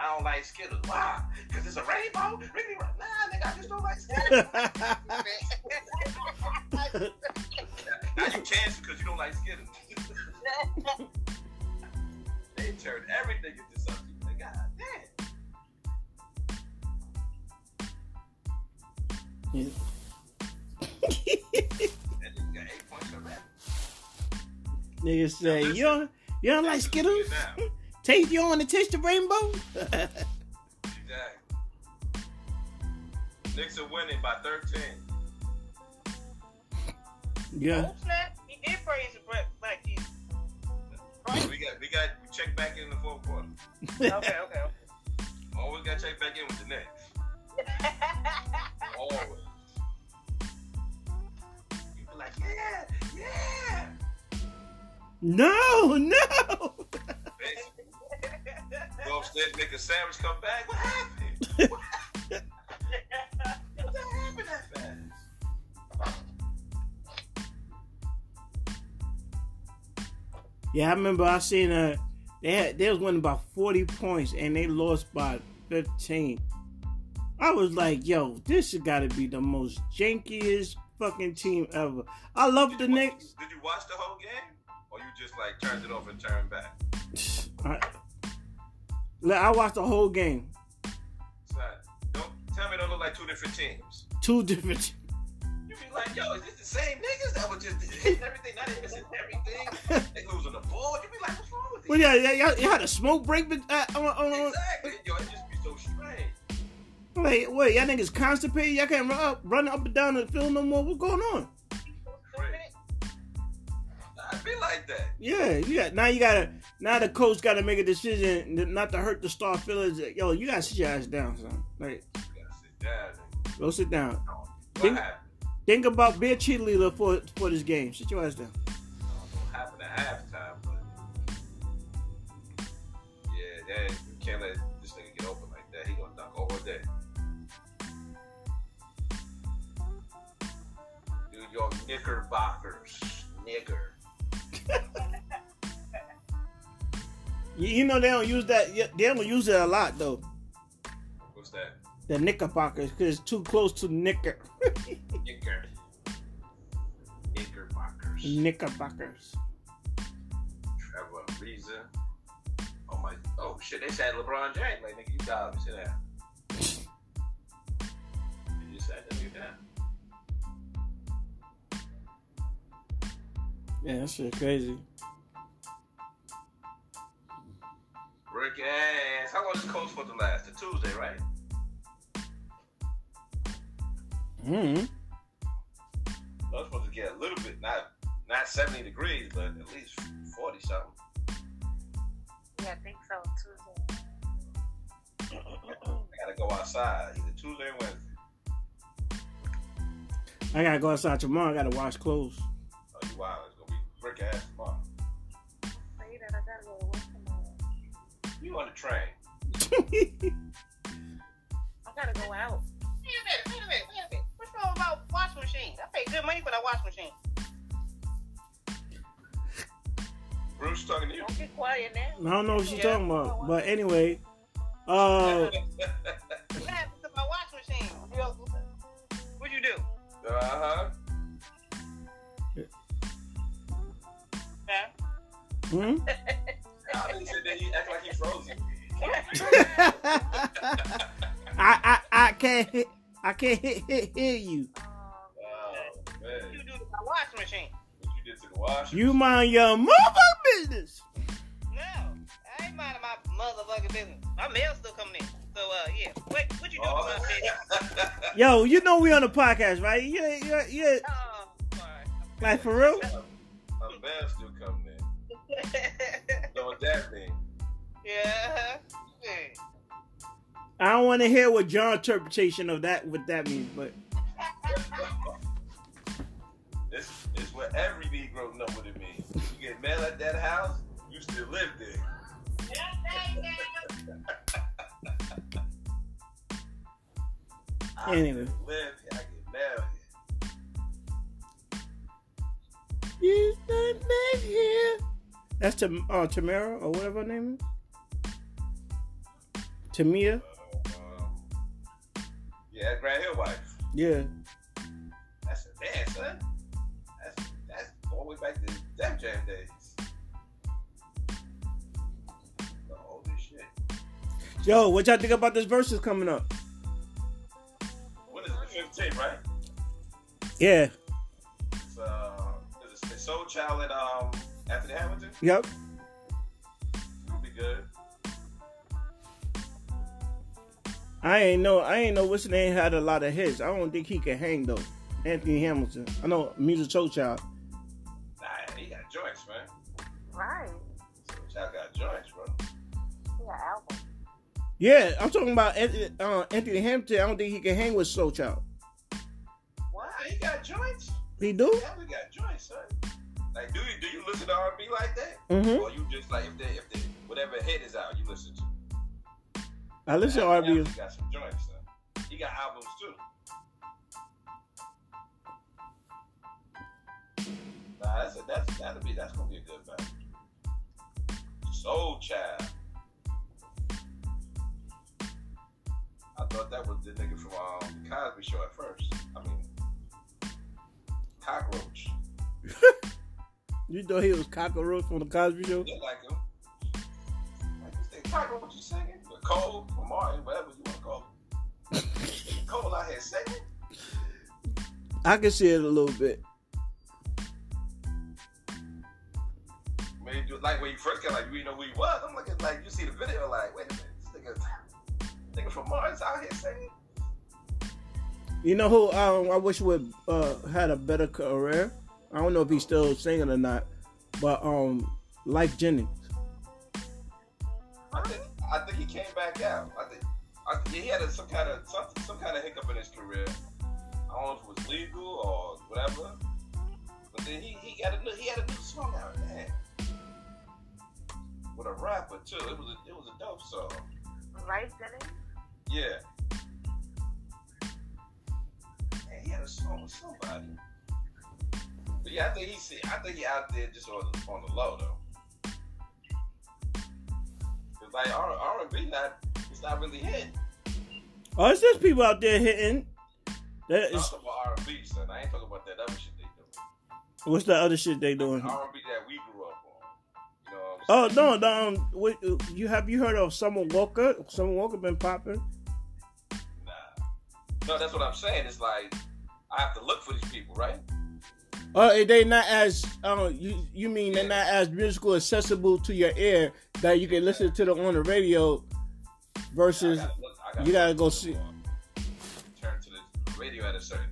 [SPEAKER 2] I don't like Skittles. Why? Because it's a rainbow? Really? Nah, nigga, I just don't like Skittles. now you cancel because you don't like Skittles. they turned everything into something. Like, God damn.
[SPEAKER 1] Yeah.
[SPEAKER 2] Nigga got eight points already.
[SPEAKER 1] Niggas say you don't, you don't like Skittles.
[SPEAKER 2] Now,
[SPEAKER 1] Taste you on to taste the rainbow?
[SPEAKER 2] exactly. Knicks are winning by 13.
[SPEAKER 1] yeah.
[SPEAKER 11] Snap. He did praise the Black, Black Jesus.
[SPEAKER 2] We got we got we check back in the fourth quarter.
[SPEAKER 11] Okay, okay, okay.
[SPEAKER 2] Always got to check back in with the Knicks. Always. You be like, yeah, yeah.
[SPEAKER 1] No, no.
[SPEAKER 2] Upstairs, make a sandwich, come back. What happened? What What happened that fast?
[SPEAKER 1] Yeah, I remember I seen uh they had they was winning by forty points and they lost by fifteen. I was like, yo, this has got to be the most jankiest fucking team ever. I love the Knicks.
[SPEAKER 2] Did you watch the whole game, or you just like turned it off and turned back?
[SPEAKER 1] I, Look, I watched the whole game.
[SPEAKER 2] Don't tell me they look like two different teams.
[SPEAKER 1] Two different.
[SPEAKER 2] You be like, yo, is this the same niggas that was just hitting everything? Not even missing everything. They losing the ball. You be like, what's wrong with
[SPEAKER 1] this?
[SPEAKER 2] Well,
[SPEAKER 1] yeah, yeah, yeah. You had a smoke break, but uh, on, on, on,
[SPEAKER 2] Exactly. Yo, it just be so strange.
[SPEAKER 1] Wait, wait, y'all niggas constipated? Y'all can't run up, run up and down the field no more? What's going on?
[SPEAKER 2] I be like that.
[SPEAKER 1] Yeah, you got now. You gotta now the coach got to make a decision not to hurt the star fillers. Yo, you gotta sit your ass down, son. Like,
[SPEAKER 2] gotta sit down.
[SPEAKER 1] go sit down. Think, think about be a cheerleader for for this game. Sit your ass down.
[SPEAKER 2] I don't know at halftime, but yeah, that, you can't let this nigga get open like that. He gonna dunk all day. New York Knickerbockers, nigger.
[SPEAKER 1] You, you know they don't use that. They don't use it a lot though.
[SPEAKER 2] What's that?
[SPEAKER 1] The Knickerbockers because it's too close to Knicker.
[SPEAKER 2] Knicker. Knickerbockers.
[SPEAKER 1] Knickerbockers.
[SPEAKER 2] Trevor Ariza. Oh my! Oh shit! They said LeBron James. Like nigga, you dog. Sit down. You just said that you down.
[SPEAKER 1] Yeah, that shit crazy.
[SPEAKER 2] Brick ass. How long is coach supposed to last? To Tuesday, right?
[SPEAKER 1] Hmm.
[SPEAKER 2] I was supposed to get a little bit, not not 70 degrees, but at least 40 something.
[SPEAKER 6] Yeah, I think so. Tuesday.
[SPEAKER 2] I gotta go outside either Tuesday or Wednesday.
[SPEAKER 1] I gotta go outside tomorrow. I gotta wash clothes.
[SPEAKER 2] Oh, you wild. It's gonna be brick ass You on the train.
[SPEAKER 6] I gotta go out.
[SPEAKER 11] Wait a minute, wait a minute, wait a minute. What's wrong about washing machine? I pay good money for that washing machine.
[SPEAKER 2] Bruce talking to you.
[SPEAKER 6] Don't get quiet now.
[SPEAKER 1] I don't know what she's
[SPEAKER 11] Yeah.
[SPEAKER 1] talking about, but anyway, uh,
[SPEAKER 11] What happened to my washing machine? What'd you do?
[SPEAKER 2] uh-huh.
[SPEAKER 11] Huh?
[SPEAKER 1] hmm?
[SPEAKER 2] Nah, he said that he act like he's frozen.
[SPEAKER 1] I, I, I can't, hit, I can't hit, hit, hear you.
[SPEAKER 2] Oh, man.
[SPEAKER 11] What you do to my washing machine?
[SPEAKER 2] What you did to the wash?
[SPEAKER 1] You mind your mother business.
[SPEAKER 11] No, I ain't minding my motherfucking business. My mail's still coming in. So, uh, yeah. What, what you do to my business?
[SPEAKER 2] Oh.
[SPEAKER 1] Yo, you know we on the podcast, right? Yeah, yeah, yeah.
[SPEAKER 11] Oh, sorry.
[SPEAKER 1] Like for real?
[SPEAKER 2] My mail still coming in. Know what that means?
[SPEAKER 11] Yeah. yeah.
[SPEAKER 1] I don't want to hear what your interpretation of that what that means, but
[SPEAKER 2] It's, it's what every Negro know what it means. You get mail at that house, you still live there. I
[SPEAKER 1] Anyway.
[SPEAKER 2] live here. I get mail here.
[SPEAKER 1] you here. That's Tam, uh, Tamara or whatever her name is. Tamia.
[SPEAKER 2] Um, yeah, Grant Hill wife.
[SPEAKER 1] Yeah.
[SPEAKER 2] That's a man, son. That's that's all the way back to Def Jam days. The oldest shit.
[SPEAKER 1] Yo, what y'all think about this Verzuz coming up?
[SPEAKER 2] What is it? The 15th, right?
[SPEAKER 1] Yeah.
[SPEAKER 2] It's, uh, it's Soulchild and um, Anthony Hamilton?
[SPEAKER 1] Yep.
[SPEAKER 2] It'll be good.
[SPEAKER 1] I ain't know. I ain't know what's name had a lot of hits. I don't think he can hang though. Anthony Hamilton. I know Musiq Soulchild.
[SPEAKER 2] Nah, he got joints, man.
[SPEAKER 6] Right.
[SPEAKER 2] Soulchild got joints, bro.
[SPEAKER 6] Yeah, album.
[SPEAKER 1] Yeah, I'm talking about Anthony, uh, Anthony Hamilton. I don't think he can hang with Soulchild.
[SPEAKER 2] What? He got joints?
[SPEAKER 1] He do?
[SPEAKER 2] Yeah, we got joints, son. Like, do you do you listen to R&B like that?
[SPEAKER 1] Mhm.
[SPEAKER 2] Or you just like if they if they whatever hit is out, you listen to?
[SPEAKER 1] I listen to R&B.
[SPEAKER 2] Hamilton got some joints, son. He got albums too. Nah, that's a, that's that'll be that's gonna be a good battle. Soulchild. I thought that that was the nigga from um, the Cosby Show at first. I mean, cockroach.
[SPEAKER 1] You thought he was cockroach from the Cosby Show?
[SPEAKER 2] Look like him. Like this nigga cockroach you singing? Cole from Martin, whatever you want to call him. Cole out here singing.
[SPEAKER 1] I can see it a little bit.
[SPEAKER 2] Do- like when you first got like you didn't know who he was. I'm looking like you see the video like wait a minute, this nigga, nigga from Mars out here singing.
[SPEAKER 1] You know who um, I wish would uh, had a better career. I don't know if he's still singing or not, but um, Lyfe Jennings.
[SPEAKER 2] I think I think he came back out. I think I, he had a, some kind of some, some kind of hiccup in his career. I don't know if it was legal or whatever. But then he, he got a new he had a new song out, man. With a rapper too. It was a it was a dope song.
[SPEAKER 6] Right, Dennis?
[SPEAKER 2] Yeah. Man, he had a song with somebody. But yeah, I think he's I think he out there just on the on the low though. Cause like R R and B not it's not really hitting.
[SPEAKER 1] Oh, it's just people out there hitting. That
[SPEAKER 2] I'm
[SPEAKER 1] is,
[SPEAKER 2] talking about R&B, son. I ain't talking about that other shit they doing.
[SPEAKER 1] what's the other shit they doing?
[SPEAKER 2] R&B that we grew up on. You know what I'm saying?
[SPEAKER 1] Oh no, no. Um, what, you have you heard of Summer Walker? Summer Walker been popping.
[SPEAKER 2] Nah, no, that's what I'm saying. It's like I have to look for these people, right?
[SPEAKER 1] Oh, they not as uh, you you mean they're not as musical accessible to your ear that you can listen to them on the radio versus you gotta go see.
[SPEAKER 2] Turn to the radio at a certain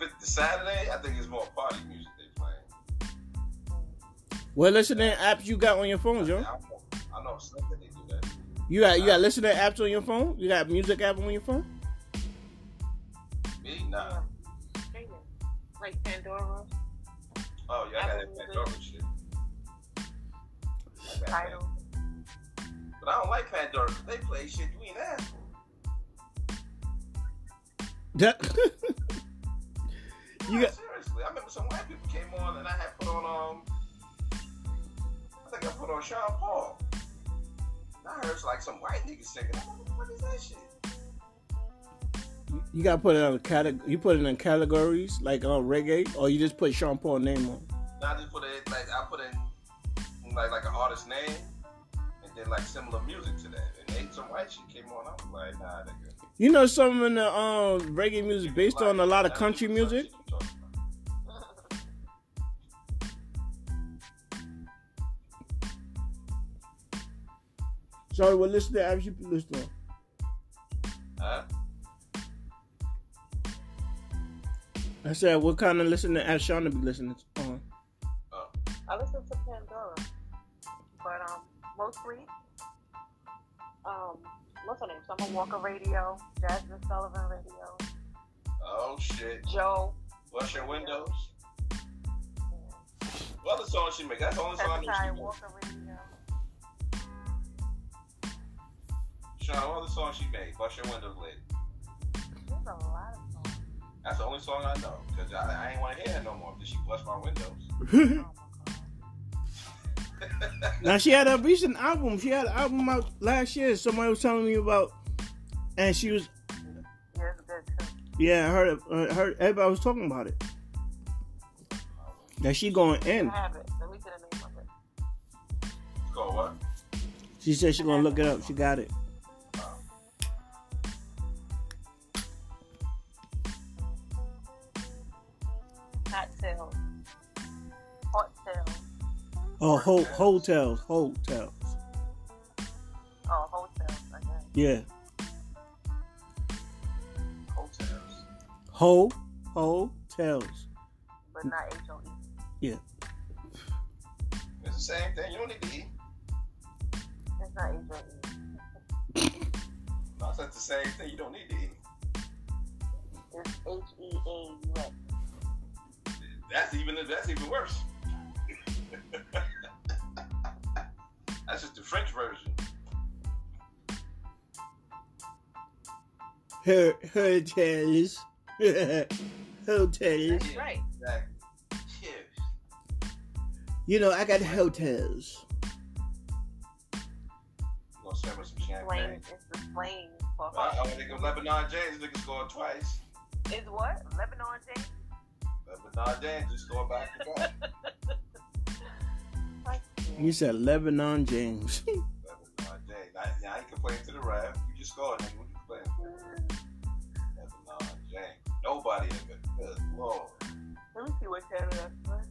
[SPEAKER 2] If it's the Saturday, I think it's more party music they playing.
[SPEAKER 1] What listening apps you got on your phone, Joe?
[SPEAKER 2] I know, I know some they do that.
[SPEAKER 1] You got you got listening apps on your phone? You got music app on your phone?
[SPEAKER 2] Me, nah.
[SPEAKER 6] Streaming. Like Pandora.
[SPEAKER 2] Oh, yeah, I got that Pandora shit. I got
[SPEAKER 6] Tidal.
[SPEAKER 2] But I don't like Pandora 'cause they play shit you ain't asked for.
[SPEAKER 1] That- you
[SPEAKER 2] No,
[SPEAKER 1] got
[SPEAKER 2] seriously. I remember some white people came on and I had put on um I think I put on Sean Paul. And I heard like some white niggas singing. I'm like, what is that shit?
[SPEAKER 1] you gotta put it on a category. You put it in categories like on reggae, or you just put Sean Paul name on.
[SPEAKER 2] Now I just put it like I put in like like an artist name and then like similar music to that. And they some white shit came on. I was like, nah, nigga.
[SPEAKER 1] You know, some of the um, reggae music based on a lot of country music. Sorry, what listen to apps you listen?
[SPEAKER 2] Huh?
[SPEAKER 1] I said, what kind of listening to be listening on?
[SPEAKER 6] I listen to Pandora, but um, mostly, um, what's her name? Summer Walker Radio, Jazmine Sullivan Radio,
[SPEAKER 2] Oh shit.
[SPEAKER 6] Joe.
[SPEAKER 2] Wash your windows. What other song she make? That's the only song I know she
[SPEAKER 6] Hezekiah. Walker Radio.
[SPEAKER 2] Sean, what other song she made? Wash your windows, lady.
[SPEAKER 6] There's a lot of songs.
[SPEAKER 2] That's the only song I know. Cause I, I ain't want to hear her no more. Cause she bust my windows.
[SPEAKER 1] Oh, now she had a recent album. She had an album out last year. Somebody was telling me about, and she was.
[SPEAKER 6] Yeah, it's good too.
[SPEAKER 1] Yeah, I heard. I heard everybody was talking about it. That she going in.
[SPEAKER 6] I have it. Let me get the name of it.
[SPEAKER 2] Called what?
[SPEAKER 1] She said she gonna look it up. She got it. Oh, ho- hotels, hotels.
[SPEAKER 6] Oh, Hotels. Okay.
[SPEAKER 1] Yeah,
[SPEAKER 2] Hotels.
[SPEAKER 1] ho, hotels.
[SPEAKER 6] But not H O E.
[SPEAKER 1] Yeah.
[SPEAKER 2] It's the same thing. You don't need to eat.
[SPEAKER 6] It's not H O E.
[SPEAKER 2] No, that's the same thing. You don't need to eat.
[SPEAKER 6] It's H E A U X.
[SPEAKER 2] That's even that's even worse. That's just the French version.
[SPEAKER 1] Her, hotels. hotels.
[SPEAKER 11] That's right.
[SPEAKER 2] Exactly.
[SPEAKER 1] You know, I got hotels.
[SPEAKER 2] You gonna serve us some champagne?
[SPEAKER 6] It's the flame. Well,
[SPEAKER 2] I, I think of Lebanon James. Nigga scored twice.
[SPEAKER 6] Is what? Lebanon James?
[SPEAKER 2] Lebanon James just going back to back.
[SPEAKER 1] You said Lebanon James.
[SPEAKER 2] Lebanon James. Now, now I ain't complaining to the ref. You just scored, nigga. What you complaining for? Lebanon James. Nobody in good. Good lord.
[SPEAKER 6] Let me see what channel that's on.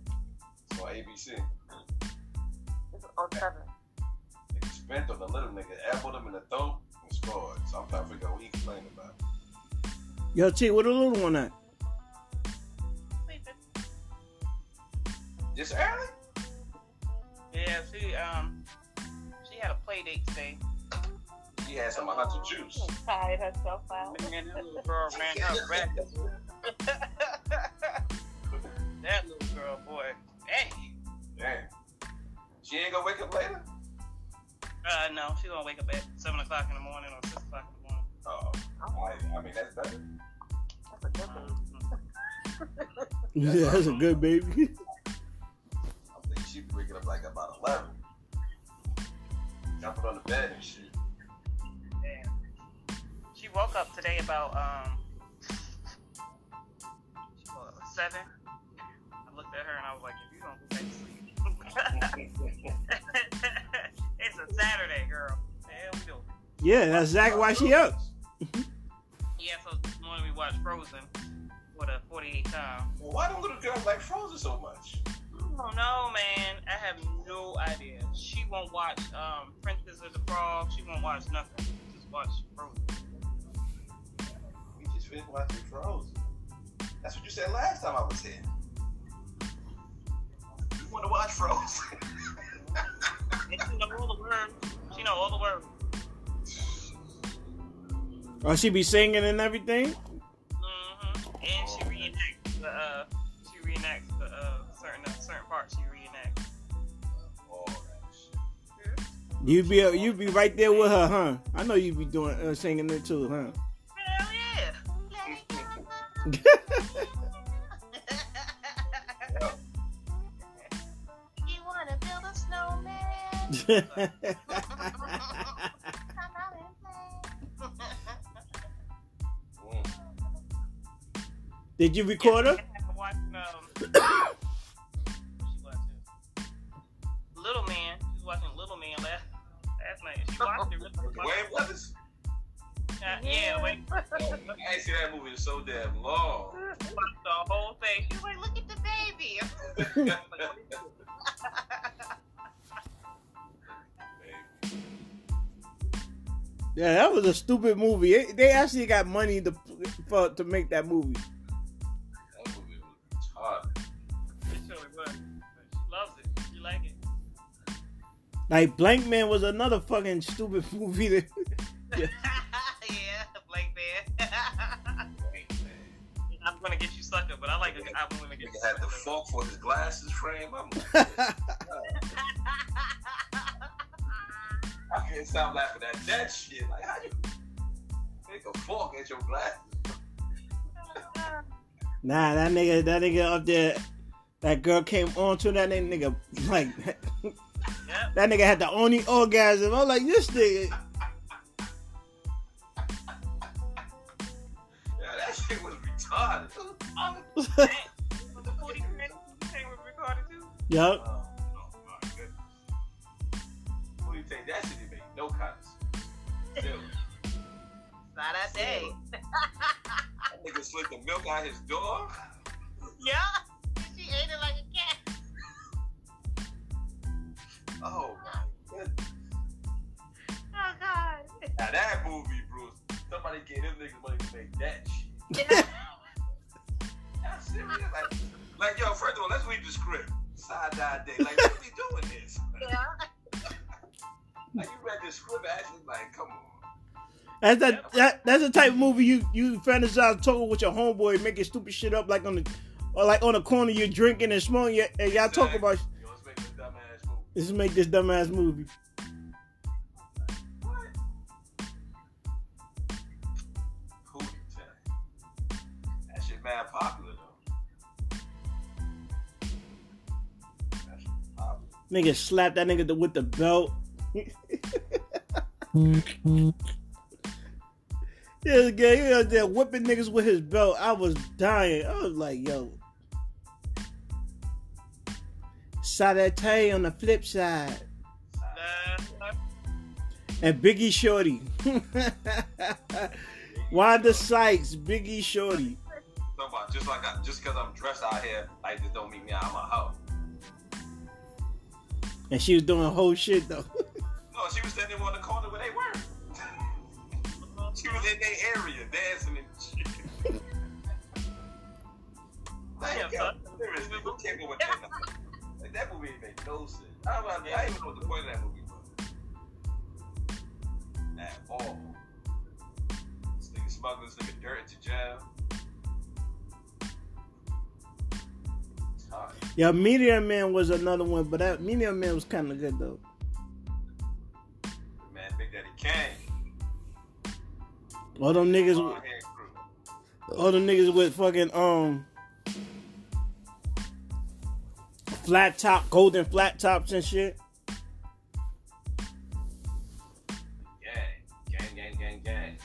[SPEAKER 2] It's on ABC.
[SPEAKER 6] It's on 7.
[SPEAKER 2] Nigga spent on the little nigga, elbowed him in the throat and scored. So I'm trying to figure out what he complaining about.
[SPEAKER 1] Yo, T, what the little one at?
[SPEAKER 2] Just early?
[SPEAKER 11] Yeah, she um she had a play date today.
[SPEAKER 2] She had some hunter juice.
[SPEAKER 6] Tired herself out.
[SPEAKER 11] Man, that little girl ran her back. that little girl, boy. Dang.
[SPEAKER 2] Damn. She ain't gonna wake up later?
[SPEAKER 11] Uh no, she gonna wake up at seven o'clock in the morning or six o'clock in the morning.
[SPEAKER 2] Oh, I, I mean, that's better.
[SPEAKER 6] That's a good one.
[SPEAKER 1] Yeah, that's a good baby.
[SPEAKER 2] Jumping on the bed and shit.
[SPEAKER 11] Damn. She woke up today about um she woke up seven. I looked at her and I was like, if you don't go back to sleep. it's a Saturday, girl. The hell we?
[SPEAKER 1] Yeah, that's exactly why she up.
[SPEAKER 11] Yeah, so this morning we watched Frozen for the 48th time.
[SPEAKER 2] Well, why don't little girls like Frozen so much?
[SPEAKER 11] Oh no, man! I have no idea. She won't watch um, Princess of the Frog. She won't watch nothing. Just watch Frozen.
[SPEAKER 2] We just finished watching Frozen. That's what you said last time I was here. You want to watch Frozen?
[SPEAKER 11] She know all the words. She know all the words.
[SPEAKER 1] Oh, she be singing and everything?
[SPEAKER 11] hmm And she reenacts the uh, she reenacts the certain certain parts. She reenacts.
[SPEAKER 2] that shit.
[SPEAKER 1] You be you be right there with her, huh? I know you'd be doing uh, singing it too, huh?
[SPEAKER 11] Hell yeah!
[SPEAKER 6] You wanna build a snowman? Come out and play.
[SPEAKER 1] Did you record her?
[SPEAKER 11] I'm um, Little Man. She's watching Little Man last last night. She watched it.
[SPEAKER 2] With the Wayans brothers?
[SPEAKER 11] Uh, yeah, wait.
[SPEAKER 2] Oh, I ain't seen that movie in so damn long.
[SPEAKER 11] watched the whole thing. She was like, "Look at the baby."
[SPEAKER 1] Yeah, that was a stupid movie. They- They actually got money to for to make that movie.
[SPEAKER 2] That movie was hard.
[SPEAKER 11] Like
[SPEAKER 1] Blank Man was another fucking stupid movie. That,
[SPEAKER 11] yeah, Blake Bear. I'm gonna get you sucker, but I like it. I'm gonna get you
[SPEAKER 2] Nigga had the
[SPEAKER 11] sucker.
[SPEAKER 2] fork for his glasses frame. I'm like, I can't stop laughing at that shit. Like, how you make a fork at your glasses?
[SPEAKER 1] nah, that nigga, that nigga up there, that girl came on to that nigga like
[SPEAKER 11] Yep.
[SPEAKER 1] that nigga had the only orgasm. I was like, this nigga.
[SPEAKER 2] Yeah, that shit was retarded.
[SPEAKER 11] Was the 40 minutes you came with recorded too?
[SPEAKER 1] Yup.
[SPEAKER 2] Oh, oh, my goodness. Who do you think that shit made? No cuts. Still.
[SPEAKER 11] Not that day.
[SPEAKER 2] That nigga slid the milk out his door.
[SPEAKER 11] Yeah. She ate it like a
[SPEAKER 2] Oh my goodness.
[SPEAKER 11] Oh God.
[SPEAKER 2] Now that movie, Bruce, somebody gave them niggas money to make that shit. Y'all serious? Like, like, yo, first of all, let's read the script. Side die day. Like, what are we doing this?
[SPEAKER 11] Yeah.
[SPEAKER 2] Like, you read the script, actually, like, come on.
[SPEAKER 1] That's that, that that's the type of movie you you fantasize talking with your homeboy, making stupid shit up like on the or like on the corner you're drinking and smoking and y'all talk about
[SPEAKER 2] let's make this dumbass movie. What? Who mad popular though. Popular.
[SPEAKER 1] Nigga slapped that nigga with the belt. Yeah, guy, he was there whipping niggas with his belt. I was dying. I was like, yo. Sadate on the flip side. And Biggie Shorty. Wanda Sykes, Biggie Shorty.
[SPEAKER 2] Talking about just like I, just because I'm dressed out here, like this don't mean me I'm a hoe.
[SPEAKER 1] And she was doing whole shit though.
[SPEAKER 2] No, she was standing on the corner where they were. she was in their area dancing and shit. like,
[SPEAKER 11] Yeah, son.
[SPEAKER 2] seriously, who came up with that? Like, that movie ain't make no sense. I don't, know, I don't even know what the point of that movie was. At all. This nigga smuggling this nigga dirt into jail. It's hard.
[SPEAKER 1] yeah, Meteor Man was another one, but that Meteor Man was kind of good though.
[SPEAKER 2] Man, Big Daddy Kane.
[SPEAKER 1] All them niggas,
[SPEAKER 2] Long
[SPEAKER 1] all them niggas with fucking um flat top, golden flat tops and shit.
[SPEAKER 2] Gang, gang, gang, gang, gang.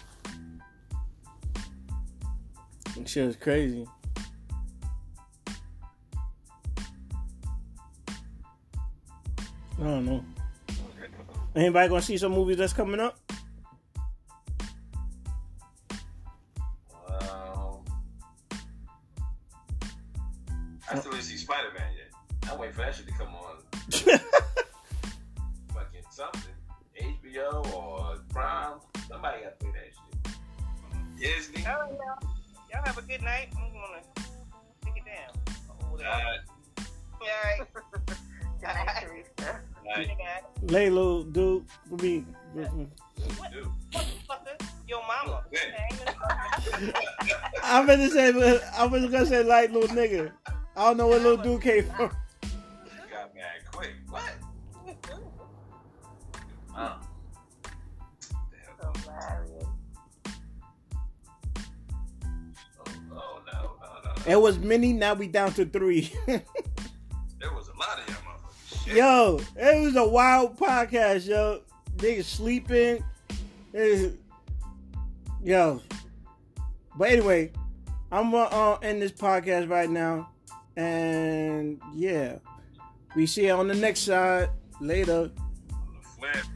[SPEAKER 1] That shit was crazy. I don't know. Anybody gonna see some movies that's coming up?
[SPEAKER 2] Um, I still see Spider Man yet. I'm waiting for that shit to come on. Fucking something. HBO or Prime. Somebody got to play that shit. Disney.
[SPEAKER 11] all right, y'all. Y'all have a good night. I'm gonna take it down. Hold
[SPEAKER 2] uh,
[SPEAKER 11] Alright.
[SPEAKER 6] Good night, Teresa.
[SPEAKER 2] like,
[SPEAKER 11] Good night.
[SPEAKER 1] Lay little dude for me.
[SPEAKER 2] dude.
[SPEAKER 11] Motherfucker, your mama. Okay,
[SPEAKER 1] I'm gonna say, I was gonna say light little nigga. I don't know where little dude came from. It was many. Now we down to three.
[SPEAKER 2] There was a lot of y'all motherfuckers. Shit.
[SPEAKER 1] yo, it was a wild podcast, yo. Niggas sleeping. Yo. But anyway, I'm gonna uh, end this podcast right now. And yeah, we see you on the next side later.
[SPEAKER 2] On the flip.